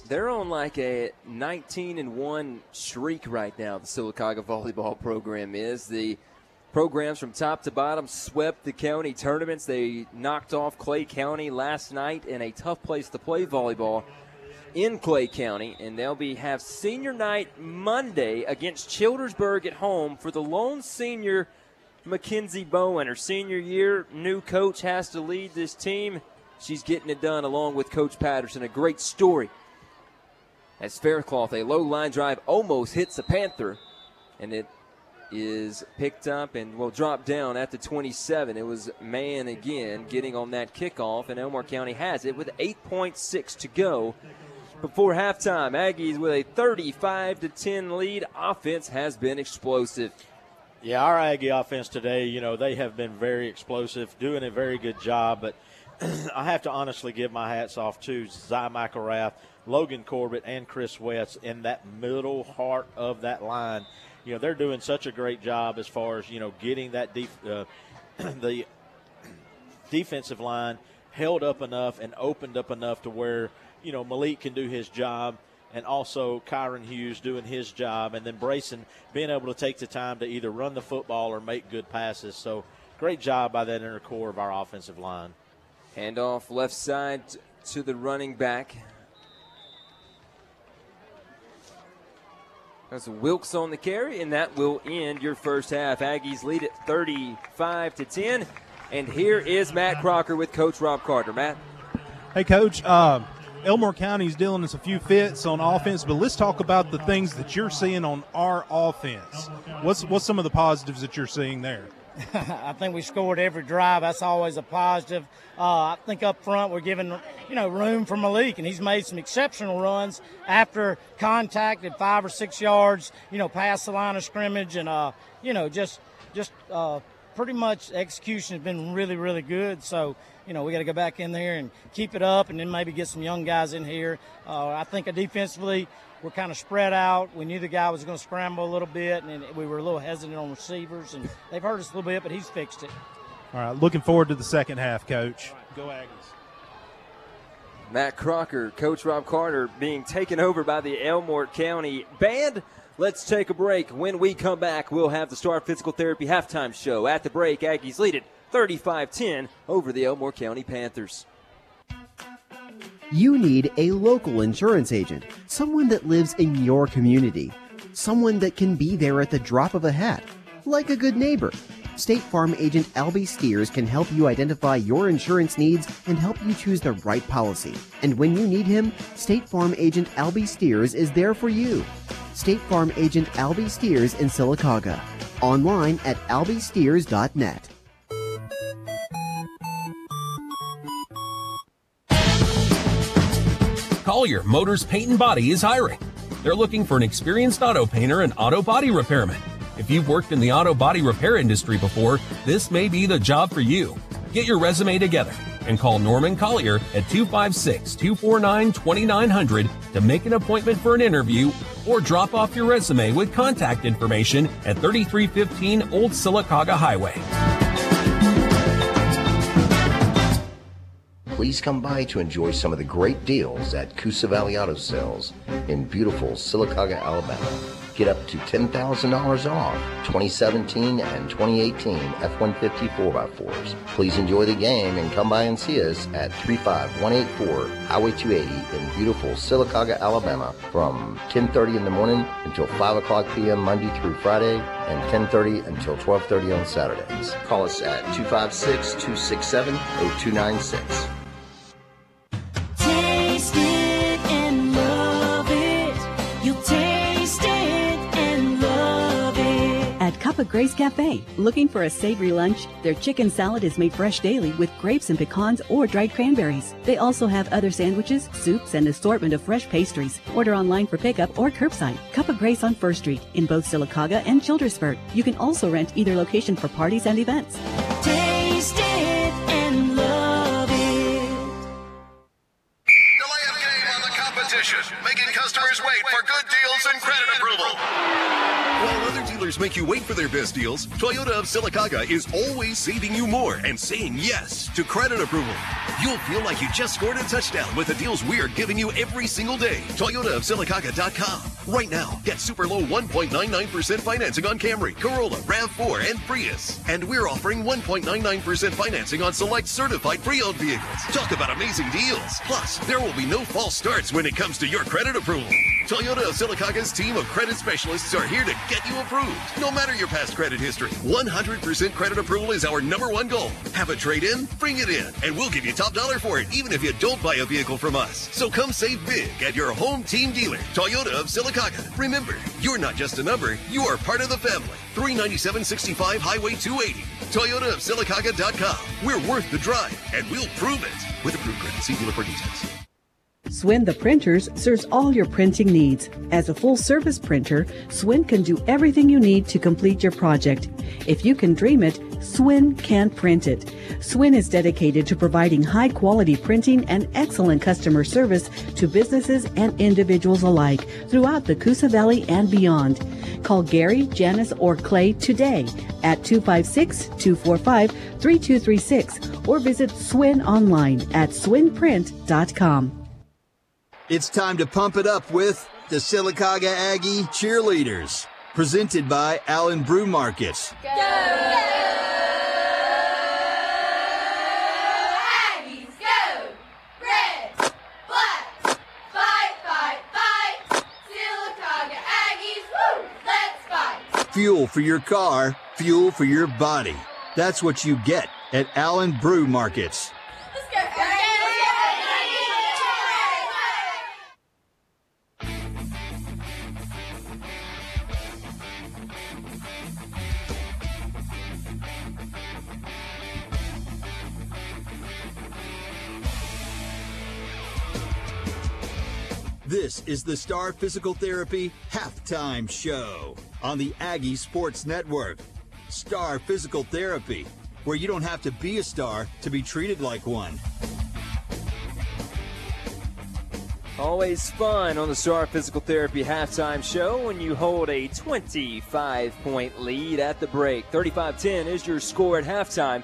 Speaker 3: They're on like a 19 and 1 streak right now, the Sylacauga volleyball program is. The programs from top to bottom swept the county tournaments. They knocked off Clay County last night in a tough place to play volleyball in Clay County, and they'll be have senior night Monday against Childersburg at home for the lone senior Mackenzie Bowen. Her senior year, new coach has to lead this team. She's getting it done along with Coach Patterson. A great story. As Faircloth, a low line drive almost hits the Panther, and it is picked up and will drop down at the 27. It was Mann again getting on that kickoff, and Elmore County has it with 8.6 to go before halftime. Aggies with a 35 to 10 lead. Offense has been explosive.
Speaker 4: Yeah, our Aggie offense today, you know, they have been very explosive, doing a very good job. But I have to honestly give my hats off to Zy McElrath, Logan Corbett, and Chris West in that middle heart of that line. You know, they're doing such a great job as far as, you know, getting that def- uh, the defensive line held up enough and opened up enough to where – you know, Malik can do his job and also Kyron Hughes doing his job, and then Brayson being able to take the time to either run the football or make good passes. So great job by that inner core of our offensive line.
Speaker 3: Handoff left side to the running back. That's Wilkes on the carry, and that will end your first half. Aggies lead it 35 to 10. And here is Matt Crocker with Coach Rob Carter. Matt.
Speaker 5: Hey, Coach. Uh, Elmore County is dealing us a few fits on offense, but let's talk about the things that you're seeing on our offense. What's what's some of the positives that you're seeing there?
Speaker 49: I think we scored every drive. That's always a positive. Uh, I think up front we're giving you know room for Malik, and he's made some exceptional runs after contact at five or six yards. You know, past the line of scrimmage, and uh, you know just just uh, pretty much execution has been really really good. So you know, we got to go back in there and keep it up and then maybe get some young guys in here. Uh, I think defensively, we're kind of spread out. We knew the guy was going to scramble a little bit, and we were a little hesitant on receivers, and they've hurt us a little bit, but he's fixed it.
Speaker 5: All right, looking forward to the second half, Coach.
Speaker 49: Go Aggies.
Speaker 3: Matt Crocker, Coach Rob Carter being taken over by the Elmore County Band. Let's take a break. When we come back, we'll have the Star Physical Therapy halftime show. At the break, Aggies lead it 35 10 over the Elmore County Panthers.
Speaker 12: You need a local insurance agent, someone that lives in your community, someone that can be there at the drop of a hat, like a good neighbor. State Farm agent Albie Steers can help you identify your insurance needs and help you choose the right policy. And when you need him, State Farm agent Albie Steers is there for you. State Farm agent Albie Steers in Sylacauga. Online at albiesteers.net.
Speaker 13: Collier Motors Paint and Body is hiring. They're looking for an experienced auto painter and auto body repairman. If you've worked in the auto body repair industry before, this may be the job for you. Get your resume together and call Norman Collier at 256 249 2900 to make an appointment for an interview or drop off your resume with contact information at 3315 Old Sylacauga Highway.
Speaker 50: Please come by to enjoy some of the great deals at Coosa Valley Auto Sales in beautiful Sylacauga, Alabama. Get up to $10,000 off 2017 and 2018 F-150 4x4s. Please enjoy the game and come by and see us at 35184 Highway 280 in beautiful Sylacauga, Alabama from 10.30 in the morning until 5 o'clock p.m. Monday through Friday and 10.30 until 12.30 on Saturdays. Call us at 256-267-0296.
Speaker 24: Cup of Grace Cafe, looking for a savory lunch? Their chicken salad is made fresh daily with grapes and pecans or dried cranberries. They also have other sandwiches, soups, and assortment of fresh pastries. Order online for pickup or curbside. Cup of Grace on First Street in both Sylacauga and Childersburg. You can also rent either location for parties and events.
Speaker 10: Dealers make you wait for their best deals, Toyota of Sylacauga is always saving you more and saying yes to credit approval. You'll feel like you just scored a touchdown with the deals we are giving you every single day. ToyotaofSylacauga.com. Right now, get super low 1.99% financing on Camry, Corolla, RAV4, and Prius. And we're offering 1.99% financing on select certified pre-owned vehicles. Talk about amazing deals. Plus, there will be no false starts when it comes to your credit approval. Toyota of Sylacauga's team of credit specialists are here to get you approved, no matter your past credit history. 100% credit approval is our number one goal. Have a trade in? Bring it in, and we'll give you top dollar for it, even if you don't buy a vehicle from us. So come save big at your home team dealer, Toyota of Sylacauga. Remember, you're not just a number, you are part of the family. 39765 Highway 280. ToyotaofSylacauga.com. We're worth the drive, and we'll prove it. With approved credit, see dealer for details.
Speaker 24: Swin the Printers serves all your printing needs. As a full service printer, Swin can do everything you need to complete your project. If you can dream it, Swin can print it. Swin is dedicated to providing high quality printing and excellent customer service to businesses and individuals alike throughout the Coosa Valley and beyond. Call Gary, Janice, or Clay today at 256 245 3236 or visit Swin online at swinprint.com.
Speaker 2: It's time to pump it up with the Sylacauga Aggie Cheerleaders, presented by Allen Brew Markets.
Speaker 51: Aggies, go! Red, black, fight, fight, fight! Sylacauga Aggies, woo! Let's fight!
Speaker 2: Fuel for your car, fuel for your body. That's what you get at Allen Brew Markets. This is the Star Physical Therapy Halftime Show on the Aggie Sports Network. Star Physical Therapy, where you don't have to be a star to be treated like one.
Speaker 3: Always fun on the Star Physical Therapy halftime show when you hold a 25 point lead at the break. 35 10 is your score at halftime.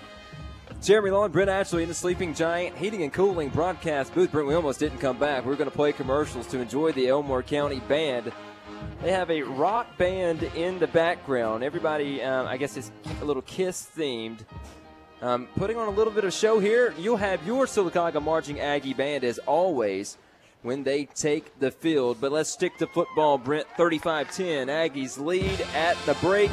Speaker 3: Jeremy Long, Brent Ashley in the Sleeping Giant Heating and Cooling broadcast booth. Brent, we almost didn't come back. We are going to play commercials to enjoy the Elmore County Band. They have a rock band in the background. Everybody, um, I guess, is a little Kiss themed. Um, putting on a little bit of show here. You'll have your Sylacauga Marching Aggie Band as always when they take the field. But let's stick to football, Brent. 35 10. Aggies lead at the break.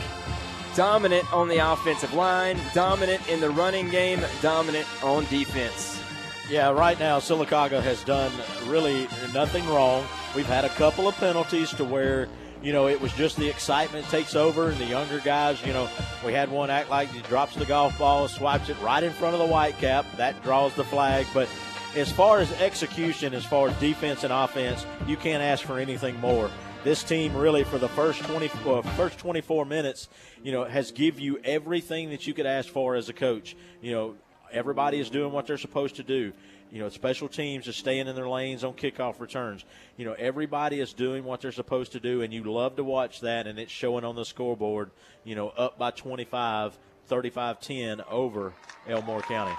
Speaker 3: Dominant on the offensive line, dominant in the running game, dominant on defense.
Speaker 4: Yeah, right now Sylacauga has done really nothing wrong. We've had a couple of penalties to where you know, it was just the excitement takes over, and the younger guys, you know, we had one act like he drops the golf ball, swipes it right in front of the white cap. That draws the flag. But as far as execution, as far as defense and offense, you can't ask for anything more. This team really, for the first 20, uh, first 24 minutes, you know, has give you everything that you could ask for as a coach. You know, everybody is doing what they're supposed to do. You know, special teams is staying in their lanes on kickoff returns. You know, everybody is doing what they're supposed to do, and you love to watch that, and it's showing on the scoreboard, you know, up by 25, 35 10 over Elmore County.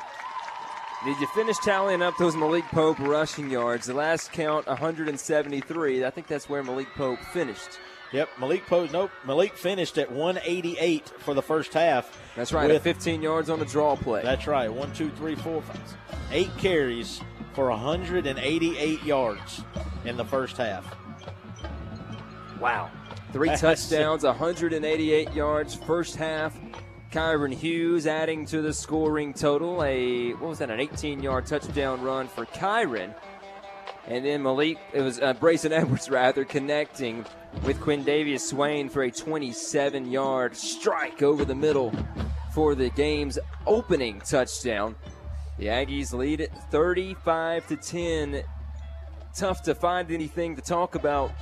Speaker 3: Did you finish tallying up those Malik Pope rushing yards? The last count, 173. I think that's where Malik Pope finished.
Speaker 4: Yep, Malik Pope. Nope, Malik finished at 188 for the first half.
Speaker 3: That's right,
Speaker 4: with-
Speaker 3: 15 yards on the draw play.
Speaker 4: That's right. One, two, three, four, five, eight carries for 188 yards in the first half.
Speaker 3: Wow. Three touchdowns, 188 yards, first half. Kyron Hughes adding to the scoring total. A what was that? An 18-yard touchdown run for Kyron, and then Malik. It was uh, Brayson Edwards rather connecting with Quindavius Swain for a 27-yard strike over the middle for the game's opening touchdown. The Aggies lead it 35 to 10. Tough to find anything to talk about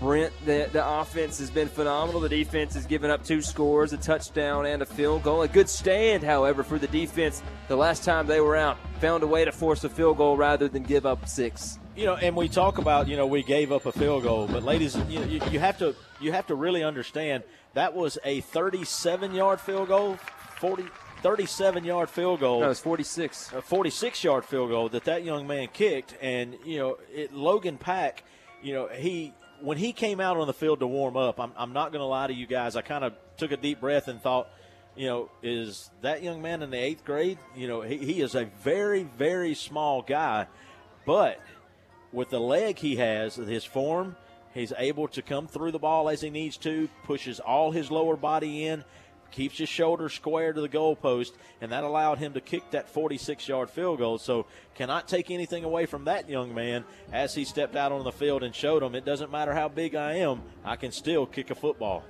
Speaker 3: Brent, the, the offense has been phenomenal. The defense has given up two scores, a touchdown and a field goal. A good stand, however, for the defense. The last time they were out, found a way to force a field goal rather than give up six.
Speaker 4: You know, and we talk about you know we gave up a field goal, but ladies, you, you, you have to you have to really understand that was a 37 yard field goal, 40. 37 yard field goal.
Speaker 3: No, it was 46.
Speaker 4: A 46 yard field goal that that young man kicked. And, you know, it, Logan Pack, you know, he when he came out on the field to warm up, I'm, I'm not going to lie to you guys. I kind of took a deep breath and thought, you know, is that young man in the eighth grade? You know, he, he is a very, very small guy, but with the leg he has, his form, he's able to come through the ball as he needs to, pushes all his lower body in, keeps his shoulder square to the goalpost, and that allowed him to kick that 46 yard field goal. So, cannot take anything away from that young man as he stepped out on the field and showed him it doesn't matter how big I am, I can still kick a football.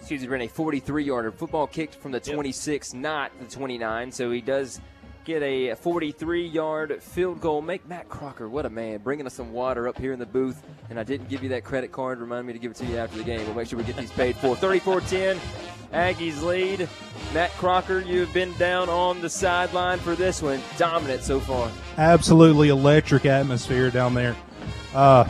Speaker 3: Excuse me, Brent, a 43 yarder. Football kicked from the 26, not the 29. So he does get a 43 yard field goal. Make Matt Crocker, what a man, bringing us some water up here in the booth. And I didn't give you that credit card. Remind me to give it to you after the game. We'll make sure we get these paid for. 34 10. Aggies lead. Matt Crocker, you have been down on the sideline for this one. Dominant so far.
Speaker 5: Absolutely electric atmosphere down there. Uh,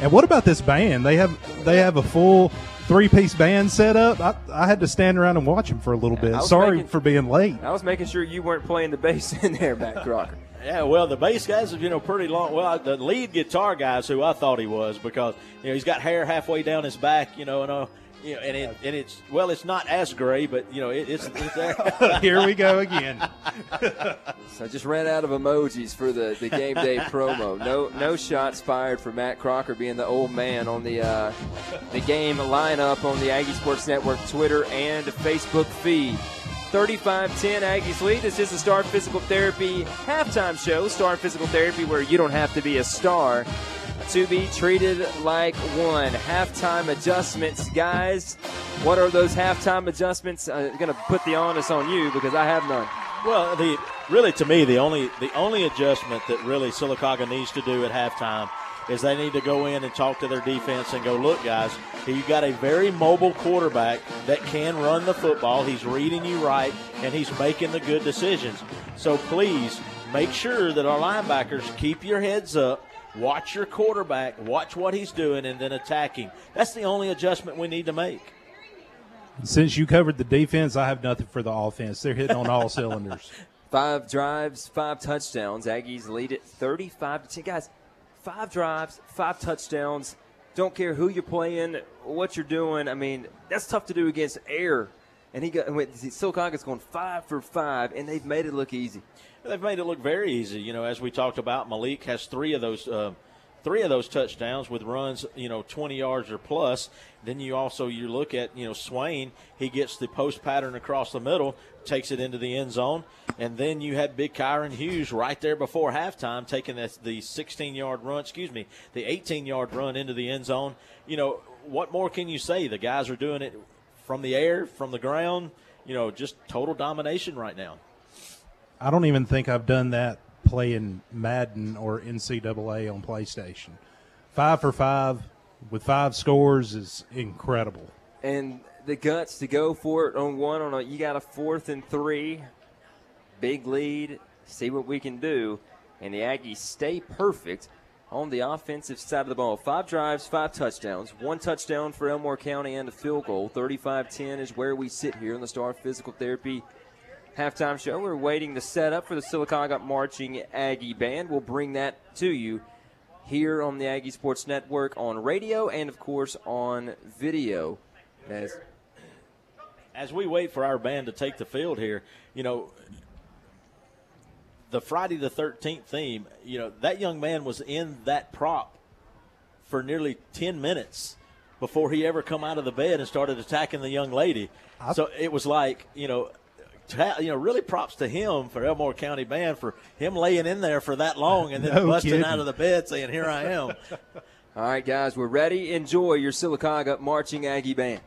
Speaker 5: and what about this band? They have they have a full three piece band set up. I, I had to stand around and watch them for a little bit.
Speaker 3: I
Speaker 5: Sorry
Speaker 3: making-
Speaker 5: for being late.
Speaker 3: I was making sure you weren't playing the bass in there, Matt Crocker.
Speaker 4: Yeah, well, the bass guys, you know, pretty long. Well, the lead guitar guy's who I thought he was because you know he's got hair halfway down his back, you know, and uh, you know, and it and it's well, it's not as gray, but you know, it, it's, it's there.
Speaker 5: Here we go again.
Speaker 3: So I just ran out of emojis for the, the game day promo. No no shots fired for Matt Crocker being the old man on the uh, the game lineup on the Aggie Sports Network Twitter and Facebook feed. 35-10 Aggies lead. This is the Star Physical Therapy halftime show. Star Physical Therapy where you don't have to be a star to be treated like one. Halftime adjustments, guys. What are those halftime adjustments? Uh, I'm going to put the onus on you because I have none.
Speaker 4: Well, the really to me the only the only adjustment that really Sylacauga needs to do at halftime is they need to go in and talk to their defense and go, look, guys, you got a very mobile quarterback that can run the football. He's reading you right and he's making the good decisions. So please make sure that our linebackers keep your heads up. Watch your quarterback, watch what he's doing, and then attack him. That's the only adjustment we need to make.
Speaker 5: Since you covered the defense, I have nothing for the offense. They're hitting on all cylinders.
Speaker 3: Five drives, five touchdowns. Aggies lead it 35 to 10. Guys, five drives, five touchdowns. Don't care who you're playing, what you're doing. I mean, that's tough to do against air. And he got and went, Sylacauga's going five for five, and they've made it look easy.
Speaker 4: They've made it look very easy. You know, as we talked about, Malik has three of those. Uh, Three of those touchdowns with runs, you know, 20 yards or plus. Then you also you look at, you know, Swain. He gets the post pattern across the middle, takes it into the end zone, and then you had Big Kyron Hughes right there before halftime taking the, the 16 yard run. Excuse me, the 18 yard run into the end zone. You know, what more can you say? The guys are doing it from the air, from the ground. You know, just total domination right now.
Speaker 5: I don't even think I've done that playing Madden or NCAA on PlayStation. Five for five with five scores is incredible.
Speaker 3: and the guts to go for it on one on a you got a fourth and three big lead see what we can do and the aggies stay perfect on the offensive side of the ball five drives five touchdowns one touchdown for elmore county and a field goal 35-10 is where we sit here in the star physical therapy halftime show. We're waiting to set up for the Sylacauga marching aggie band. We'll bring that to you here on the aggie sports network on radio and of course on video. As
Speaker 4: as we wait for our band to take the field here, you know, the Friday the 13th theme, you know, that young man was in that prop for nearly 10 minutes before he ever come out of the bed and started attacking the young lady. so it was like, you know, ta- you know, really props to him for Elmore County Band for him laying in there for that long and then
Speaker 3: No
Speaker 4: busting
Speaker 3: kidding.
Speaker 4: out of the bed saying, "Here I am."
Speaker 3: All right, guys, we're ready. Enjoy your Sylacauga Marching Aggie Band.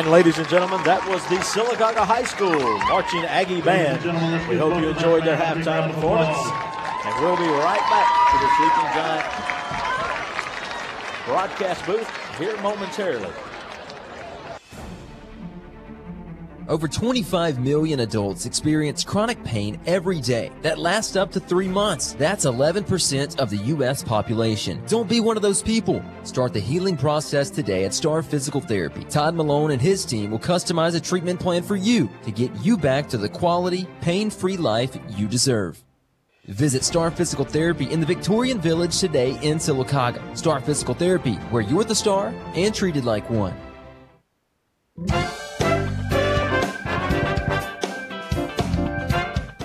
Speaker 4: And ladies and gentlemen, that was the Sylacauga High School Marching Aggie Band. We hope you enjoyed their halftime performance. And we'll be right back to the Sleeping Giant broadcast booth here momentarily.
Speaker 52: Over 25 million adults experience chronic pain every day that lasts up to three months. That's 11% of the U.S. population. Don't be one of those people. Start the healing process today at Star Physical Therapy. Todd Malone and his team will customize a treatment plan for you to get you back to the quality, pain free life you deserve. Visit Star Physical Therapy in the Victorian Village today in Sylacauga. Star Physical Therapy, where you're the star and treated like one.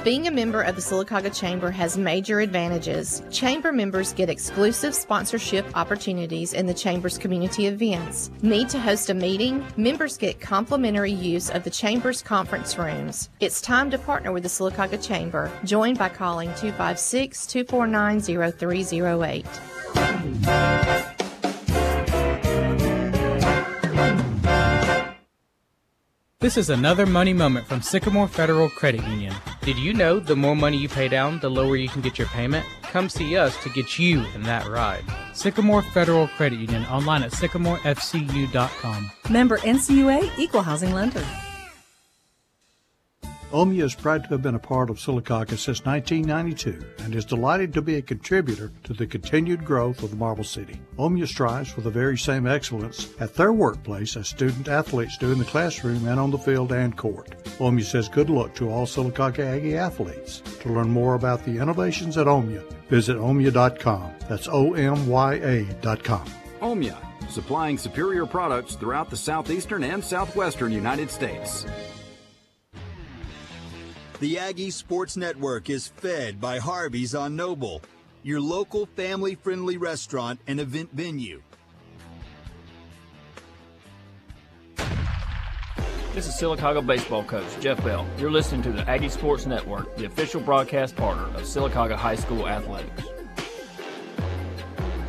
Speaker 11: Being a member of the Sylacauga Chamber has major advantages. Chamber members get exclusive sponsorship opportunities in the Chamber's community events. Need to host a meeting? Members get complimentary use of the Chamber's conference rooms. It's time to partner with the Sylacauga Chamber. Join by calling 256 249 0308.
Speaker 22: This is another money moment from Sycamore Federal Credit Union. Did you know the more money you pay down, the lower you can get your payment? Come see us to get you in that ride. Sycamore Federal Credit Union online at sycamorefcu.com.
Speaker 14: Member NCUA Equal Housing Lender.
Speaker 40: Omya is proud to have been a part of Sylacauga since 1992 and is delighted to be a contributor to the continued growth of the Marble City. Omya strives for the very same excellence at their workplace as student athletes do in the classroom and on the field and court. Omya says good luck to all Sylacauga Aggie athletes. To learn more about the innovations at Omya, visit omya.com. That's O-M-Y-A.com.
Speaker 13: Omya, supplying superior products throughout the southeastern and southwestern United States.
Speaker 2: The Aggie Sports Network is fed by Harvey's on Noble, your local family friendly restaurant and event venue.
Speaker 53: This is Sylacauga baseball coach Jeff Bell. You're listening to the Aggie Sports Network, the official broadcast partner of Sylacauga High School athletics.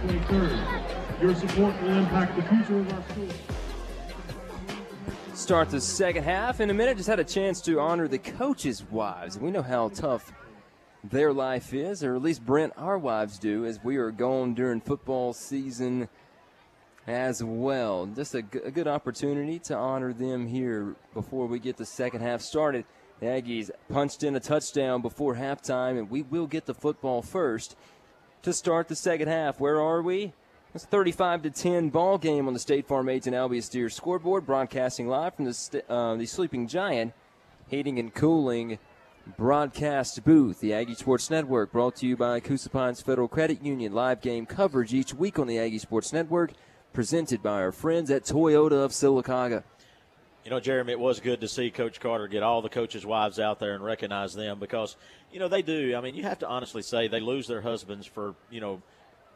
Speaker 34: 23rd. Your support will impact the future of our school.
Speaker 3: Start the second half in a minute. Just had a chance to honor the coaches' wives. We know how tough their life is, or at least Brent, our wives do, as we are going during football season as well. Just a, g- a good opportunity to honor them here before we get the second half started. The Aggies punched in a touchdown before halftime, and we will get the football first to start the second half. Where are we? It's a 35 to 10 ball game on the State Farm Agent Albie Steers scoreboard, broadcasting live from the st- uh, the Sleeping Giant Heating and Cooling broadcast booth. The Aggie Sports Network brought to you by Coosa Pines Federal Credit Union. Live game coverage each week on the Aggie Sports Network, presented by our friends at Toyota of Sylacauga.
Speaker 4: You know, Jeremy, it was good to see Coach Carter get all the coaches' wives out there and recognize them because, you know, they do. I mean, you have to honestly say they lose their husbands for, you know,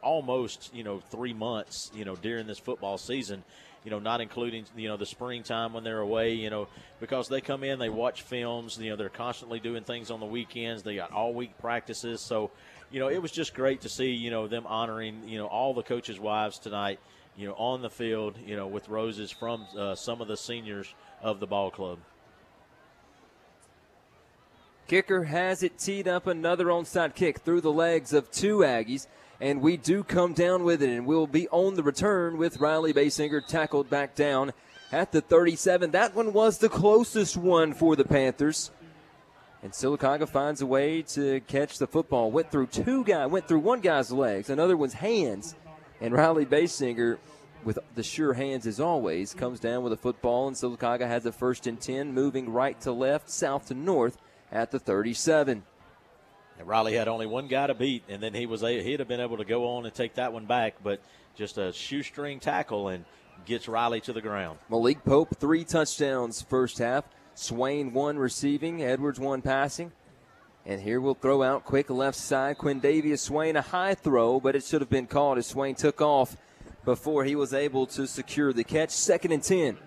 Speaker 4: almost, you know, three months, you know, during this football season, you know, not including, you know, the springtime when they're away, you know, because they come in, they watch films, you know, they're constantly doing things on the weekends. They got all week practices. So, you know, it was just great to see, you know, them honoring, you know, all the coaches' wives tonight, you know, on the field, you know, with roses from uh, some of the seniors of the ball club.
Speaker 3: Kicker has it teed up another onside kick through the legs of two Aggies, and we do come down with it, and we'll be on the return with Riley Basinger tackled back down at the 37. That one was the closest one for the Panthers. And Sylacauga finds a way to catch the football. Went through two guys, went through one guy's legs, another one's hands, and Riley Basinger, with the sure hands as always, comes down with a football, and Sylacauga has a first and 10, moving right to left, south to north at the 37.
Speaker 4: And Riley had only one guy to beat, and then he was a, he'd have been able to go on and take that one back, but just a shoestring tackle and gets Riley to the ground.
Speaker 3: Malik Pope, three touchdowns first half. Swain, one receiving. Edwards, one passing. And here we'll throw out quick left side. Quindavius Swain, a high throw, but it should have been called as Swain took off before he was able to secure the catch. Second and 10.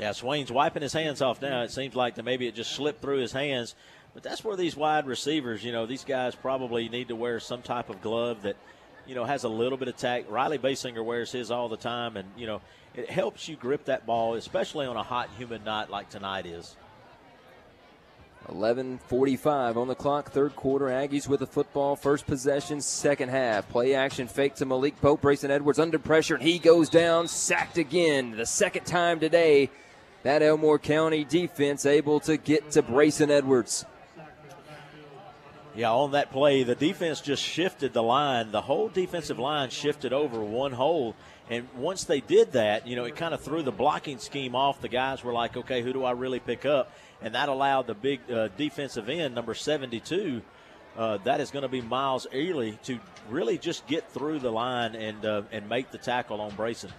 Speaker 4: Yeah, Swain's wiping his hands off now. It seems like that maybe it just slipped through his hands. But that's where these wide receivers, you know, these guys probably need to wear some type of glove that, you know, has a little bit of tack. Riley Basinger wears his all the time, and, you know, it helps you grip that ball, especially on a hot, humid night like tonight is.
Speaker 3: 11:45 on the clock. Third quarter. Aggies with the football. First possession. Second half. Play action fake to Malik Pope. Brayson Edwards under pressure, and he goes down, sacked again. The second time today that Elmore County defense able to get to Brayson Edwards.
Speaker 4: Yeah, on that play, the defense just shifted the line. The whole defensive line shifted over one hole. And once they did that, you know, it kind of threw the blocking scheme off. The guys were like, okay, who do I really pick up? And that allowed the big uh, defensive end, number 72, uh, that is going to be Miles Early, to really just get through the line and, uh, and make the tackle on Brayson.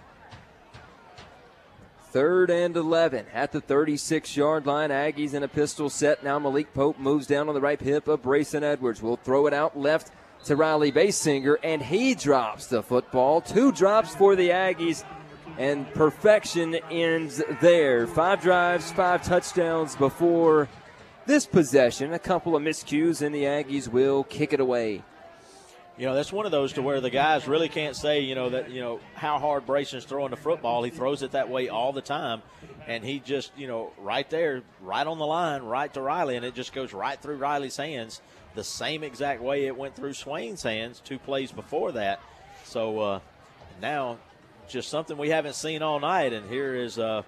Speaker 3: Third and 11 at the 36 yard line. Aggies in a pistol set. Now Malik Pope moves down on the right hip of Brayson Edwards. Will throw it out left to Riley Basinger, and he drops the football. Two drops for the Aggies, and perfection ends there. Five drives, five touchdowns before this possession. A couple of miscues, and the Aggies will kick it away.
Speaker 4: You know, that's one of those to where the guys really can't say, you know, that, you know, how hard Brayson's throwing the football. He throws it that way all the time. And he just, you know, right there, right on the line, right to Riley, and it just goes right through Riley's hands the same exact way it went through Swain's hands two plays before that. So uh, now, just something we haven't seen all night. And here is uh,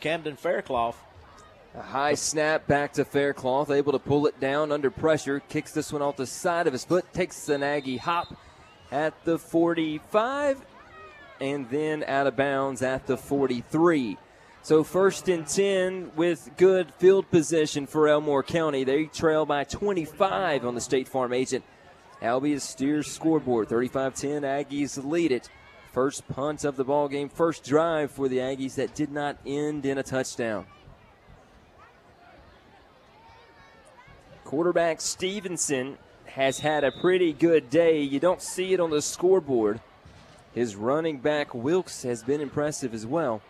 Speaker 4: Camden Faircloth
Speaker 3: a high snap back to Faircloth, able to pull it down under pressure. Kicks this one off the side of his foot, takes the Aggie hop at the 45, and then out of bounds at the 43. So first and 10 with good field position for Elmore County. They trail by 25 on the State Farm agent. Albie Steers scoreboard. 35-10, Aggies lead it. First punt of the ball game, first drive for the Aggies that did not end in a touchdown. Quarterback Stevenson has had a pretty good day. You don't see it on the scoreboard. His running back Wilkes has been impressive as well.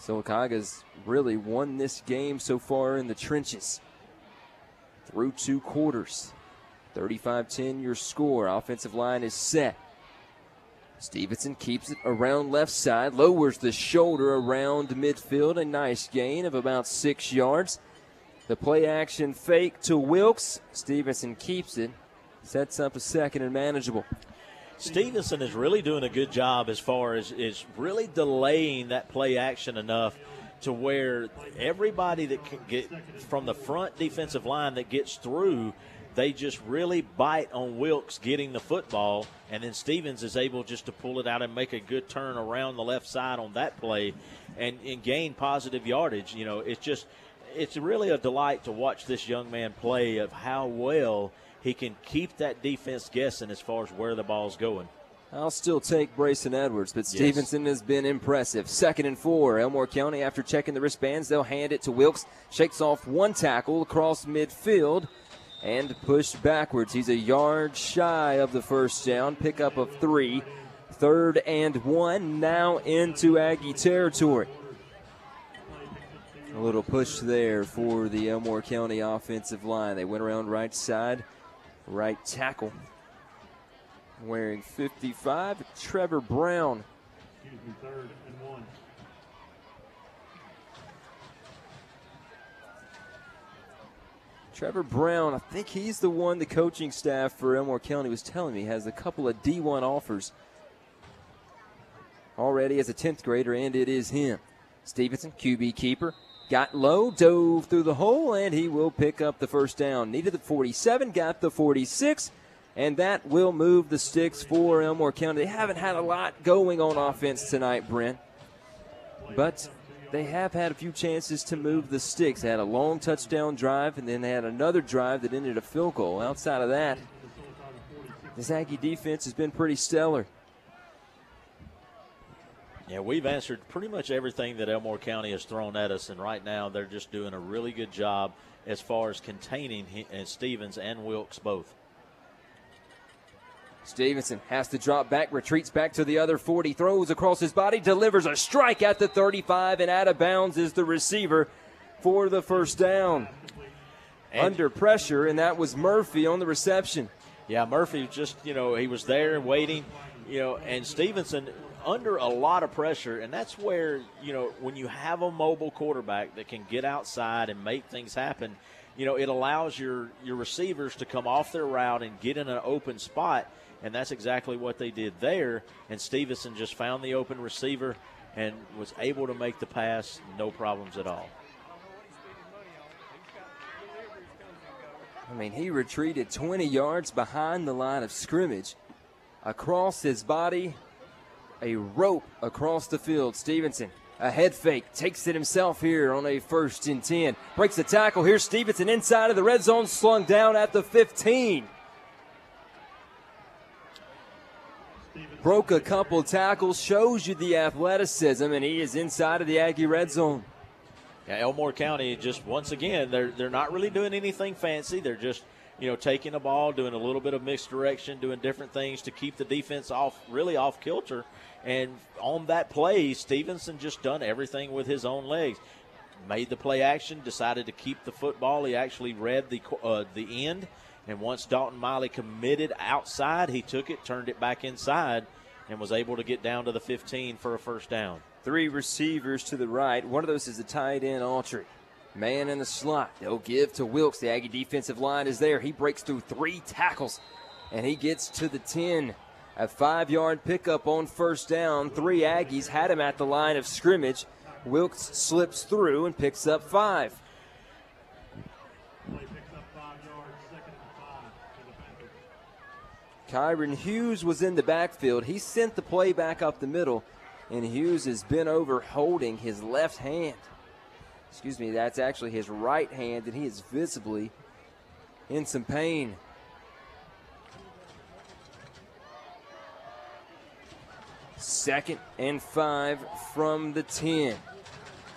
Speaker 3: Sylacauga's really won this game so far in the trenches. Through two quarters. 35 10 your score. Offensive line is set. Stevenson keeps it around left side, lowers the shoulder around midfield. A nice gain of about six yards. The play action fake to Wilkes. Stevenson keeps it, sets up a second and manageable.
Speaker 4: Stevenson is really doing a good job as far as is really delaying that play action enough to where everybody that can get from the front defensive line that gets through, they just really bite on Wilkes getting the football, and then Stevens is able just to pull it out and make a good turn around the left side on that play, and, and gain positive yardage. You know, it's just it's really a delight to watch this young man play of how well he can keep that defense guessing as far as where the ball's going.
Speaker 3: I'll still take Brayson Edwards, but Stevenson has been impressive. Second and four. Elmore County, after checking the wristbands, they'll hand it to Wilkes. Shakes off one tackle across midfield and pushed backwards. He's a yard shy of the first down. Pickup of three. Third and one. Now into Aggie territory. A little push there for the Elmore County offensive line. They went around right side, right tackle. Wearing 55, Trevor Brown.
Speaker 54: Third and one.
Speaker 3: Trevor Brown, I think he's the one the coaching staff for Elmore County was telling me has a couple of D1 offers already as a 10th grader, and it is him. Stevenson, QB keeper, got low, dove through the hole, and he will pick up the first down. Needed the 47, got the 46, and that will move the sticks for Elmore County. They haven't had a lot going on offense tonight, Brent, but they have had a few chances to move the sticks. They had a long touchdown drive, and then they had another drive that ended a field goal. Outside of that, this Aggie defense has been pretty stellar.
Speaker 4: Yeah, we've answered pretty much everything that Elmore County has thrown at us, and right now they're just doing a really good job as far as containing and uh, Stevens and Wilkes both.
Speaker 3: Stevenson has to drop back, retreats back to the other 40, throws across his body, delivers a strike at the 35, and out of bounds is the receiver for the first down. Under pressure, and that was Murphy on the reception.
Speaker 4: Yeah, Murphy just, you know, he was there waiting, you know, and Stevenson under a lot of pressure, and that's where you know when you have a mobile quarterback that can get outside and make things happen, you know it allows your your receivers to come off their route and get in an open spot, and that's exactly what they did there. And Stevenson just found the open receiver, and was able to make the pass, no problems at all.
Speaker 3: I mean, he retreated 20 yards behind the line of scrimmage. Across his body, a rope across the field. Stevenson, a head fake, takes it himself here on a first and 10. Breaks the tackle. Here's Stevenson inside of the red zone, slung down at the 15. Broke a couple tackles, shows you the athleticism, and he is inside of the Aggie red zone.
Speaker 4: Yeah, Elmore County just once again they're they're not really doing anything fancy. They're just you know taking the ball, doing a little bit of mixed direction, doing different things to keep the defense off really off kilter. And on that play, Stevenson just done everything with his own legs. Made the play action, decided to keep the football. He actually read the uh, the end, and once Dalton Miley committed outside, he took it, turned it back inside, and was able to get down to the 15 for a first down.
Speaker 3: Three receivers to the right. One of those is a tight end, Autry. Man in the slot. They'll give to Wilkes. The Aggie defensive line is there. He breaks through three tackles and he gets to the 10. A five yard pickup on first down. Three Aggies had him at the line of scrimmage. Wilkes slips through and picks up five. Kyron Hughes was in the backfield. He sent the play back up the middle, and Hughes has been over holding his left hand. Excuse me, that's actually his right hand, and he is visibly in some pain. Second and five from the 10.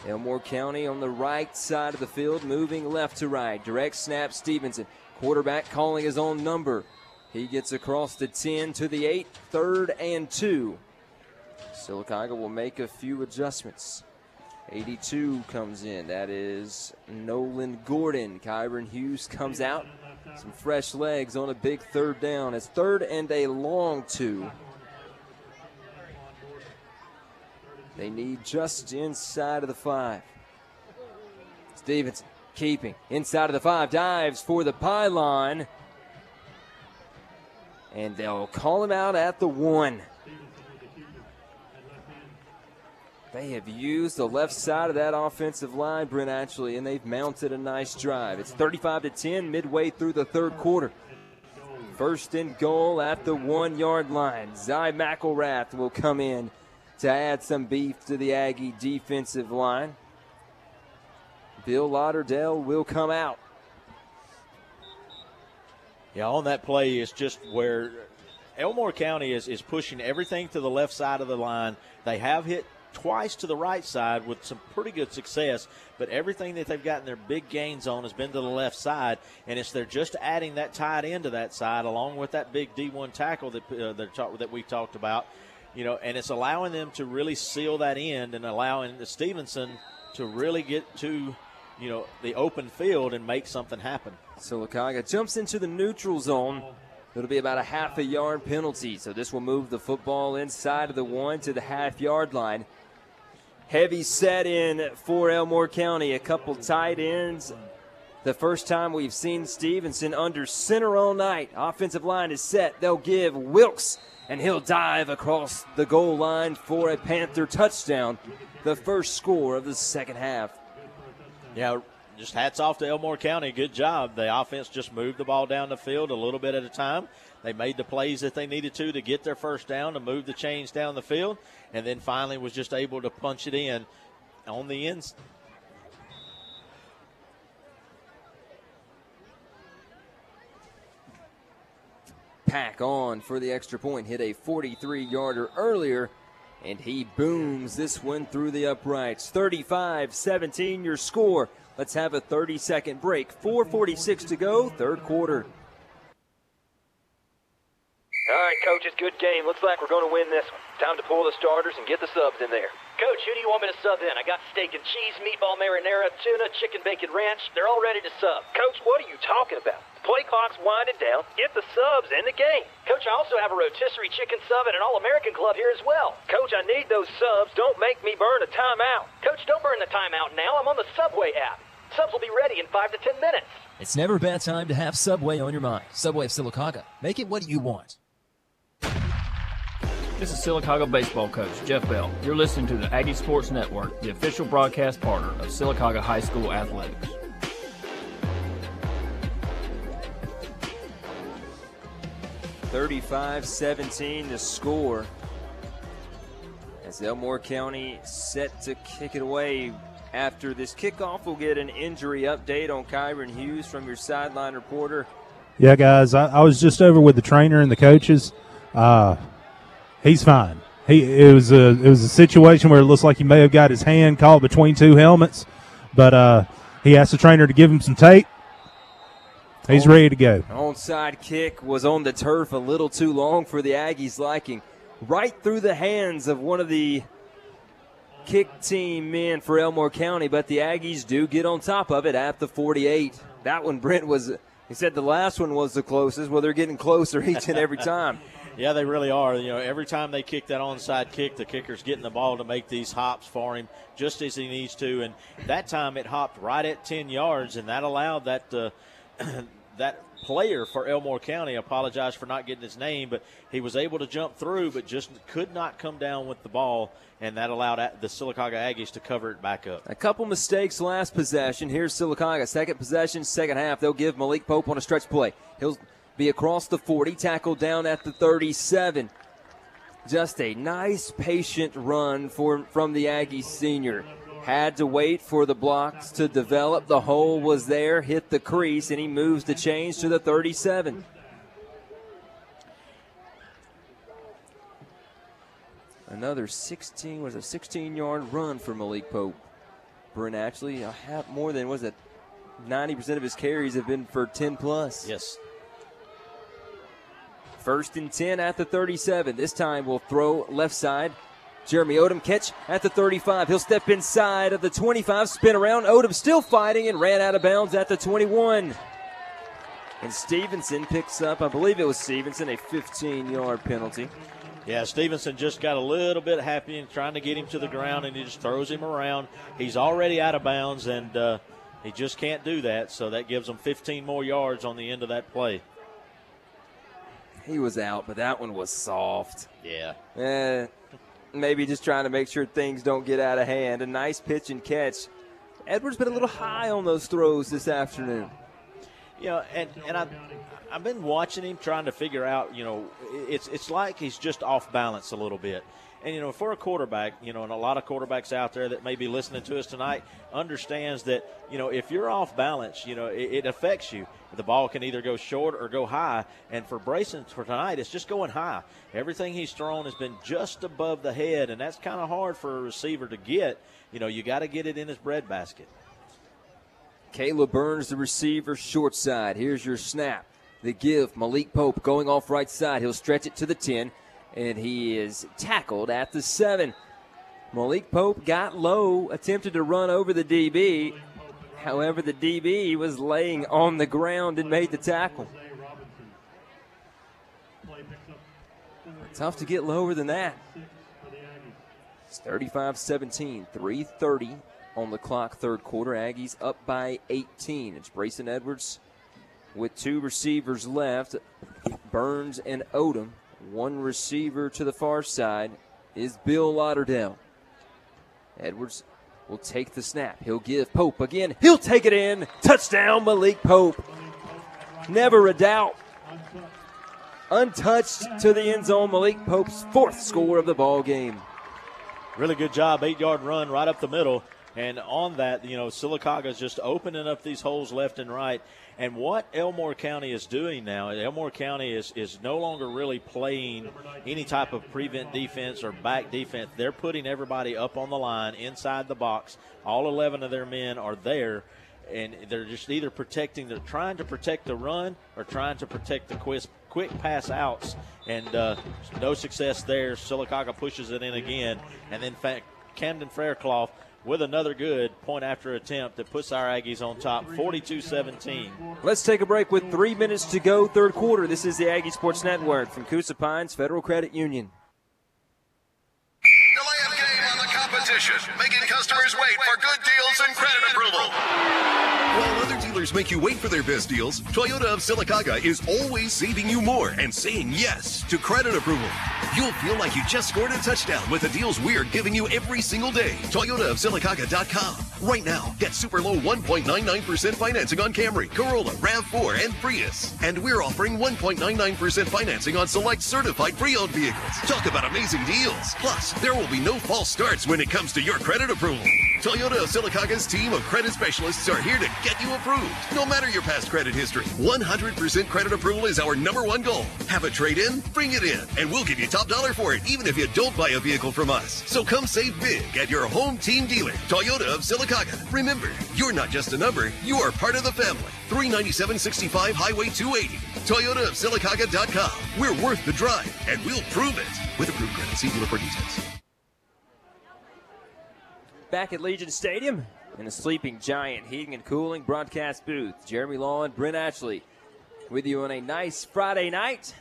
Speaker 3: Elmore County on the right side of the field, moving left to right. Direct snap, Stevenson. Quarterback calling his own number. He gets across the 10 to the 8, third and two. Sylacauga will make a few adjustments. 82 comes in. That is Nolan Gordon. Kyron Hughes comes out. Some fresh legs on a big third down. It's third and a long two. They need just inside of the five. Stevenson keeping inside of the five, dives for the pylon. And they'll call him out at the one. They have used the left side of that offensive line, Brent, actually, and they've mounted a nice drive. It's 35 to 10 midway through the third quarter. First and goal at the one yard line. Zy McElrath will come in to add some beef to the Aggie defensive line. Bill Lauderdale will come out.
Speaker 4: Yeah, on that play is just where Elmore County is, is pushing everything to the left side of the line. They have hit twice to the right side with some pretty good success, but everything that they've gotten their big gains on has been to the left side, and it's they're just adding that tight end to that side along with that big D1 tackle that uh, talk, that we talked about, you know, and it's allowing them to really seal that end and allowing Stevenson to really get to, you know, the open field and make something happen.
Speaker 3: Sylacauga jumps into the neutral zone. It'll be about a half a yard penalty, so this will move the football inside of the one to the half yard line. Heavy set in for Elmore County. A couple tight ends. The first time we've seen Stevenson under center all night. Offensive line is set. They'll give Wilkes, and he'll dive across the goal line for a Panther touchdown. The first score of the second half.
Speaker 4: Yeah, just hats off to Elmore County. Good job. The offense just moved the ball down the field a little bit at a time. They made the plays that they needed to to get their first down, to move the chains down the field, and then finally was just able to punch it in on the ends.
Speaker 3: Pack on for the extra point. Hit a 43 yarder earlier, and he booms this one through the uprights. 35 17 your score. Let's have a 30 second break. 4.46 to go, third quarter.
Speaker 55: All right, coach, it's a good game. Looks like we're going to win this one. Time to pull the starters and get the subs in there.
Speaker 56: Coach, who do you want me to sub in? I got steak and cheese, meatball marinara, tuna, chicken bacon ranch. They're all ready to sub.
Speaker 55: Coach, what are you talking about? Play clock's winding down. Get the subs in the game.
Speaker 56: Coach, I also have a rotisserie chicken sub and an All-American club here as well.
Speaker 55: Coach, I need those subs. Don't make me burn a timeout.
Speaker 56: Coach, don't burn the timeout now. I'm on the Subway app. Subs will be ready in five to ten minutes.
Speaker 57: It's never a bad time to have Subway on your mind. Subway of Sylacauga. Make it what you want.
Speaker 53: This is Sylacauga baseball coach Jeff Bell. You're listening to the Aggie Sports Network, the official broadcast partner of Sylacauga High School athletics.
Speaker 3: Thirty-five, 17 to score. As Elmore County set to kick it away after this kickoff, we'll get an injury update on Kyron Hughes from your sideline reporter.
Speaker 5: Yeah, guys, I, I was just over with the trainer and the coaches. Uh, he's fine. He it was a it was a situation where it looks like he may have got his hand caught between two helmets, but uh, he asked the trainer to give him some tape. He's ready to go.
Speaker 3: Onside kick was on the turf a little too long for the Aggies' liking. Right through the hands of one of the kick team men for Elmore County, but the Aggies do get on top of it at the 48. That one, Brent, was, he said the last one was the closest. Well, they're getting closer each and every time.
Speaker 4: Yeah, they really are. You know, every time they kick that onside kick, the kicker's getting the ball to make these hops for him just as he needs to. And that time it hopped right at 10 yards, and that allowed that uh, that player for Elmore County. apologized for not getting his name, but he was able to jump through, but just could not come down with the ball, and that allowed the Sylacauga Aggies to cover it back up.
Speaker 3: A couple mistakes last possession. Here's Sylacauga. Second possession, second half. They'll give Malik Pope on a stretch play. He'll be across the 40, tackled down at the 37. Just a nice, patient run for, from the Aggie senior. Had to wait for the blocks to develop. The hole was there, hit the crease, and he moves the change to the 37. Another 16 was a 16 yard run for Malik Pope. Brent actually a half more than was it 90% of his carries have been for 10 plus.
Speaker 4: Yes.
Speaker 3: First and 10 at the 37. This time we'll throw left side. Jeremy Odom catch at the 35. He'll step inside of the 25, spin around. Odom still fighting and ran out of bounds at the 21. And Stevenson picks up, I believe it was Stevenson, a 15 yard penalty.
Speaker 4: Yeah, Stevenson just got a little bit happy and trying to get him to the ground, and he just throws him around. He's already out of bounds, and uh, he just can't do that. So that gives him 15 more yards on the end of that play.
Speaker 3: He was out, but that one was soft.
Speaker 4: Yeah.
Speaker 3: Eh, maybe just trying to make sure things don't get out of hand. A nice pitch and catch. Edwards been a little high on those throws this afternoon.
Speaker 4: You know, and, and I, I've been watching him trying to figure out, you know, it's, it's like he's just off balance a little bit. And, you know, for a quarterback, you know, and a lot of quarterbacks out there that may be listening to us tonight understands that, you know, if you're off balance, you know, it, it affects you. The ball can either go short or go high. And for Brayson for tonight, it's just going high. Everything he's thrown has been just above the head, and that's kind of hard for a receiver to get. You know, you got to get it in his breadbasket.
Speaker 3: Caleb Burns, the receiver, short side. Here's your snap. The give, Malik Pope going off right side. He'll stretch it to the 10 and he is tackled at the seven. Malik Pope got low, attempted to run over the DB. However, the DB was laying on the ground and made the tackle. Tough to get lower than that. It's 35 17, 330 on the clock, third quarter. Aggies up by 18. It's Brayson Edwards with two receivers left Burns and Odom one receiver to the far side is Bill Lauderdale. Edwards will take the snap. He'll give Pope again. He'll take it in. Touchdown, Malik Pope. Never a doubt. Untouched to the end zone. Malik Pope's fourth score of the ball game.
Speaker 4: Really good job. Eight yard run right up the middle. And on that, you know, Sylacauga is just opening up these holes left and right. And what Elmore County is doing now, Elmore County is, is no longer really playing any type of prevent defense or back defense. They're putting everybody up on the line inside the box. All 11 of their men are there. And they're just either protecting, they're trying to protect the run or trying to protect the quick, quick pass outs. And uh, no success there. Sylacauga pushes it in again. And then Camden Faircloth with another good point after attempt that puts our Aggies on top 42 17.
Speaker 3: Let's take a break with three minutes to go, third quarter. This is the Aggie Sports Network from Coosa Pines Federal Credit Union.
Speaker 10: Delay of game on the competition, making customers wait for good deals and credit approval. Dealers make you wait for their best deals, Toyota of Sylacauga is always saving you more and saying yes to credit approval. You'll feel like you just scored a touchdown with the deals we're giving you every single day. Toyota of ToyotaofSylacauga.com. Right now, get super low 1.99% financing on Camry, Corolla, RAV4, and Prius. And we're offering 1.99% financing on select certified pre-owned vehicles. Talk about amazing deals. Plus, there will be no false starts when it comes to your credit approval. Toyota of Sylacauga's team of credit specialists are here to get you approved, no matter your past credit history. 100% credit approval is our number one goal. Have a trade in? Bring it in, and we'll give you top dollar for it, even if you don't buy a vehicle from us. So come save big at your home team dealer, Toyota of Sylacauga. Remember, you're not just a number, you are part of the family. 39765 Highway 280. Toyota of Sylacauga.com. We're worth the drive, and we'll prove it. With approved credit, see dealer for details.
Speaker 3: Back at Legion Stadium in the Sleeping Giant Heating and Cooling broadcast booth. Jeremy Law and Brent Ashley with you on a nice Friday night.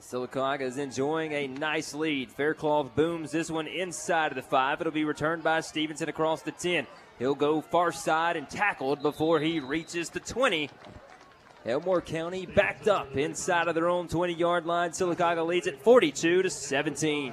Speaker 3: Sylacauga is enjoying a nice lead. Faircloth booms this one inside of the five. It'll be returned by Stevenson across the 10. He'll go far side and tackled before he reaches the 20. Elmore County backed up inside of their own 20 yard line. Sylacauga leads it 42 to 17.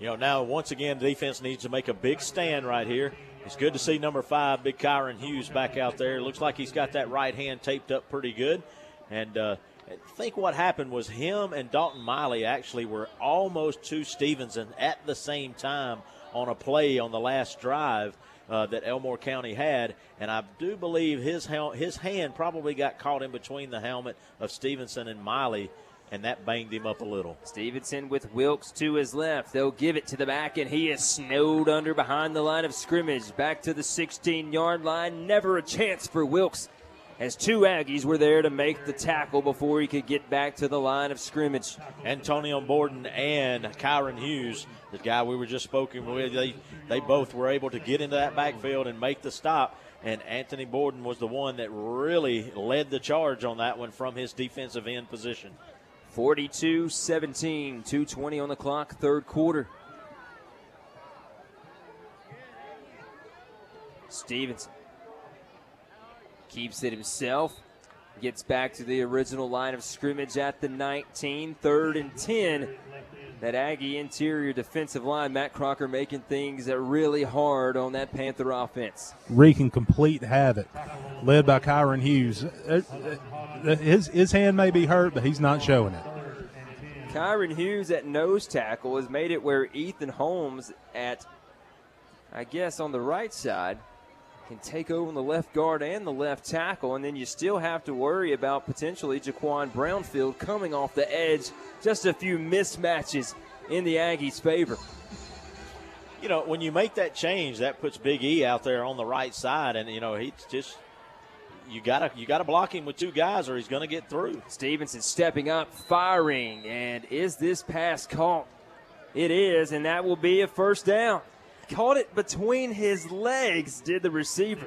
Speaker 4: You know, now once again, the defense needs to make a big stand right here. It's good to see number five, Big Kyron Hughes, back out there. Looks like he's got that right hand taped up pretty good. And uh, I think what happened was him and Dalton Miley actually were almost to Stevenson at the same time on a play on the last drive. Uh, that Elmore County had, and I do believe his hel- his hand probably got caught in between the helmet of Stevenson and Miley, and that banged him up a little.
Speaker 3: Stevenson with Wilkes to his left. They'll give it to the back, and he is snowed under behind the line of scrimmage. Back to the 16 yard line. Never a chance for Wilkes as two Aggies were there to make the tackle before he could get back to the line of scrimmage.
Speaker 4: Antonio Borden and Kyron Hughes, the guy we were just spoken with, they, they both were able to get into that backfield and make the stop. And Anthony Borden was the one that really led the charge on that one from his defensive end position.
Speaker 3: 42 17, 220 on the clock, third quarter. Stevenson keeps it himself. Gets back to the original line of scrimmage at the 19, third and 10. That Aggie interior defensive line, Matt Crocker making things really hard on that Panther offense.
Speaker 5: Wreaking complete havoc, led by Kyron Hughes. Uh, uh, His, his hand may be hurt, but he's not showing it.
Speaker 3: Kyron Hughes at nose tackle has made it where Ethan Holmes at, I guess, on the right side can take over on the left guard and the left tackle, and then you still have to worry about potentially Jaquan Brownfield coming off the edge. Just a few mismatches in the Aggies' favor.
Speaker 4: You know, when you make that change, that puts Big E out there on the right side, and you know he's just you gotta you gotta block him with two guys, or he's gonna get through.
Speaker 3: Stevenson stepping up, firing, and is this pass caught? It is, and that will be a first down. Caught it between his legs, did the receiver.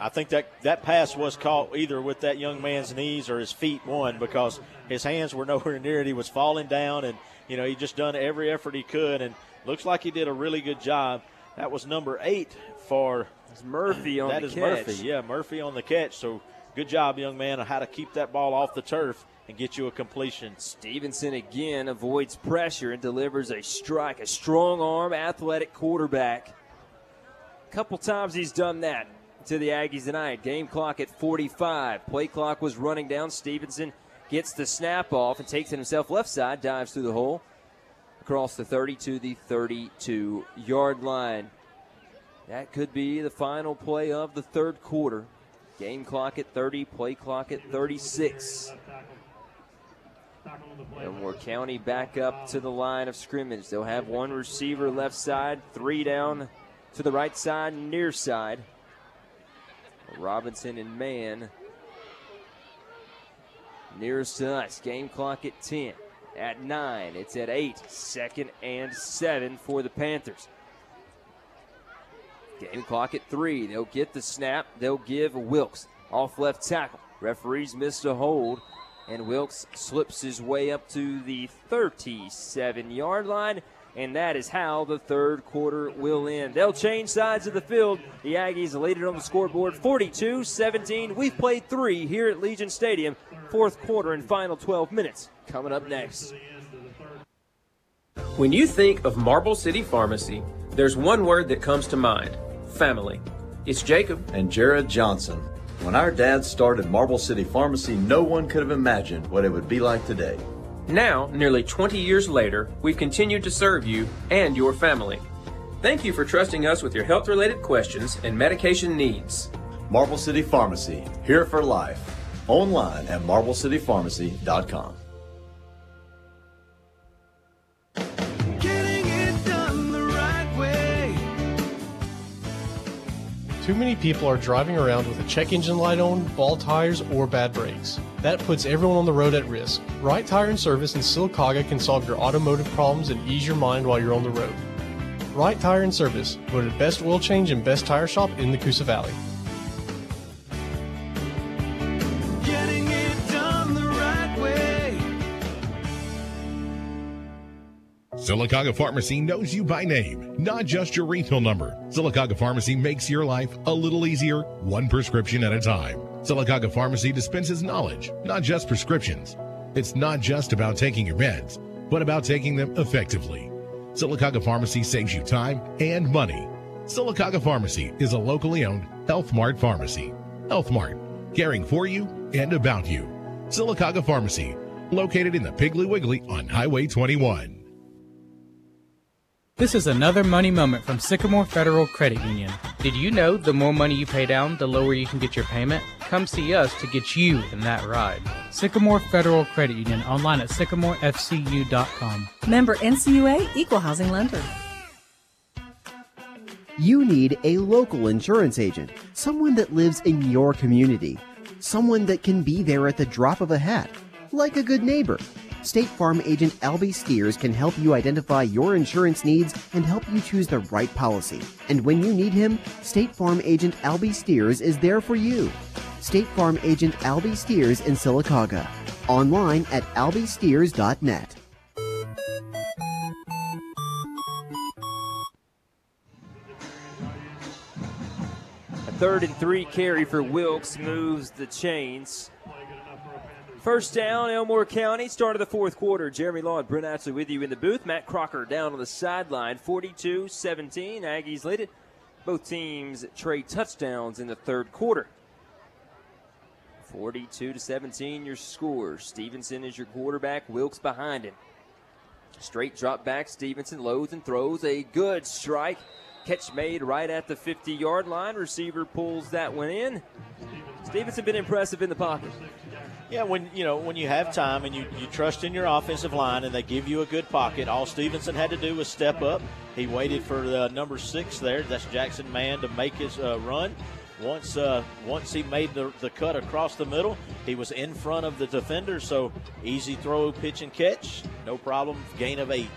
Speaker 4: I think that that pass was caught either with that young man's knees or his feet, one because his hands were nowhere near it. He was falling down, and you know he just done every effort he could, and looks like he did a really good job. That was number eight for
Speaker 3: it's Murphy on
Speaker 4: that
Speaker 3: the
Speaker 4: is
Speaker 3: catch.
Speaker 4: Murphy, yeah, Murphy on the catch. So good job, young man, on how to keep that ball off the turf and get you a completion.
Speaker 3: Stevenson again avoids pressure and delivers a strike. A strong arm, athletic quarterback. A couple times he's done that to the Aggies tonight. Game clock at 45. Play clock was running down. Stevenson gets the snap off and takes it himself left side, dives through the hole across the 30 to the 32 yard line. That could be the final play of the third quarter. Game clock at 30, play clock at 36. Elmore County back up to the line of scrimmage. They'll have one receiver left side, three down to the right side, near side. Robinson and Mann nearest to us. Game clock at 10. At 9, it's at 8. Second and 7 for the Panthers. Game clock at 3. They'll get the snap. They'll give Wilkes off left tackle. Referees missed a hold, and Wilkes slips his way up to the 37 yard line. and that is how the third quarter will end. They'll change sides of the field. The Aggies lead it on the scoreboard 42 17. We've played three here at Legion Stadium. Fourth quarter and final 12 minutes coming up next.
Speaker 9: When you think of Marble City Pharmacy, there's one word that comes to mind family. It's Jacob.
Speaker 58: and Jared Johnson. When our dad started Marble City Pharmacy, no one could have imagined what it would be like today.
Speaker 9: Now, nearly 20 years later, we've continued to serve you and your family. Thank you for trusting us with your health related questions and medication needs.
Speaker 58: Marble City Pharmacy, here for life. Online at marblecitypharmacy.com.
Speaker 21: Too many people are driving around with a check engine light on, ball tires, or bad brakes. That puts everyone on the road at risk. Right Tire and Service in Sylacauga can solve your automotive problems and ease your mind while you're on the road. Right Tire and Service, voted best oil change and best tire shop in the Coosa Valley.
Speaker 35: Sylacauga Pharmacy knows you by name, not just your refill number. Sylacauga Pharmacy makes your life a little easier, one prescription at a time. Sylacauga Pharmacy dispenses knowledge, not just prescriptions. It's not just about taking your meds, but about taking them effectively. Sylacauga Pharmacy saves you time and money. Sylacauga Pharmacy is a locally owned Health Mart pharmacy. Health Mart, caring for you and about you. Sylacauga Pharmacy, located in the Piggly Wiggly on Highway 21.
Speaker 22: This is another money moment from Sycamore Federal Credit Union. Did you know the more money you pay down, the lower you can get your payment? Come see us to get you in that ride. Sycamore Federal Credit Union online at sycamorefcu.com.
Speaker 59: Member NCUA Equal Housing Lender.
Speaker 60: You need a local insurance agent, someone that lives in your community, someone that can be there at the drop of a hat, like a good neighbor. State Farm agent Albie Steers can help you identify your insurance needs and help you choose the right policy. And when you need him, State Farm agent Albie Steers is there for you. State Farm agent Albie Steers in Sylacauga. Online at albiesteers.net.
Speaker 3: A third and three carry for Wilkes moves the chains. First down, Elmore County, start of the fourth quarter. Jeremy Law and Brent Ashley with you in the booth. Matt Crocker down on the sideline, 42 17. Aggies lead it. Both teams trade touchdowns in the third quarter. 42 to 17, your score. Stevenson is your quarterback, Wilkes behind him. Straight drop back, Stevenson loads and throws a good strike. Catch made right at the 50 yard line. Receiver pulls that one in. Stevenson been impressive in the pocket.
Speaker 4: Yeah, when you know when you have time and you, you trust in your offensive line and they give you a good pocket, all Stevenson had to do was step up. He waited for the number six there, that's Jackson Mann, to make his uh, run. Once uh, once he made the, the cut across the middle, he was in front of the defender. So easy throw, pitch and catch, no problem. Gain of eight.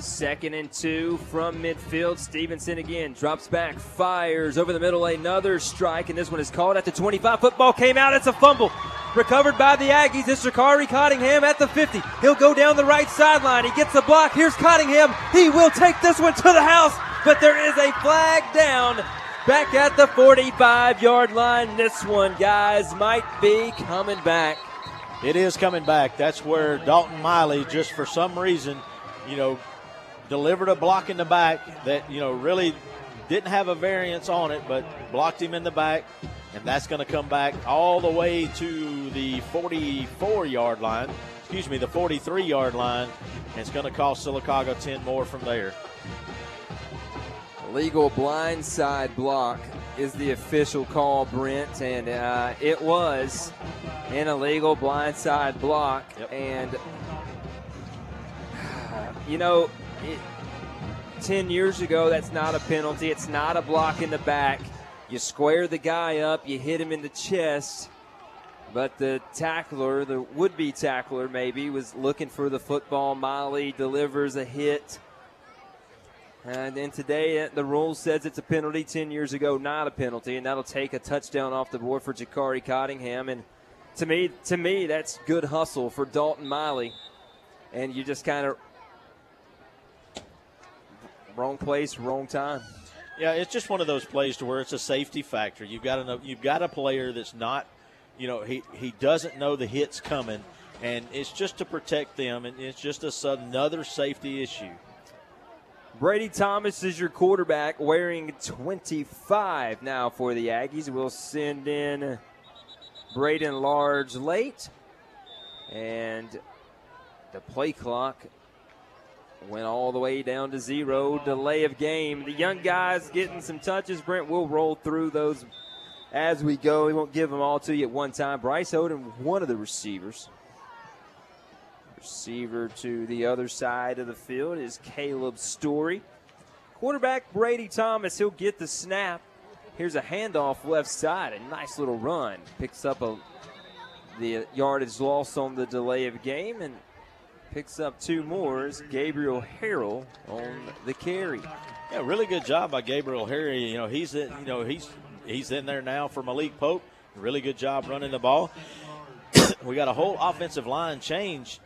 Speaker 3: Second and two from midfield. Stevenson again drops back, fires over the middle. Another strike, and this one is called at the 25. Football came out. It's a fumble. Recovered by the Aggies. It's Shakari Cottingham at the 50. He'll go down the right sideline. He gets the block. Here's Cottingham. He will take this one to the house, but there is a flag down back at the 45 yard line. This one, guys, might be coming back.
Speaker 4: It is coming back. That's where Dalton Miley, just for some reason, you know, delivered a block in the back that, you know, really didn't have a variance on it, but blocked him in the back. And that's going to come back all the way to the 44 yard line, excuse me, the 43 yard line. And it's going to cost Sylacauga 10 more from there.
Speaker 3: Legal blindside block is the official call, Brent, and uh, it was an illegal blindside block. And you know, it, ten years ago, that's not a penalty. It's not a block in the back. You square the guy up, you hit him in the chest. But the tackler, the would-be tackler, maybe was looking for the football. Miley delivers a hit. And then today, uh, the rule says it's a penalty. Ten years ago, not a penalty, and that'll take a touchdown off the board for Jakari Cottingham. And to me, to me, that's good hustle for Dalton Miley. And you just kind of wrong place, wrong time.
Speaker 4: Yeah, it's just one of those plays to where it's a safety factor. You've got a you've got a player that's not, you know, he he doesn't know the hit's coming, and it's just to protect them, and it's just a, another safety issue.
Speaker 3: Brady Thomas is your quarterback, wearing 25 now for the Aggies. We'll send in Braden Large late, and the play clock went all the way down to zero. Delay of game. The young guys getting some touches. Brent will roll through those as we go. He won't give them all to you at one time. Bryce Oden, one of the receivers. Receiver to the other side of the field is Caleb Story. Quarterback Brady Thomas, he'll get the snap. Here's a handoff left side, a nice little run. Picks up a the yardage loss on the delay of game and picks up two more. Gabriel Harrell on the carry.
Speaker 4: Yeah, really good job by Gabriel Harrell. You know, he's in, you know he's he's in there now for Malik Pope. Really good job running the ball. we got a whole offensive line change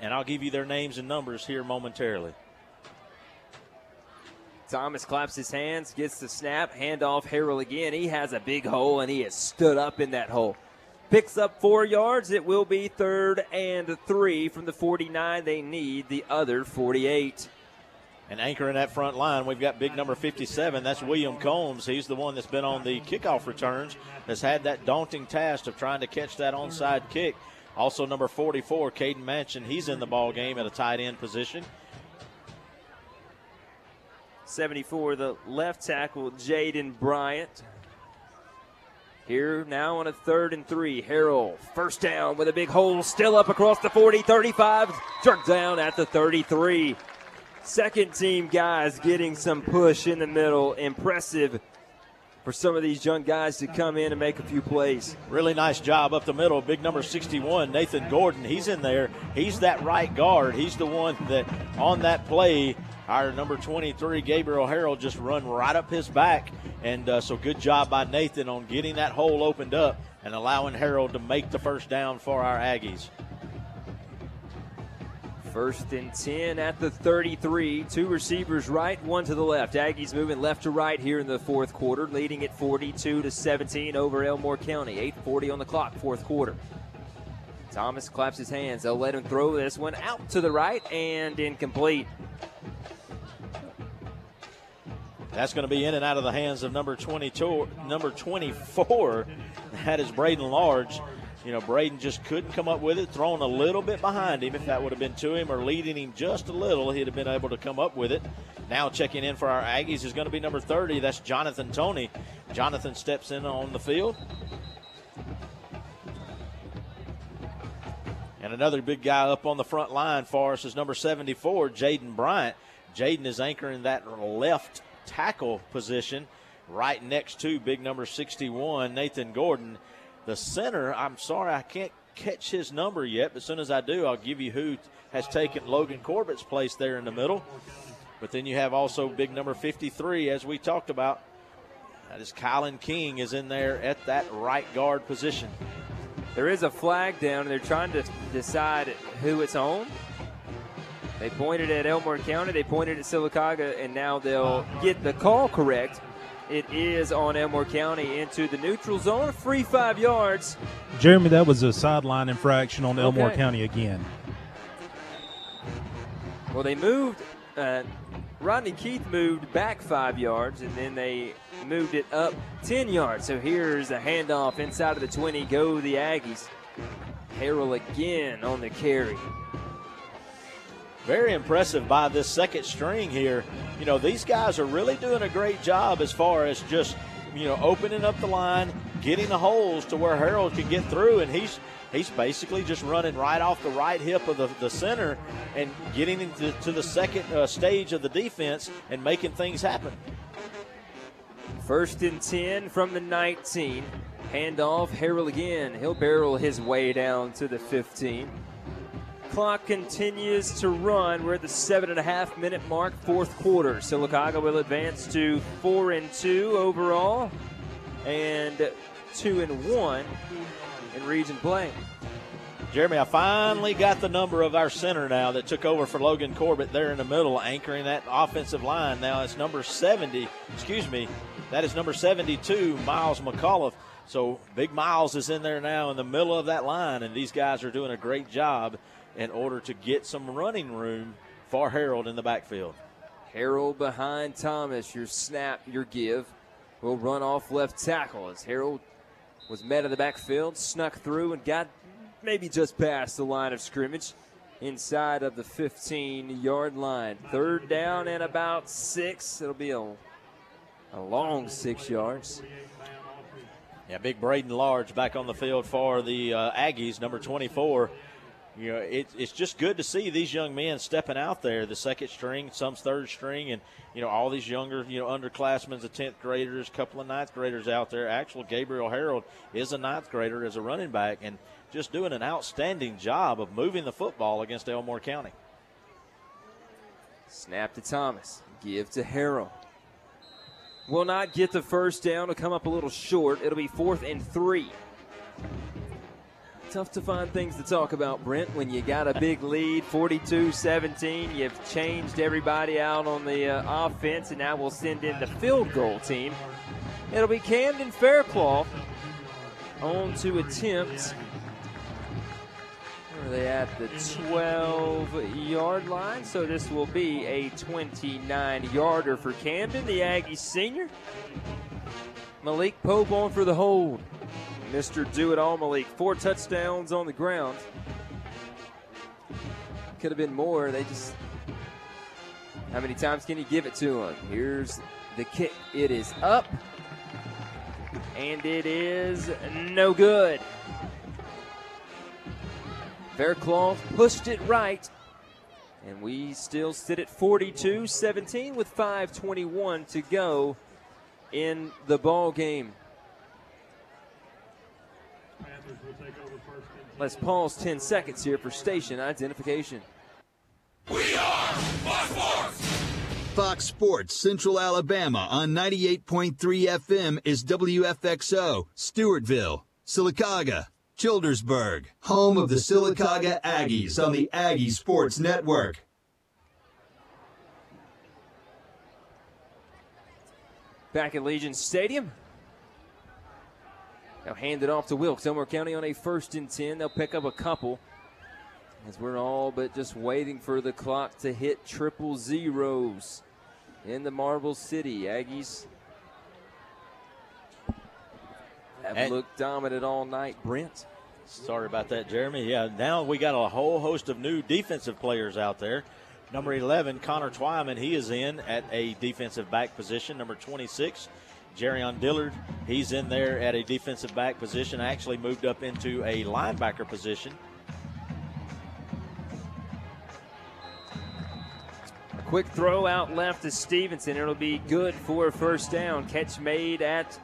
Speaker 4: and I'll give you their names and numbers here momentarily.
Speaker 3: Thomas claps his hands, gets the snap, handoff Harrell again. He has a big hole, and he has stood up in that hole. Picks up four yards. It will be third and three from the 49. They need the other 48.
Speaker 4: And anchoring that front line, we've got big number 57. That's William Combs. He's the one that's been on the kickoff returns, that's had that daunting task of trying to catch that onside kick. Also, number 44, Caden Manchin. He's in the ball game at a tight end position.
Speaker 3: 74, the left tackle, Jaden Bryant. Here now on a third and three. Harrell, first down with a big hole, still up across the 40, 35, jerked down at the 33. Second team guys getting some push in the middle. Impressive for some of these young guys to come in and make a few plays.
Speaker 4: Really nice job up the middle. Big number 61, Nathan Gordon. He's in there. He's that right guard. He's the one that on that play, our number 23, Gabriel Harrell, just run right up his back. And uh, so good job by Nathan on getting that hole opened up and allowing Harrell to make the first down for our Aggies.
Speaker 3: First and 10 at the 33. Two receivers right, one to the left. Aggies moving left to right here in the fourth quarter, leading at 42 to 17 over Elmore County. 8:40 on the clock, fourth quarter. Thomas claps his hands. They'll let him throw this one out to the right and incomplete.
Speaker 4: That's going to be in and out of the hands of number 22, number 24. That is Braden Large. You know, Braden just couldn't come up with it, thrown a little bit behind him. If that would have been to him or leading him just a little, he'd have been able to come up with it. Now checking in for our Aggies is going to be number 30. That's Jonathan Tony. Jonathan steps in on the field. And another big guy up on the front line for us is number 74, Jaden Bryant. Jaden is anchoring that left tackle position right next to big number 61, Nathan Gordon. The center, I'm sorry, I can't catch his number yet, but as soon as I do, I'll give you who has taken Logan Corbett's place there in the middle. But then you have also big number 53, as we talked about. That is Kylan King is in there at that right guard position.
Speaker 3: There is a flag down, and they're trying to decide who it's on. They pointed at Elmore County, they pointed at Sylacauga, and now they'll get the call correct it is on Elmore County into the neutral zone, free five yards.
Speaker 5: Jeremy, that was a sideline infraction on Elmore. County again.
Speaker 3: Well, they moved. Uh, Rodney Keith moved back five yards, and then they moved it up 10 yards. So here's a handoff inside of the 20. Go the Aggies. Harrell again on the carry.
Speaker 4: Very impressive by this second string here. You know, these guys are really doing a great job as far as just, you know, opening up the line, getting the holes to where Harrell can get through, and he's he's basically just running right off the right hip of the, the center and getting into to the second uh, stage of the defense and making things happen.
Speaker 3: First and 10 from the 19. Handoff, Harrell again. He'll barrel his way down to the 15 clock continues to run. We're at the seven and a half minute mark, fourth quarter. Sylacauga will advance to four and two overall, and two and one in region play.
Speaker 4: Jeremy, I finally got the number of our center now that took over for Logan Corbett there in the middle, anchoring that offensive line. Now it's number 70, excuse me, that is number 72, Miles McAuliffe. So Big Miles is in there now in the middle of that line, and these guys are doing a great job in order to get some running room for Harrell in the backfield.
Speaker 3: Harrell behind Thomas. Your snap, your give will run off left tackle as Harrell was met in the backfield, snuck through, and got maybe just past the line of scrimmage inside of the 15 yard line. Third down and about six. It'll be a, a long six yards.
Speaker 4: Yeah, big Braden Large back on the field for the uh, Aggies, number 24. You know, it, it's just good to see these young men stepping out there. The second string, some third string, and you know all these younger, you know, underclassmen, the tenth graders, a couple of ninth graders out there. Actual Gabriel Harrell is a ninth grader as a running back, and just doing an outstanding job of moving the football against Elmore County.
Speaker 3: Snap to Thomas. Give to Harrell. Will not get the first down. Will come up a little short. It'll be fourth and three. Tough to find things to talk about, Brent, when you got a big lead, 42 17. You've changed everybody out on the uh, offense, and now we'll send in the field goal team. It'll be Camden Faircloth on to attempt. Where are they at the 12 yard line? So this will be a 29 yarder for Camden, the Aggie senior. Malik Pope on for the hold. Mr. Do It All Malik, four touchdowns on the ground. Could have been more. They just. How many times can you give it to him? Here's the kick. It is up. And it is no good. Faircloth pushed it right. And we still sit at 42 17 with 5.21 to go in the ball game. Let's pause 10 seconds here for station identification.
Speaker 2: We are Fox Sports! Fox Sports Central Alabama on 98.3 FM is WFXO, Stewartville, Sylacauga, Childersburg, home of the Sylacauga Aggies on the Aggie Sports Network.
Speaker 3: Back at Legion Stadium. Now hand it off to Wilkes. Elmore County on a first and 10. They'll pick up a couple as we're all but just waiting for the clock to hit triple zeros in the Marble City. Aggies have
Speaker 4: And-
Speaker 3: looked dominant all night. Brent.
Speaker 4: Sorry about that, Jeremy. Yeah, now we got a whole host of new defensive players out there. Number 11, Connor Twyman, he is in at a defensive back position. Number 26, Jerryon Dillard, he's in there at a defensive back position. Actually moved up into a linebacker position.
Speaker 3: A quick throw out left to Stevenson. It'll be good for a first down. Catch made at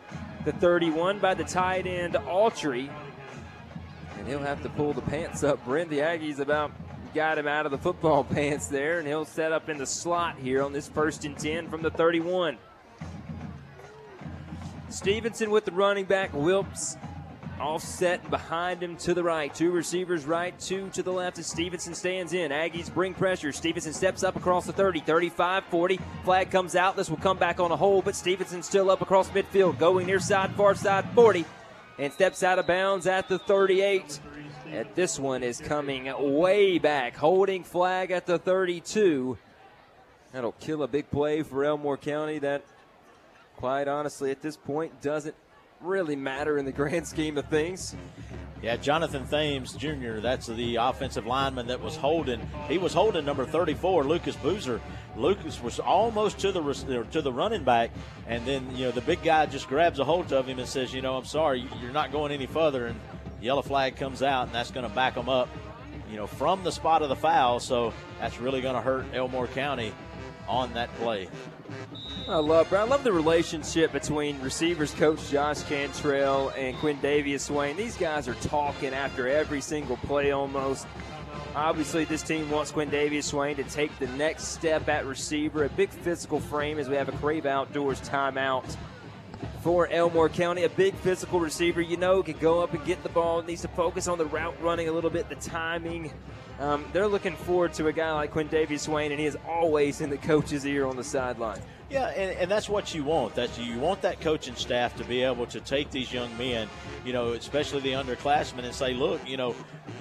Speaker 3: the 31 by the tight end Autry. And he'll have to pull the pants up. Brent, the Aggies about got him out of the football pants there, and he'll set up in the slot here on this first and 10 from the 31. Stevenson with the running back. Wilps offset behind him to the right. Two receivers right, two to the left as Stevenson stands in. Aggies bring pressure. Stevenson steps up across the 30, 35, 40. Flag comes out. This will come back on a hold, but Stevenson still up across midfield, going near side, far side, 40, and steps out of bounds at the 38. And this one is coming way back, holding flag at the 32. That'll kill a big play for Elmore County that, quite honestly, at this point doesn't really matter in the grand scheme of things.
Speaker 4: Yeah, Jonathan Thames Jr., that's the offensive lineman that was holding. He was holding number 34, Lucas Boozer. Lucas was almost to the to the running back, and then you know the big guy just grabs a hold of him and says, "You know, I'm sorry, you're not going any further." And yellow flag comes out, and that's going to back them up, you know, from the spot of the foul. So that's really going to hurt Elmore County on that play.
Speaker 3: I love, I love the relationship between receivers coach Josh Cantrell and Quindavius Swain. These guys are talking after every single play almost. Obviously, this team wants Quindavius Swain to take the next step at receiver, a big physical frame as we have a Crave Outdoors timeout. for Elmore County. A big physical receiver, you know, can go up and get the ball, needs to focus on the route running a little bit, the timing. Um, they're looking forward to a guy like Quindavius Swain, and he is always in the coach's ear on the sideline.
Speaker 4: Yeah, and, and that's what you want. That's you want that coaching staff to be able to take these young men, you know, especially the underclassmen, and say, look, you know,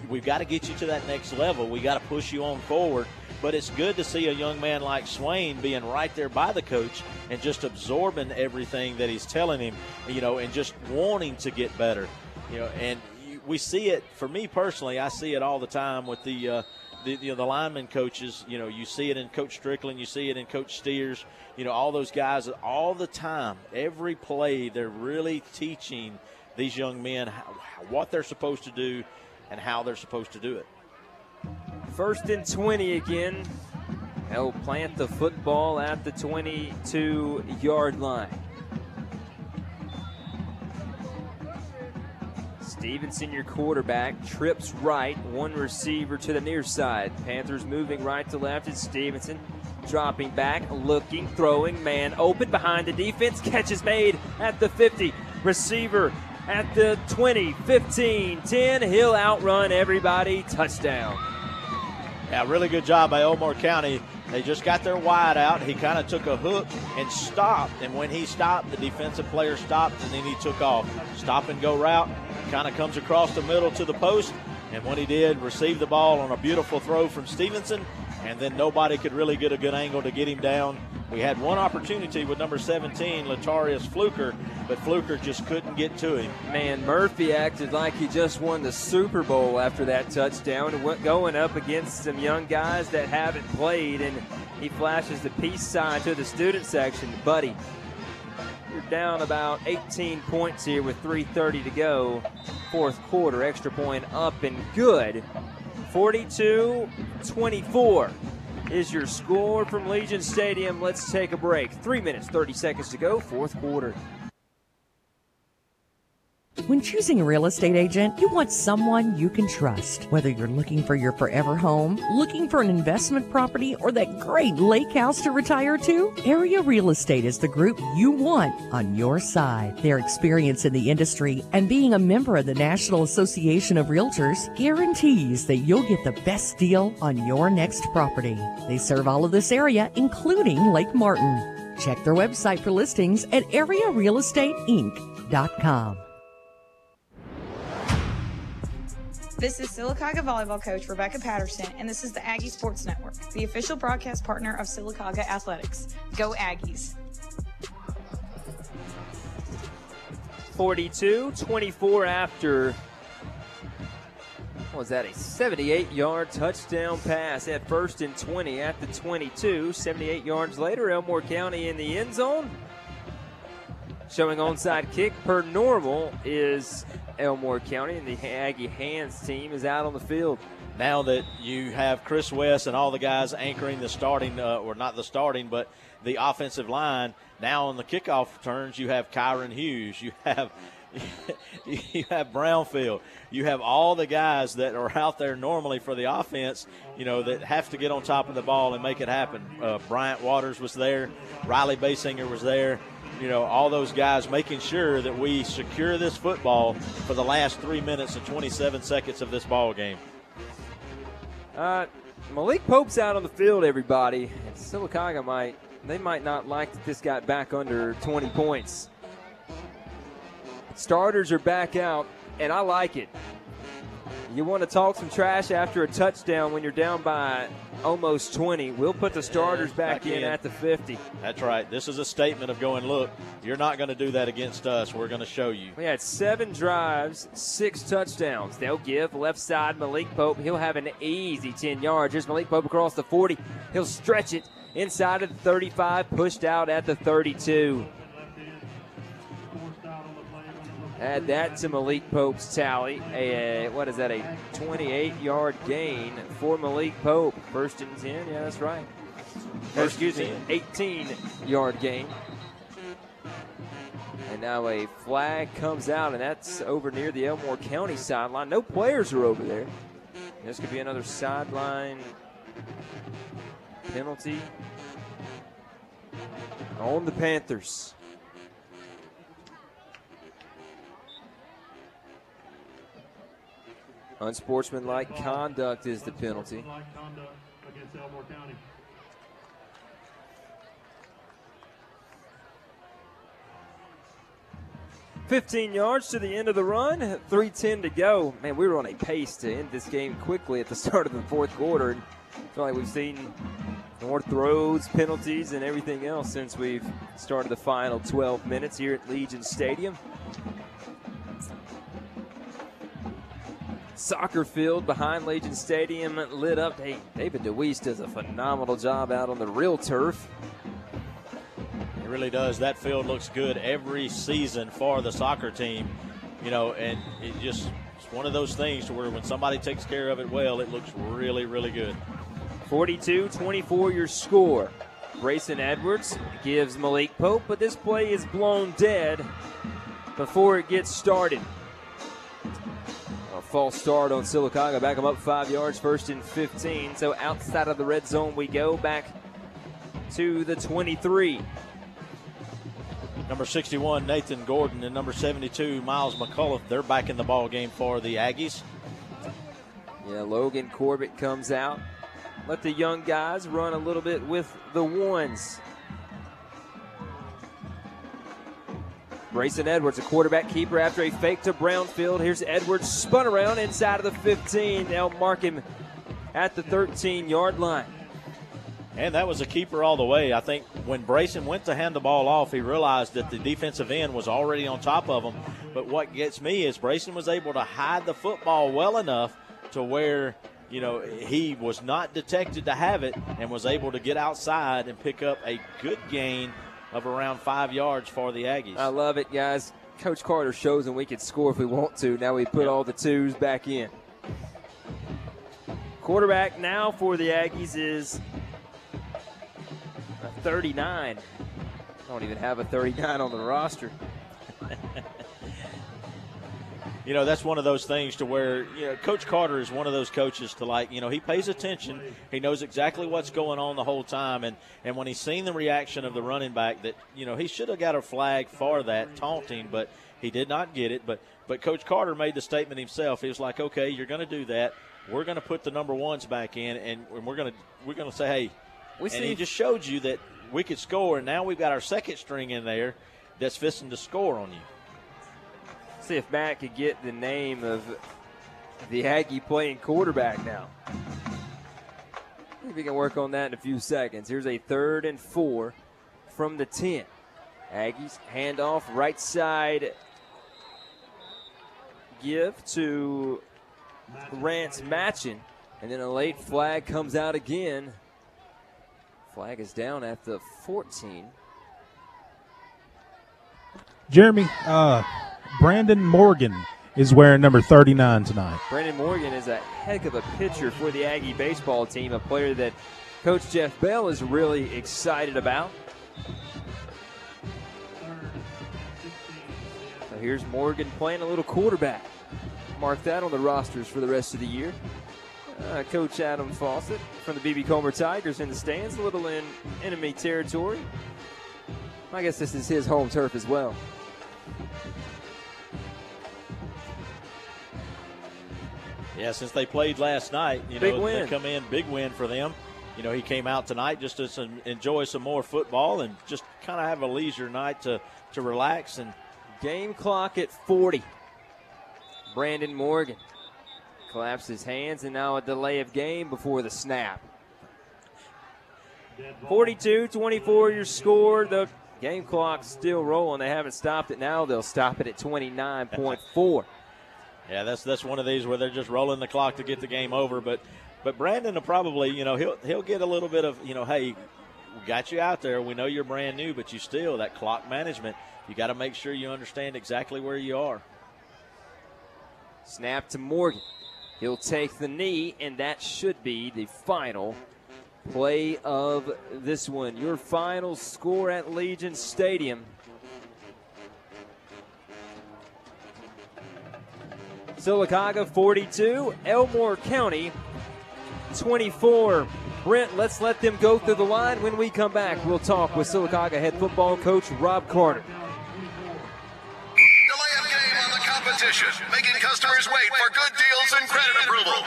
Speaker 4: we've got to get you to that next level. We got to push you on forward. But it's good to see a young man like Swain being right there by the coach and just absorbing everything that he's telling him, you know, and just wanting to get better, you know. And we see it for me personally. I see it all the time with the. Uh, the, you know, the lineman coaches, you know, you see it in Coach Strickland, you see it in Coach Steers, you know, all those guys all the time, every play, they're really teaching these young men how, what they're supposed to do and how they're supposed to do it.
Speaker 3: First and 20 again. They'll plant the football at the 22 yard line. Stevenson, your quarterback, trips right, one receiver to the near side. Panthers moving right to left. It's Stevenson dropping back, looking, throwing, man open behind the defense. Catch is made at the 50. Receiver at the 20, 15, 10. He'll outrun everybody. Touchdown.
Speaker 4: Yeah, really good job by Elmore County. They just got their wide out. He kind of took a hook and stopped. And when he stopped, the defensive player stopped and then he took off. Stop and go route. Kind of comes across the middle to the post. And when he did, received the ball on a beautiful throw from Stevenson. And then nobody could really get a good angle to get him down. We had one opportunity with number 17, Latarius Fluker, but Fluker just couldn't get to him.
Speaker 3: Man, Murphy acted like he just won the Super Bowl after that touchdown went going up against some young guys that haven't played. And he flashes the peace sign to the student section. Buddy, you're down about 18 points here with 3.30 to go. Fourth quarter, extra point up and good. 42 24 is your score from Legion Stadium. Let's take a break. Three minutes, 30 seconds to go, fourth quarter.
Speaker 6: When choosing a real estate agent, you want someone you can trust. Whether you're looking for your forever home, looking for an investment property, or that great lake house to retire to, Area Real Estate is the group you want on your side. Their experience in the industry and being a member of the National Association of Realtors guarantees that you'll get the best deal on your next property. They serve all of this area, including Lake Martin. Check their website for listings at arearealestateinc.com.
Speaker 48: This is Sylacauga volleyball coach Rebecca Patterson, and this is the Aggie Sports Network, the official broadcast partner of Sylacauga Athletics. Go Aggies!
Speaker 3: 42 24 after. What was that? A 78 yard touchdown pass at first and 20 at the 22. 78 yards later, Elmore County in the end zone. Showing onside kick per normal is Elmore County, and the Aggie Hands team is out on the field.
Speaker 4: Now that you have Chris West and all the guys anchoring the starting, uh, or not the starting, but the offensive line, now on the kickoff turns, you have Kyron Hughes, you have you have Brownfield, you have all the guys that are out there normally for the offense, you know, that have to get on top of the ball and make it happen. Uh, Bryant Waters was there, Riley Basinger was there you know, all those guys making sure that we secure this football for the last three minutes and 27 seconds of this ball game.
Speaker 3: Uh, Malik Pope's out on the field, everybody. And Sylacauga might, they might not like that this got back under 20 points. Starters are back out, and I like it. You want to talk some trash after a touchdown when you're down by almost 20. We'll put the starters back,
Speaker 4: back
Speaker 3: in,
Speaker 4: in.
Speaker 3: at the 50.
Speaker 4: That's right. This is a statement of going, look, you're not going to do that against us. We're going to show you.
Speaker 3: We had seven drives, six touchdowns. They'll give left side Malik Pope. He'll have an easy 10 yards. Here's Malik Pope across the 40. He'll stretch it inside of the 35, pushed out at the 32. Add that to Malik Pope's tally. A, what is that? A 28-yard gain for Malik Pope. First and 10. Yeah, that's right. Or, excuse me, 18-yard gain. And now a flag comes out, and that's over near the Elmore County sideline. No players are over there. This could be another sideline penalty on the Panthers. Unsportsmanlike conduct is the penalty. Fifteen yards to the end of the run. 3:10 to go. Man, we were on a pace to end this game quickly at the start of the fourth quarter. And I feel like we've seen more throws, penalties, and everything else since we've started the final 12 minutes here at Legion Stadium. Soccer field behind Legion Stadium lit up. Hey, David DeWeese does a phenomenal job out on the real turf.
Speaker 4: It really does. That field looks good every season for the soccer team, you know, and it just it's one of those things to where when somebody takes care of it well, it looks really, really good.
Speaker 3: 42 24 your score. Grayson Edwards gives Malik Pope, but this play is blown dead before it gets started. False start on Sylacauga. Back them up five yards, first and 15. So outside of the red zone we go back to the 23.
Speaker 4: Number 61, Nathan Gordon, and number 72, Miles McCullough. They're back in the ball game for the Aggies.
Speaker 3: Yeah, Logan Corbett comes out. Let the young guys run a little bit with the ones. Grayson Edwards, a quarterback keeper after a fake to Brownfield. Here's Edwards spun around inside of the 15. They'll mark him at the 13 yard line.
Speaker 4: And that was a keeper all the way. I think when Brayson went to hand the ball off, he realized that the defensive end was already on top of him. But what gets me is Brayson was able to hide the football well enough to where, you know, he was not detected to have it and was able to get outside and pick up a good gain of around five yards for the Aggies.
Speaker 3: I love it, guys. Coach Carter shows and we can score if we want to. Now we put all the twos back in. Quarterback now for the Aggies is a 39. I don't even have a 39 on the roster.
Speaker 4: you know that's one of those things to where you know coach carter is one of those coaches to like you know he pays attention. He knows exactly what's going on the whole time. And and when he's seen the reaction of the running back that you know he should have got a flag for that taunting but he did not get it. But but coach carter made the statement himself. He was like okay you're going to do that. We're going to put the number ones back in and we're going to we're going to say hey
Speaker 3: We
Speaker 4: and
Speaker 3: see-
Speaker 4: he just showed you that we could score. And now we've got our second string in there that's fisting to score on you
Speaker 3: See if Matt could get the name of the Aggie playing quarterback now. If we can work on that in a few seconds. Here's a third and four from the 10. Aggies handoff right side. Give to Rance Matchin. And then a late flag comes out again. Flag is down at the 14.
Speaker 5: Jeremy, uh, Brandon Morgan is wearing number 39 tonight.
Speaker 3: Brandon Morgan is a heck of a pitcher for the Aggie baseball team, a player that Coach Jeff Bell is really excited about. So here's Morgan playing a little quarterback. Mark that on the rosters for the rest of the year. Uh, Coach Adam Fawcett from the BB Comer Tigers in the stands, a little in enemy territory. I guess this is his home turf as well.
Speaker 4: Yeah, since they played last night, you
Speaker 3: Big
Speaker 4: know,
Speaker 3: win.
Speaker 4: they come in big win for them. You know, he came out tonight just to some, enjoy some more football and just kind of have a leisure night to to relax and
Speaker 3: Game clock at 40. Brandon Morgan claps his hands, and now a delay of game before the snap. 42 24 your score. The game clock's still rolling. They haven't stopped it now. They'll stop it at 29.4.
Speaker 4: yeah, that's that's one of these where they're just rolling the clock to get the game over. But but Brandon will probably you know he'll he'll get a little bit of you know hey we got you out there. We know you're brand new, but you still that clock management. You got to make sure you understand exactly where you are.
Speaker 3: Snap to Morgan. He'll take the knee, and that should be the final play of this one. Your final score at Legion Stadium. Sylacauga 42, Elmore County 24. Brent, let's let them go through the line. When we come back, we'll talk with Sylacauga head football coach Rob Carter.
Speaker 10: Competition, making customers wait for good deals deals and credit approval.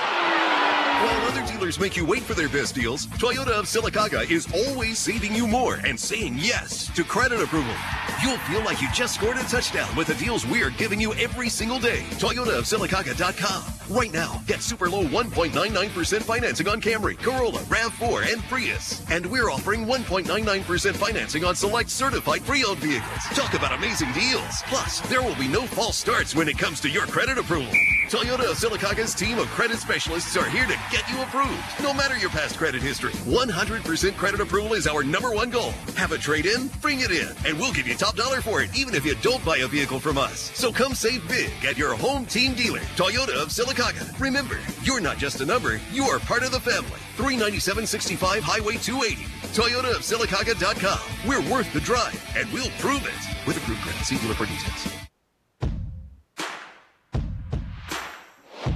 Speaker 10: Dealers make you wait for their best deals, Toyota of Sylacauga is always saving you more and saying yes to credit approval. You'll feel like you just scored a touchdown with the deals we're giving you every single day. Toyota of ToyotaofSylacauga.com. Right now, get super low 1.99% financing on Camry, Corolla, RAV4, and Prius. And we're offering 1.99% financing on select certified pre-owned vehicles. Talk about amazing deals. Plus, there will be no false starts when it comes to your credit approval. Toyota of Sylacauga's team of credit specialists are here to get you approved, no matter your past credit history. 100% credit approval is our number one goal. Have a trade in? Bring it in, and we'll give you top dollar for it, even if you don't buy a vehicle from us. So come save big at your home team dealer, Toyota of Sylacauga. Remember, you're not just a number, you are part of the family. 39765 Highway 280. ToyotaofSylacauga.com. We're worth the drive, and we'll prove it. With approved credit, see dealer for details.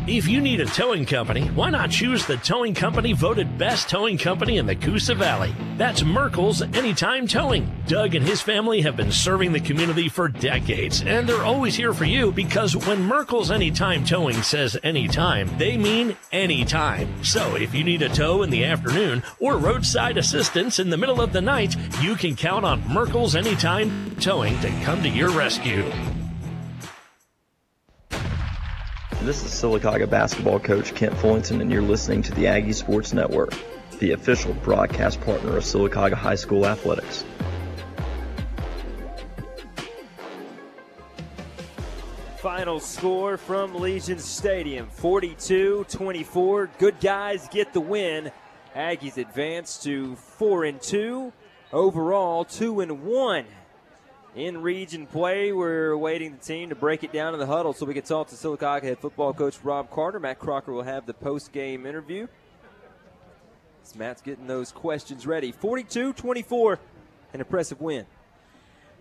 Speaker 36: If you need a towing company, why not choose the towing company voted best towing company in the Coosa Valley? That's Merkel's Anytime Towing. Doug and his family have been serving the community for decades, and they're always here for you because when Merkel's Anytime Towing says anytime, they mean anytime. So if you need a tow in the afternoon or roadside assistance in the middle of the night, you can count on Merkel's Anytime Towing to come to your rescue.
Speaker 61: This is Sylacauga basketball coach Kent Fullington, and you're listening to the Aggie Sports Network, the official broadcast partner of Sylacauga High School Athletics.
Speaker 3: Final score from Legion Stadium 42 24. Good guys get the win. Aggies advance to 4 and 2. Overall, 2 and 1 in region play. We're awaiting the team to break it down in the huddle so we can talk to Sylacauga head football coach Rob Carter. Matt Crocker will have the post game interview. As Matt's getting those questions ready. 42 24, an impressive win.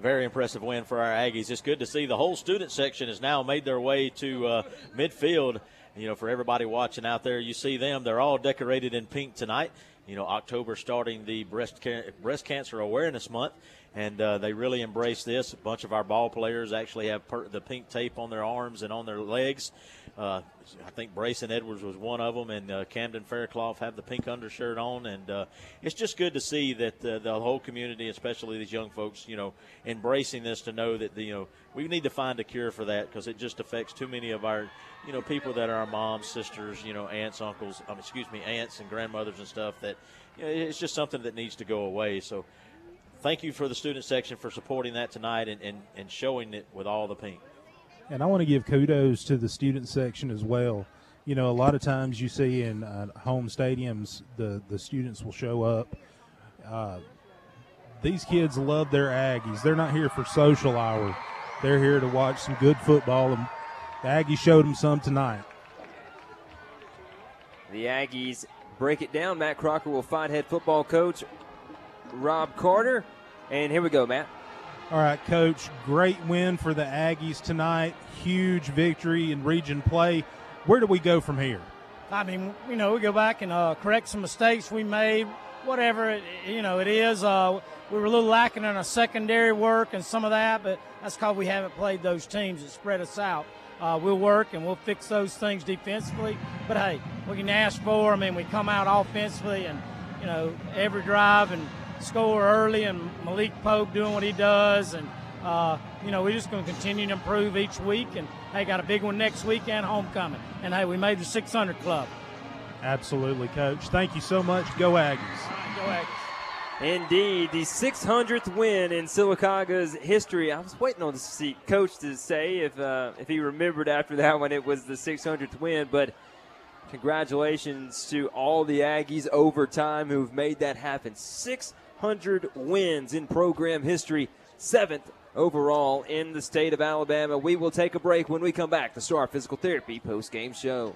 Speaker 4: Very impressive win for our Aggies. It's good to see the whole student section has now made their way to uh, midfield. You know, for everybody watching out there, you see them. They're all decorated in pink tonight. You know, October starting the breast ca- breast cancer awareness month, and uh, they really embrace this. A bunch of our ball players actually have per- the pink tape on their arms and on their legs. Uh, I think Brayson Edwards was one of them, and uh, Camden Faircloth have the pink undershirt on, and uh, it's just good to see that uh, the whole community, especially these young folks, you know, embracing this to know that you know we need to find a cure for that because it just affects too many of our you know people that are our moms, sisters, you know, aunts, uncles, um, excuse me, aunts and grandmothers and stuff. That you know, it's just something that needs to go away. So. Thank you for the student section for supporting that tonight and, and, and showing it with all the pink.
Speaker 5: And I want to give kudos to the student section as well. You know, a lot of times you see in uh, home stadiums, the, the students will show up. Uh, these kids love their Aggies. They're not here for social hour. They're here to watch some good football, and the Aggies showed them some tonight.
Speaker 3: The Aggies break it down. Matt Crocker will find head football coach Rob Carter. And here we go, Matt.
Speaker 5: All right, Coach. Great win for the Aggies tonight. Huge victory in region play. Where do we go from here?
Speaker 49: I mean, you know, we go back and uh, correct some mistakes we made, whatever it, you know it is. Uh, we were a little lacking in our secondary work and some of that, but that's because we haven't played those teams that spread us out. Uh, we'll work and we'll fix those things defensively. But hey, we can ask for. I mean, we come out offensively and you know every drive and score early, and Malik Pope doing what he does, and uh, you know we're just going to continue to improve each week. And hey, got a big one next week and homecoming. And hey, we made the 600 club.
Speaker 5: Absolutely, Coach. Thank you so much. Go Aggies.
Speaker 49: Go Aggies.
Speaker 3: Indeed, the 600th win in Sylacauga's history. I was waiting on the see, coach to say if uh, if he remembered after that one it was the 600th win, but congratulations to all the Aggies over time who've made that happen. 600 wins in program history, seventh overall in the state of Alabama. We will take a break when we come back. The Star Physical Therapy post game show.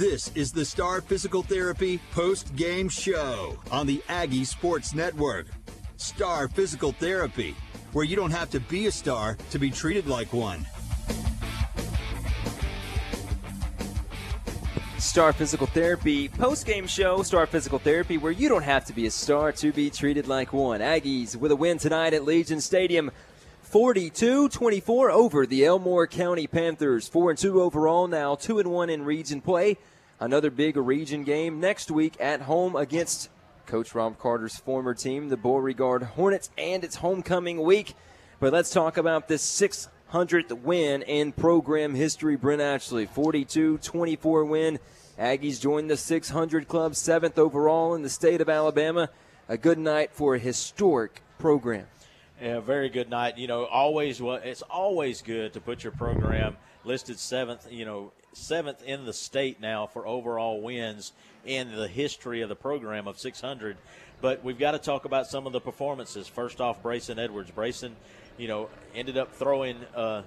Speaker 2: This is the Star Physical Therapy post game show on the Aggie Sports Network. Star Physical Therapy, where you don't have to be a star to be treated like one.
Speaker 3: Star Physical Therapy post game show, Star Physical Therapy, where you don't have to be a star to be treated like one. Aggies with a win tonight at Legion Stadium. 42 24 over the Elmore County Panthers. 4 and 2 overall now, 2 and 1 in region play. Another big region game next week at home against Coach Rob Carter's former team, the Beauregard Hornets, and it's homecoming week. But let's talk about this 600th win in program history. Brent Ashley, 42 24 win. Aggies join the 600 club, seventh overall in the state of Alabama. A good night for a historic program.
Speaker 4: Yeah, very good night. You know, always it's always good to put your program listed seventh. You know, seventh in the state now for overall wins in the history of the program of 600. But we've got to talk about some of the performances. First off, Brayson Edwards. Brayson, you know, ended up throwing uh,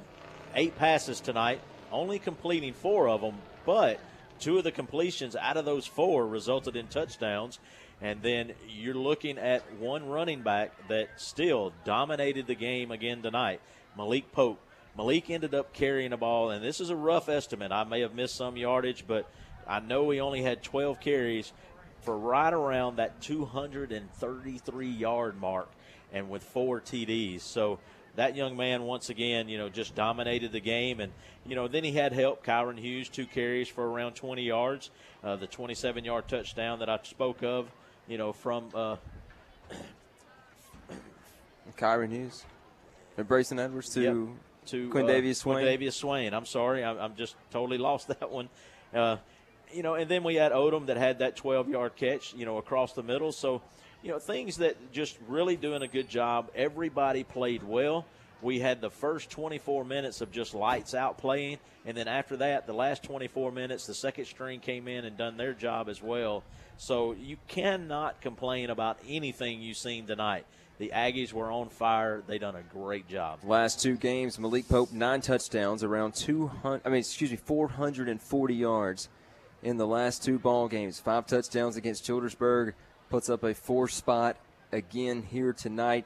Speaker 4: eight passes tonight, only completing four of them, but two of the completions out of those four resulted in touchdowns. And then you're looking at one running back that still dominated the game again tonight, Malik Pope. Malik ended up carrying the ball, and this is a rough estimate. I may have missed some yardage, but I know he only had 12 carries for right around that 233 yard mark and with four TDs. So that young man, once again, you know, just dominated the game. And, you know, then he had help. Kyron Hughes, two carries for around 20 yards. Uh, the 27 yard touchdown that I spoke of you know, from uh,
Speaker 3: Kyron Hughes, and Brayson Edwards to
Speaker 4: yep, to uh,
Speaker 3: Swain.
Speaker 4: Quindavius Swain. I'm sorry, I, I'm just totally lost that one. Uh, you know, and then we had Odom that had that 12 yard catch, you know, across the middle. So, you know, things that just really doing a good job. Everybody played well. We had the first 24 minutes of just lights out playing, and then after that, the last 24 minutes, the second string came in and done their job as well. So you cannot complain about anything you've seen tonight. The Aggies were on fire. They done a great job.
Speaker 3: Last two games, Malik Pope nine touchdowns, around 200. I mean, excuse me, 440 yards in the last two ball games. Five touchdowns against Childersburg, puts up a four spot again here tonight.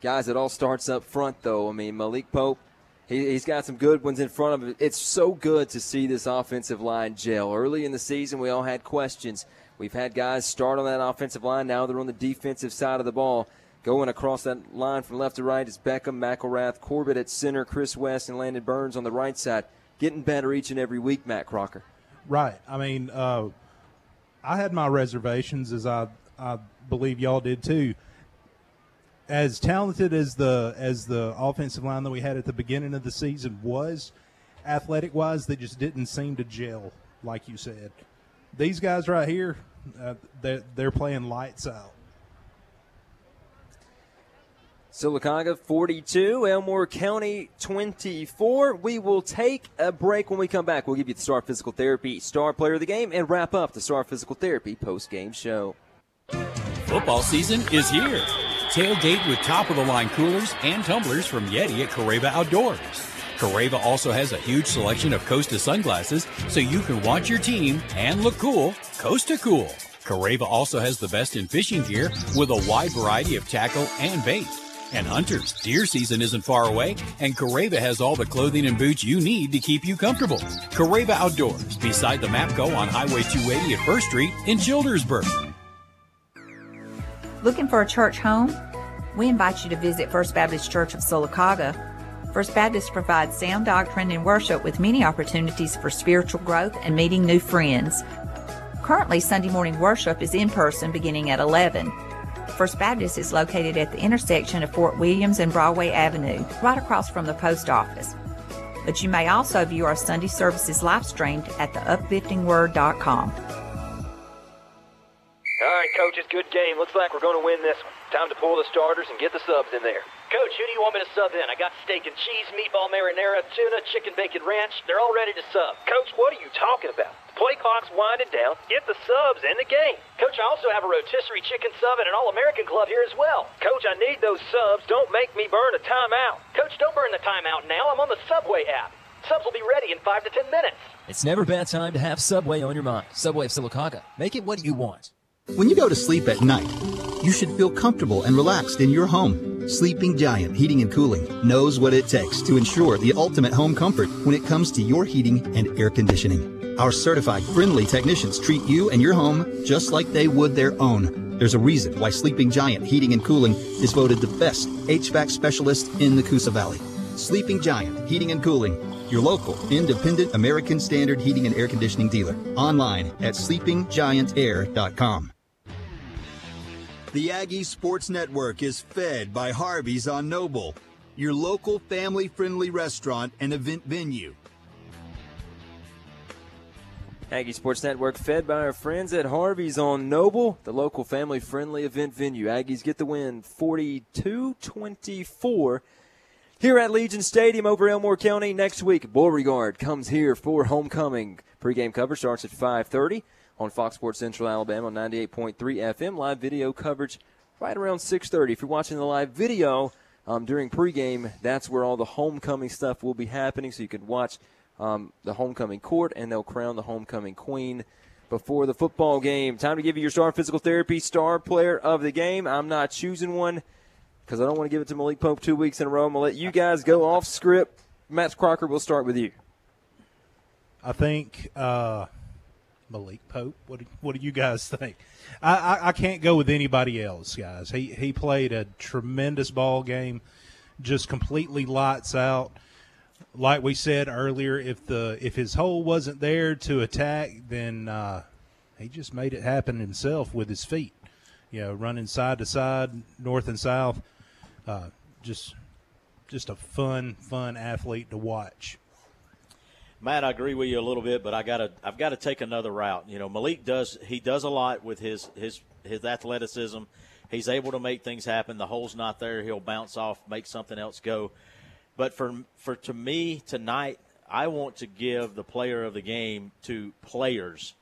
Speaker 3: Guys, it all starts up front, though. I mean, Malik Pope, he, has got some good ones in front of him. It's so good to see this offensive line gel. Early in the season, we all had questions We've had guys start on that offensive line. Now they're on the defensive side of the ball. Going across that line from left to right is Beckham, McElrath, Corbett at center, Chris West, and Landon Burns on the right side. Getting better each and every week, Matt Crocker.
Speaker 5: Right. I mean, uh, I had my reservations, as I, I believe y'all did too. As talented as the as the offensive line that we had at the beginning of the season was, athletic wise, they just didn't seem to gel, like you said. These guys right here, uh, they're, they're playing lights out.
Speaker 3: Sylacauga 42, Elmore County 24. We will take a break when we come back. We'll give you the Star Physical Therapy Star Player of the Game and wrap up the Star Physical Therapy post game show.
Speaker 62: Football season is here. Tailgate with top of the line coolers and tumblers from Yeti at Carrabba Outdoors. Carrabba also has a huge selection of Costa sunglasses so you can watch your team and look cool Costa cool. Carrabba also has the best in fishing gear with a wide variety of tackle and bait. And hunters, deer season isn't far away, and Carrabba has all the clothing and boots you need to keep you comfortable. Carrabba Outdoors, beside the Mapco on Highway 280 at First Street in Childersburg.
Speaker 63: Looking for a church home?
Speaker 64: We invite you to visit First Baptist Church of Sylacauga. First Baptist provides sound doctrine and worship with many opportunities for spiritual growth and meeting new friends. Currently, Sunday morning worship is in person beginning at 11. First Baptist is located at the intersection of Fort Williams and Broadway Avenue, right across from the post office. But you may also view our Sunday services live streamed at theupliftingword.com.
Speaker 3: All right, coach, it's good game. Looks like we're going to win this one. Time to pull the starters and get the subs in there.
Speaker 65: Coach, who do you want me to sub in? I got steak and cheese, meatball marinara, tuna, chicken bacon ranch. They're all ready to sub.
Speaker 3: Coach, what are you talking about? The play clock's winding down. Get the subs in the game.
Speaker 65: Coach, I also have a rotisserie chicken sub and an All-American club here as well.
Speaker 3: Coach, I need those subs. Don't make me burn a timeout.
Speaker 65: Coach, don't burn the timeout now. I'm on the Subway app. Subs will be ready in five to ten minutes.
Speaker 66: It's never a bad time to have Subway on your mind. Subway of Sylacauga. Make it what you want.
Speaker 2: When you go to sleep at night, you should feel comfortable and relaxed in your home. Sleeping Giant Heating and Cooling knows what it takes to ensure the ultimate home comfort when it comes to your heating and air conditioning. Our certified friendly technicians treat you and your home just like they would their own. There's a reason why Sleeping Giant Heating and Cooling is voted the best HVAC specialist in the Coosa Valley. Sleeping Giant Heating and Cooling, your local independent American Standard heating and air conditioning dealer. Online at sleepinggiantair.com. The Aggie Sports Network is fed by Harvey's on Noble, your local family friendly restaurant and event venue.
Speaker 3: Aggie Sports Network fed by our friends at Harvey's on Noble, the local family friendly event venue. Aggies get the win 42 24 here at Legion Stadium over Elmore County next week. Beauregard comes here for homecoming. Pre-game coverage starts at 5:30 on Fox Sports Central Alabama on 98.3 FM. Live video coverage right around 6:30. If you're watching the live video um, during pregame, that's where all the homecoming stuff will be happening. So you can watch um, the homecoming court, and they'll crown the homecoming queen before the football game. Time to give you your star physical therapy star player of the game. I'm not choosing one because I don't want to give it to Malik Pope two weeks in a row. I'm gonna let you guys go off script. Matt Crocker, we'll start with you.
Speaker 5: I think uh, Malik Pope. What do, what do you guys think? I, I, I can't go with anybody else, guys. He he played a tremendous ball game, just completely lights out. Like we said earlier, if the if his hole wasn't there to attack, then uh, he just made it happen himself with his feet. You know, running side to side, north and south. Uh, just just a fun fun athlete to watch.
Speaker 4: Matt, I agree with you a little bit, but I gotta I've got to take another route. You know, Malik does he does a lot with his his his athleticism. He's able to make things happen. The hole's not there, he'll bounce off, make something else go. But for for to me tonight, I want to give the player of the game to players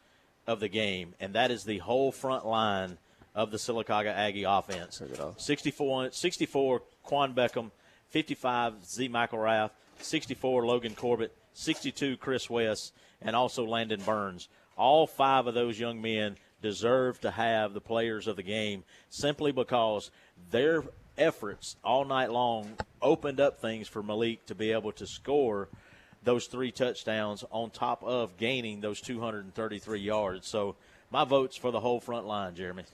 Speaker 4: of the game, and that is the whole front line of the Sylacauga Aggie offense. 64, 64 Quan Beckham, 55 Z. Michael Raff, 64 Logan Corbett, 62 Chris West, and also Landon Burns. All five of those young men deserve to have the players of the game simply because their efforts all night long opened up things for Malik to be able to score those three touchdowns on top of gaining those 233 yards. So my vote's for the whole front line, Jeremy.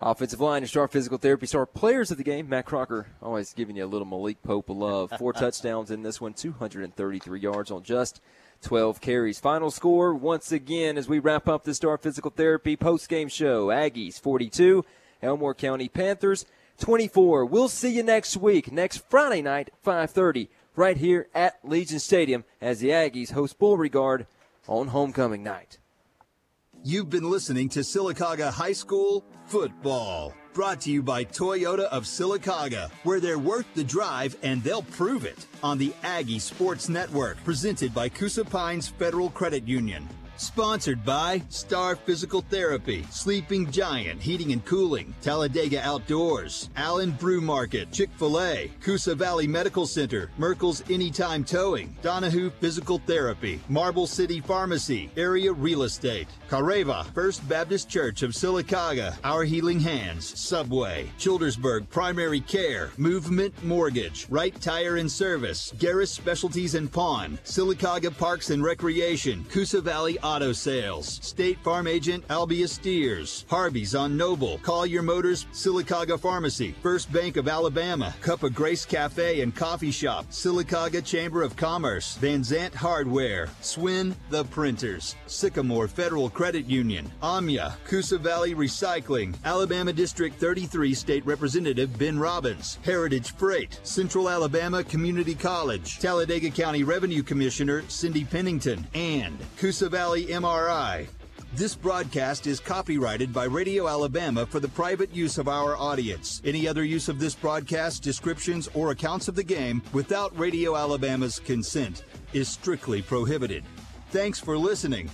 Speaker 3: Offensive line, your star physical therapy star players of the game. Matt Crocker always giving you a little Malik Pope love. Four touchdowns in this one, 233 yards on just 12 carries. Final score once again as we wrap up the Star Physical Therapy post game show. Aggies 42, Elmore County Panthers 24. We'll see you next week, next Friday night, 5:30, right here at Legion Stadium as the Aggies host Beauregard on homecoming night.
Speaker 2: You've been listening to Sylacauga High School Football, brought to you by Toyota of Sylacauga, where they're worth the drive and they'll prove it on the Aggie Sports Network, presented by Coosa Pines Federal Credit Union. Sponsored by Star Physical Therapy, Sleeping Giant Heating and Cooling, Talladega Outdoors, Allen Brew Market, Chick fil A, Coosa Valley Medical Center, Merkel's Anytime Towing, Donahue Physical Therapy, Marble City Pharmacy, Area Real Estate, Careva, First Baptist Church of Sylacauga, Our Healing Hands, Subway, Childersburg Primary Care, Movement Mortgage, Right Tire and Service, Garris Specialties and Pawn, Sylacauga Parks and Recreation, Coosa Valley Auto Sales, State Farm Agent Albie Steers, Harvey's on Noble, Collier Motors, Sylacauga Pharmacy, First Bank of Alabama, Cup of Grace Cafe and Coffee Shop, Sylacauga Chamber of Commerce, Van Zant Hardware, Swin The Printers, Sycamore Federal Credit Union, Omya, Coosa Valley Recycling, Alabama District 33 State Representative Ben Robbins, Heritage Freight, Central Alabama Community College, Talladega County Revenue Commissioner Cindy Pennington, and Coosa Valley MRI. This broadcast is copyrighted by Radio Alabama for the private use of our audience. Any other use of this broadcast, descriptions, or accounts of the game without Radio Alabama's consent is strictly prohibited. Thanks for listening